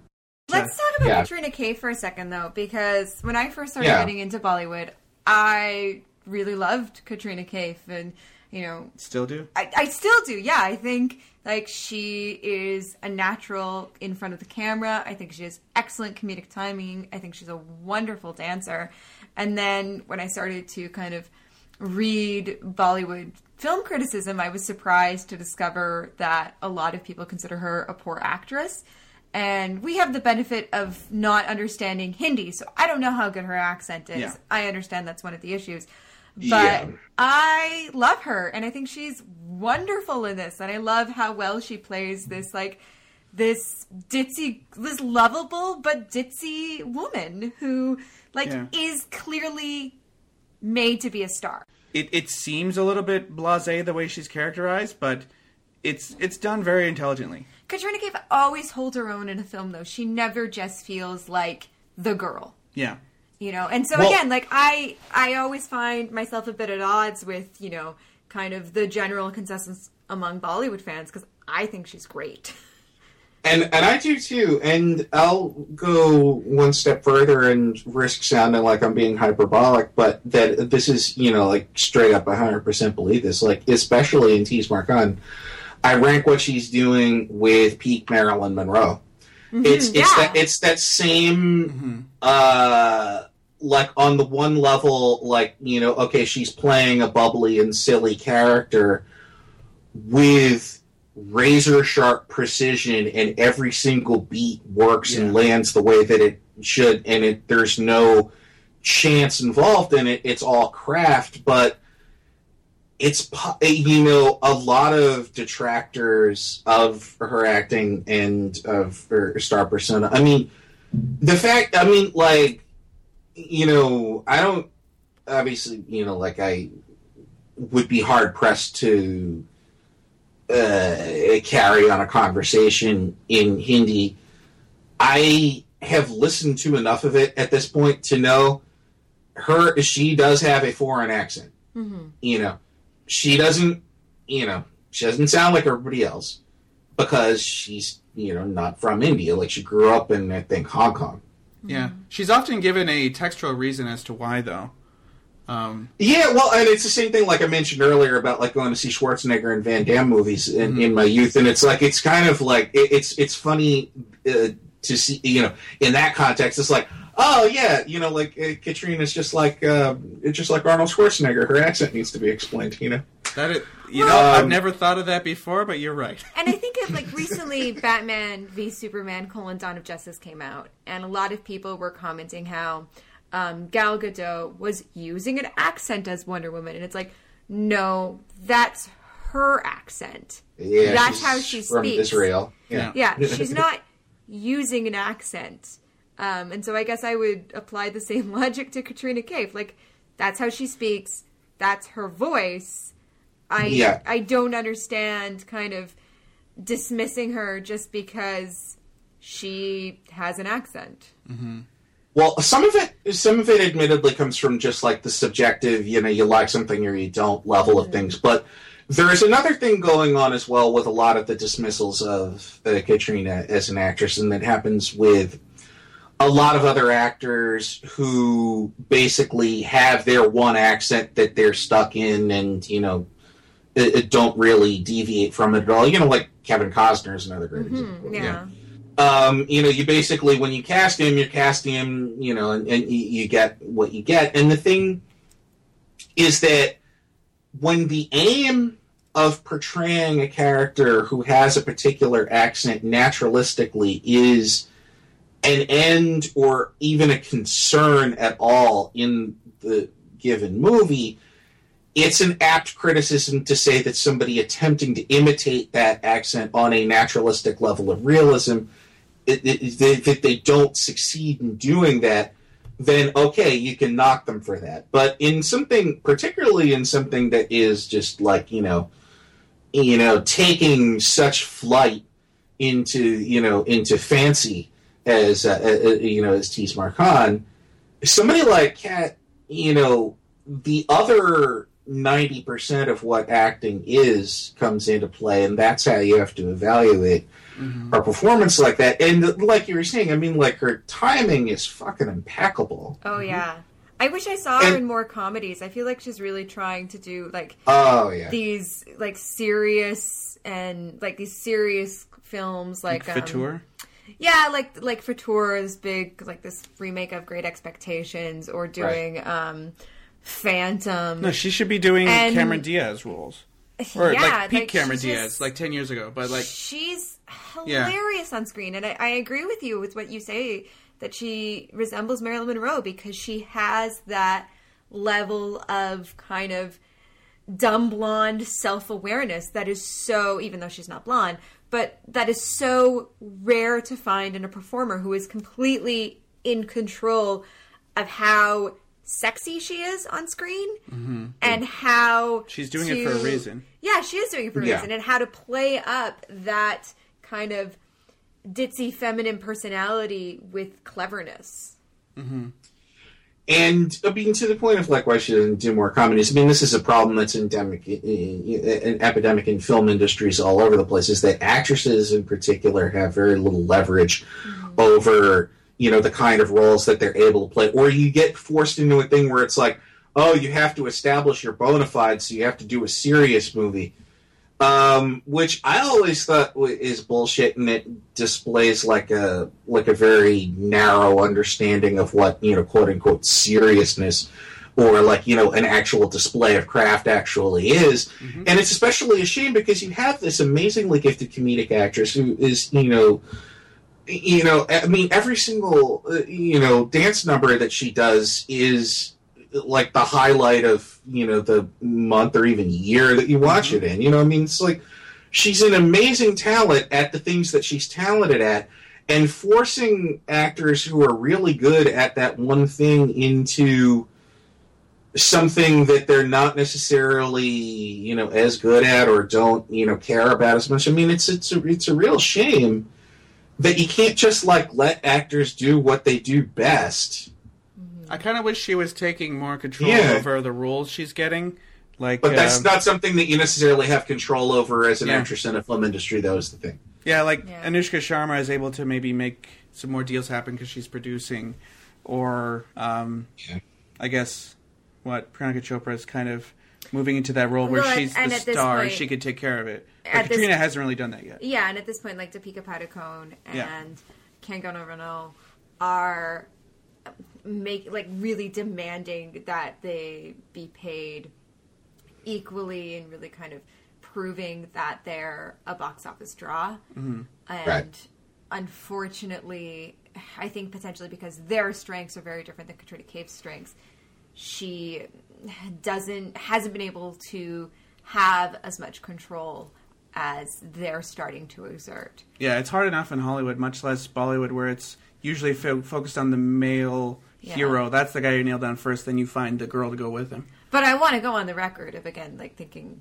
Speaker 1: Let's talk about
Speaker 3: Yeah.
Speaker 1: Katrina Kaif for a second, though, because when I first started
Speaker 3: Yeah.
Speaker 1: getting into Bollywood, I really loved Katrina Kaif, and you know,
Speaker 2: Still do.
Speaker 1: I, I still do. Yeah, I think like she is a natural in front of the camera. I think she has excellent comedic timing. I think she's a wonderful dancer. And then when I started to kind of read Bollywood film criticism, I was surprised to discover that a lot of people consider her a poor actress. And we have the benefit of not understanding Hindi, so I don't know how good her accent is.
Speaker 2: Yeah.
Speaker 1: I understand that's one of the issues. But
Speaker 3: Yeah.
Speaker 1: I love her and I think she's wonderful in this and I love how well she plays this like this ditzy this lovable but ditzy woman who like
Speaker 2: Yeah.
Speaker 1: is clearly made to be a star.
Speaker 2: It it seems a little bit blasé the way she's characterized, but it's it's done very intelligently.
Speaker 1: Katrina Kaif always holds her own in a film though. She never just feels like the girl.
Speaker 2: Yeah.
Speaker 1: you know and so
Speaker 3: Well-
Speaker 1: again like i i always find myself a bit at odds with you know kind of the general consensus among bollywood fans because i think she's great
Speaker 3: And and I do too. And I'll go one step further and risk sounding like I'm being hyperbolic, but that this is you know like straight up 100 percent believe this. Like especially in Tees Maar Khan, I rank what she's doing with peak Marilyn Monroe. It's it's
Speaker 1: yeah.
Speaker 3: that it's that same uh like on the one level like you know okay she's playing a bubbly and silly character with razor sharp precision and every single beat works and lands the way that it should and it there's no chance involved in it it's all craft but it's you know a lot of detractors of her acting and of her star persona i mean the fact, I mean, like, you know, I don't obviously, you know, like I would be hard pressed to uh, carry on a conversation in Hindi. I have listened to enough of it at this point to know her. She does have a foreign accent. You know, she doesn't. You know, she doesn't sound like everybody else because she's you know not from India. Like she grew up in I think Hong Kong.
Speaker 2: Yeah, she's often given a textual reason as to why, though. Um,
Speaker 3: Yeah, well, and it's the same thing like I mentioned earlier about like going to see Schwarzenegger and Van Damme movies in, in my youth, and it's like it's kind of like it, it's it's funny uh, to see you know in that context. It's like oh yeah, you know like uh, Katrina's just like uh, it's just like Arnold Schwarzenegger. Her accent needs to be explained, you know.
Speaker 2: that it, you know, I've
Speaker 3: Um,
Speaker 2: never thought of that before, but you're right.
Speaker 1: And I think of like recently Batman v Superman colon Dawn of Justice came out, and a lot of people were commenting how um, Gal Gadot was using an accent as Wonder Woman, and it's like, no, that's her accent.
Speaker 3: Yeah,
Speaker 1: That's
Speaker 3: she's
Speaker 1: how she
Speaker 3: from
Speaker 1: speaks.
Speaker 3: Israel. Yeah.
Speaker 1: Yeah, she's not using an accent. Um, and so I guess I would apply the same logic to Katrina Kaif. Like, that's how she speaks. That's her voice. I
Speaker 3: Yeah.
Speaker 1: I don't understand kind of dismissing her just because she has an accent.
Speaker 3: Well, some of it, some of it, admittedly, comes from just like the subjective, you know, you like something or you don't level of things. But there is another thing going on as well with a lot of the dismissals of uh, Katrina as an actress, and that happens with a lot of other actors who basically have their one accent that they're stuck in, and you know, it, it don't really deviate from it at all. You know, like Kevin Costner is another great example.
Speaker 1: Yeah.
Speaker 3: um, you know, you basically when you cast him, you're casting him, you know, and, and you, you get what you get. And the thing is that when the aim of portraying a character who has a particular accent naturalistically is an end or even a concern at all in the given movie, it's an apt criticism to say that somebody attempting to imitate that accent on a naturalistic level of realism it, if they don't succeed in doing that, then okay, you can knock them for that. But in something, particularly in something that is just like you know, you know, taking such flight into you know into fancy as uh, uh, uh, you know as Tees Maar Khan, somebody like Kat, you know, the other ninety percent of what acting is comes into play, and that's how you have to evaluate her performance like that. And like you were saying, I mean, like her timing is fucking impeccable.
Speaker 1: Oh yeah. I wish I saw her
Speaker 3: And-
Speaker 1: in more comedies. I feel like she's really trying to do like
Speaker 3: Oh yeah,
Speaker 1: these like serious and like these serious films like um,
Speaker 2: Fitoor.
Speaker 1: Yeah, like like Fitoor, this big like this remake of Great Expectations, or doing um Phantom.
Speaker 2: No, she should be doing
Speaker 1: And-
Speaker 2: Cameron Diaz roles. Or
Speaker 1: yeah,
Speaker 2: like peak
Speaker 1: like,
Speaker 2: Cameron Diaz,
Speaker 1: just-
Speaker 2: like 10 years ago. But like,
Speaker 1: she's
Speaker 2: Yeah.
Speaker 1: hilarious on screen, and I, I agree with you with what you say that she resembles Marilyn Monroe because she has that level of kind of dumb blonde self awareness that is so, even though she's not blonde, but that is so rare to find in a performer who is completely in control of how sexy she is on screen and how
Speaker 2: Mm-hmm. She's doing it for a reason.
Speaker 1: Yeah, she is doing it for a
Speaker 3: Yeah.
Speaker 1: reason, and how to play up that kind of ditzy feminine personality with cleverness.
Speaker 3: And I mean to the point of like why she doesn't do more comedies. I mean, this is a problem that's endemic, an epidemic in film industries all over the place. Is that actresses in particular have very little leverage mm-hmm. over you know the kind of roles that they're able to play, or you get forced into a thing where it's like, oh, you have to establish your bona fides, so you have to do a serious movie. Um, which I always thought is bullshit, and it displays like a like a very narrow understanding of what you know, quote unquote, seriousness, or like you know, an actual display of craft actually is. And it's especially a shame because you have this amazingly gifted comedic actress who is you know, you know, I mean, every single uh, you know dance number that she does is like the highlight of you know the month or even year that you watch mm-hmm. it in. You know, I mean, it's like she's an amazing talent at the things that she's talented at, and forcing actors who are really good at that one thing into something that they're not necessarily you know as good at or don't you know care about as much. I mean, it's it's a, it's a real shame that you can't just like let actors do what they do best.
Speaker 2: I kind of wish she was taking more control
Speaker 3: Yeah.
Speaker 2: over the roles she's getting. Like,
Speaker 3: But that's
Speaker 2: uh,
Speaker 3: not something that you necessarily have control over as an
Speaker 2: Yeah.
Speaker 3: actress in a film industry. That was the thing.
Speaker 2: Yeah, like
Speaker 1: Yeah.
Speaker 2: Anushka Sharma is able to maybe make some more deals happen because she's producing, or um,
Speaker 3: Yeah.
Speaker 2: I guess what Priyanka Chopra is kind of moving into that role where
Speaker 1: Well,
Speaker 2: she's
Speaker 1: and
Speaker 2: the
Speaker 1: at
Speaker 2: star
Speaker 1: point-
Speaker 2: she could take care of it. But
Speaker 1: At this-
Speaker 2: Katrina hasn't really done that yet.
Speaker 1: Yeah, and at this point, like Deepika Padukone and
Speaker 2: Yeah.
Speaker 1: Kangana Ranaut are make like really demanding that they be paid equally and really kind of proving that they're a box office draw. Mm-hmm. And
Speaker 3: Right.
Speaker 1: unfortunately, I think potentially because their strengths are very different than Katrina Kaif's strengths, she doesn't hasn't been able to have as much control as they're starting to exert.
Speaker 2: Yeah, it's hard enough in Hollywood, much less Bollywood, where it's usually fo- focused on the male
Speaker 1: Yeah.
Speaker 2: hero. That's the guy you nail down first, then you find the girl to go with him.
Speaker 1: But I want to go on the record of again, like thinking,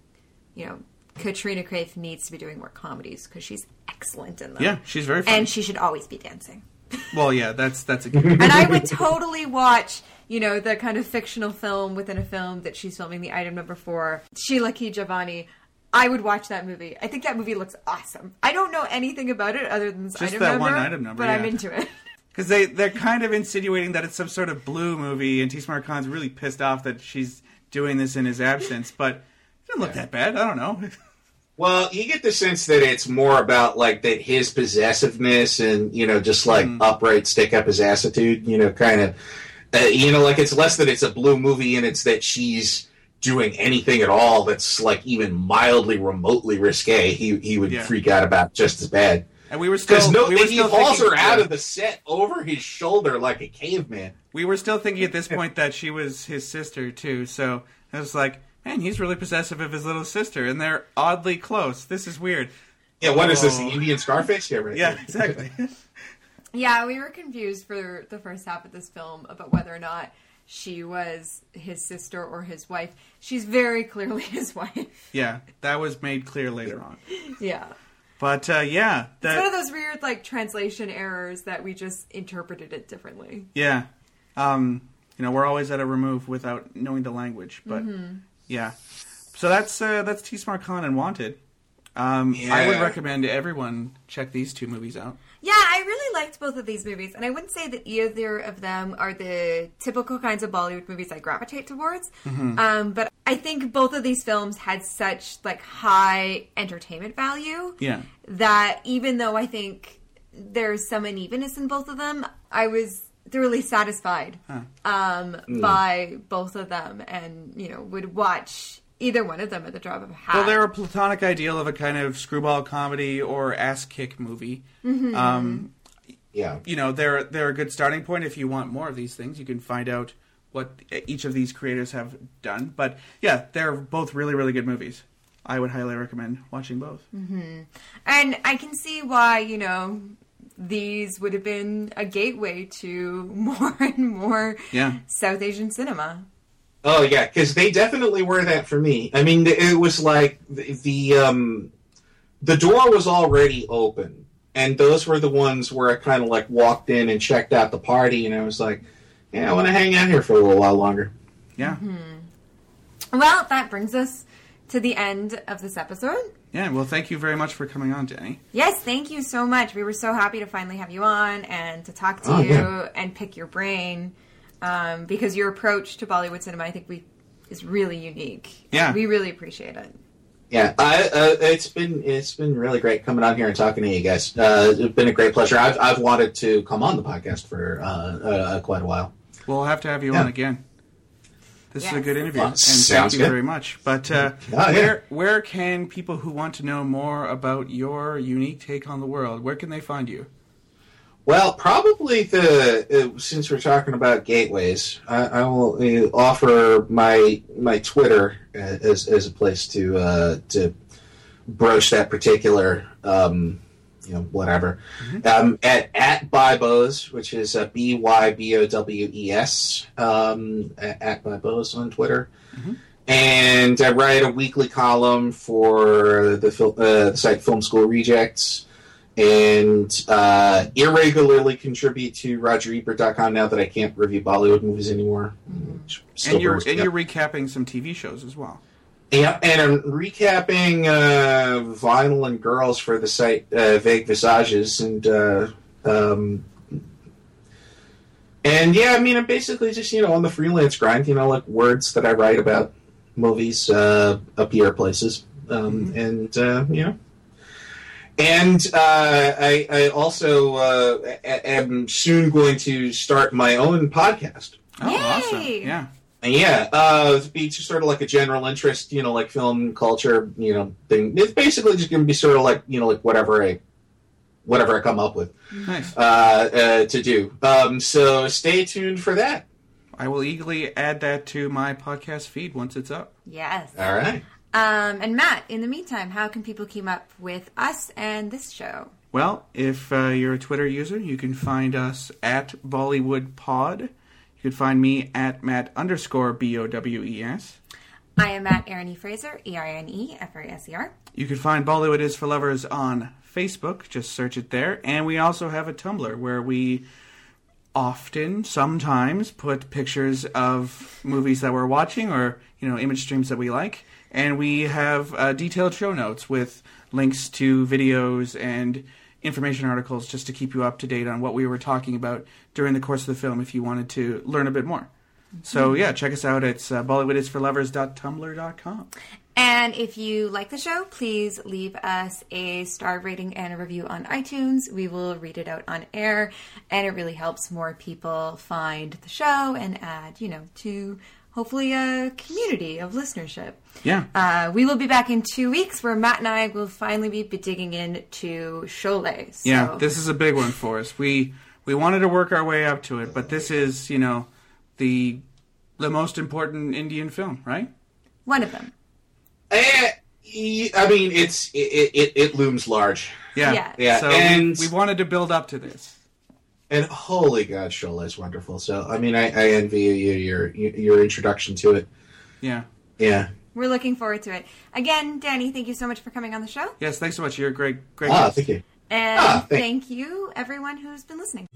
Speaker 1: you know, Katrina Kaif needs to be doing more comedies because she's excellent in them.
Speaker 2: Yeah, she's very funny.
Speaker 1: and she should always be dancing.
Speaker 2: well, yeah, that's that's a good.
Speaker 1: and I would totally watch, you know, the kind of fictional film within a film that she's filming, the item number four, Sheila Ki Jawani. I would watch that movie. I think that movie looks awesome. I don't know anything about it other than
Speaker 2: Just that
Speaker 1: number,
Speaker 2: one item number,
Speaker 1: but I'm into it.
Speaker 2: Because they, they're kind of insinuating that it's some sort of blue movie, and Tees Maar Khan's really pissed off that she's doing this in his absence, but it doesn't look that bad. I don't know.
Speaker 3: Well, you get the sense that it's more about like that his possessiveness and you know just like upright stick up his attitude. You know, kind of. Uh, you know, like it's less that it's a blue movie and it's that she's doing anything at all that's like even mildly remotely risque. He he would
Speaker 2: Yeah.
Speaker 3: freak out about just as bad.
Speaker 2: And we were still,
Speaker 3: Because no,
Speaker 2: we were
Speaker 3: he
Speaker 2: still
Speaker 3: hauls
Speaker 2: thinking,
Speaker 3: her out of the set over his shoulder like a caveman.
Speaker 2: we were still thinking at this point that she was his sister too. So I was like, man, he's really possessive of his little sister, and they're oddly close. This is weird.
Speaker 3: Yeah, what is this? The
Speaker 2: Oh.
Speaker 3: Indian Scarface? Yeah, right.
Speaker 2: Yeah, exactly.
Speaker 1: Yeah, we were confused for the first half of this film about whether or not she was his sister or his wife. She's very clearly his wife.
Speaker 2: yeah, that was made clear later on.
Speaker 1: Yeah.
Speaker 2: But uh, yeah,
Speaker 1: It's one of those weird like translation errors that we just interpreted it differently.
Speaker 2: yeah, um, you know, we're always at a remove without knowing the language. But
Speaker 1: Mm-hmm.
Speaker 2: yeah, so that's uh, that's Tees Maar Khan and Wanted. Um, I would recommend everyone check these two movies out.
Speaker 1: Yeah, I really liked both of these movies, and I wouldn't say that either of them are the typical kinds of Bollywood movies I gravitate towards. Um, but I think both of these films had such like high entertainment value
Speaker 2: Yeah,
Speaker 1: that even though I think there's some unevenness in both of them, I was thoroughly satisfied um, by both of them, and you know would watch either one of them at the drop of a hat.
Speaker 2: Well, they're a platonic ideal of a kind of screwball comedy or ass kick movie.
Speaker 1: Mm-hmm.
Speaker 2: Um,
Speaker 3: Yeah.
Speaker 2: you know, they're they're a good starting point. If you want more of these things, you can find out what each of these creators have done. But yeah, they're both really really good movies. I would highly recommend watching both.
Speaker 1: Mm-hmm. And I can see why, you know, these would have been a gateway to more and more
Speaker 2: Yeah.
Speaker 1: South Asian cinema.
Speaker 3: Oh yeah, because they definitely were that for me. I mean, it was like the, the um, the door was already open, and those were the ones where I kind of like walked in and checked out the party, and I was like, yeah, I want to hang out here for a little while longer.
Speaker 2: Yeah,
Speaker 1: Well, that brings us to the end of this episode.
Speaker 2: yeah. Well, thank you very much for coming on, Danny.
Speaker 1: Yes, thank you so much. We were so happy to finally have you on and to talk to
Speaker 3: Oh,
Speaker 1: you
Speaker 3: yeah.
Speaker 1: and pick your brain um, because your approach to Bollywood cinema, I think, we is really unique.
Speaker 2: Yeah.
Speaker 1: we really appreciate it.
Speaker 3: Yeah, I, uh, it's been it's been really great coming on here and talking to you guys. Uh, it's been a great pleasure. I've I've wanted to come on the podcast for uh, uh, quite a while.
Speaker 2: We'll have to have you
Speaker 3: Yeah.
Speaker 2: on again. This is a good interview,
Speaker 3: Well,
Speaker 2: and thank you
Speaker 3: good.
Speaker 2: very much. But uh,
Speaker 3: Oh, yeah.
Speaker 2: where where can people who want to know more about your unique take on the world, where can they find you?
Speaker 3: Well, probably the uh, since we're talking about gateways, I, I will uh, offer my my Twitter uh, as as a place to uh, to broach that particular um, you know, whatever. Um, at at ByBowes, which is B Y B O W E S, um, at, at ByBowes on Twitter. And I write a weekly column for the, fil- uh, the site Film School Rejects, and uh, irregularly contribute to RogerEbert.com now that I can't review Bollywood movies anymore. Still
Speaker 2: and you're and
Speaker 3: up.
Speaker 2: you're recapping some TV shows as well.
Speaker 3: Yeah, and I'm recapping uh, Vinyl and Girls for the site uh, Vague Visages, and uh, um, and yeah, I mean, I'm basically just you know on the freelance grind. You know, like words that I write about movies uh, appear places, um, and uh, you know. And uh, I, I also uh, am soon going to start my own podcast.
Speaker 2: Oh,
Speaker 1: Yay!
Speaker 2: awesome! Yeah,
Speaker 3: Yeah, uh, it'd be just sort of like a general interest, you know, like film culture, you know, thing. It's basically just going to be sort of like, you know, like whatever I, whatever I come up with
Speaker 2: nice.
Speaker 3: uh, uh, to do. Um, so stay tuned for that.
Speaker 2: I will eagerly add that to my podcast feed once it's up.
Speaker 1: Yes.
Speaker 3: All right.
Speaker 1: Um, and Matt, in the meantime, how can people keep up with us and this show?
Speaker 2: Well, if uh, you're a Twitter user, you can find us at Bollywood Pod. You can find me at Matt underscore B O W E S.
Speaker 1: I am at Erin E. Fraser, E R I N E F R A S E R.
Speaker 2: You can find Bollywood is for Lovers on Facebook. Just search it there. And we also have a Tumblr where we often, sometimes, put pictures of movies that we're watching or, you know, image streams that we like. And we have uh, detailed show notes with links to videos and information articles just to keep you up to date on what we were talking about during the course of the film if you wanted to learn a bit more. So, yeah, check us out. It's uh, BollywoodIsForLovers.tumblr.com.
Speaker 1: And if you like the show, please leave us a star rating and a review on iTunes. We will read it out on air, and it really helps more people find the show and add, you know, to hopefully a community of listenership.
Speaker 2: Yeah.
Speaker 1: Uh, we will be back in two weeks where Matt and I will finally be digging into Sholay. So.
Speaker 2: Yeah, this is a big one for us. We we wanted to work our way up to it, but this is, you know, the the most important Indian film, right?
Speaker 1: one of them.
Speaker 3: I, y- I mean, it's it, it, it looms large,
Speaker 2: Yeah.
Speaker 1: Yeah.
Speaker 3: Yeah,
Speaker 2: So
Speaker 3: and-
Speaker 2: we, we wanted to build up to this.
Speaker 3: And holy God, Sholay is wonderful. So, I mean, I, I envy you your your introduction to it.
Speaker 2: Yeah.
Speaker 3: Yeah.
Speaker 1: We're looking forward to it. Again, Danny, thank you so much for coming on the show.
Speaker 2: Yes, thanks so much. You're a great great
Speaker 3: Ah,
Speaker 2: guest.
Speaker 3: thank you.
Speaker 1: And
Speaker 3: Ah, thank-
Speaker 1: thank you, everyone who's been listening.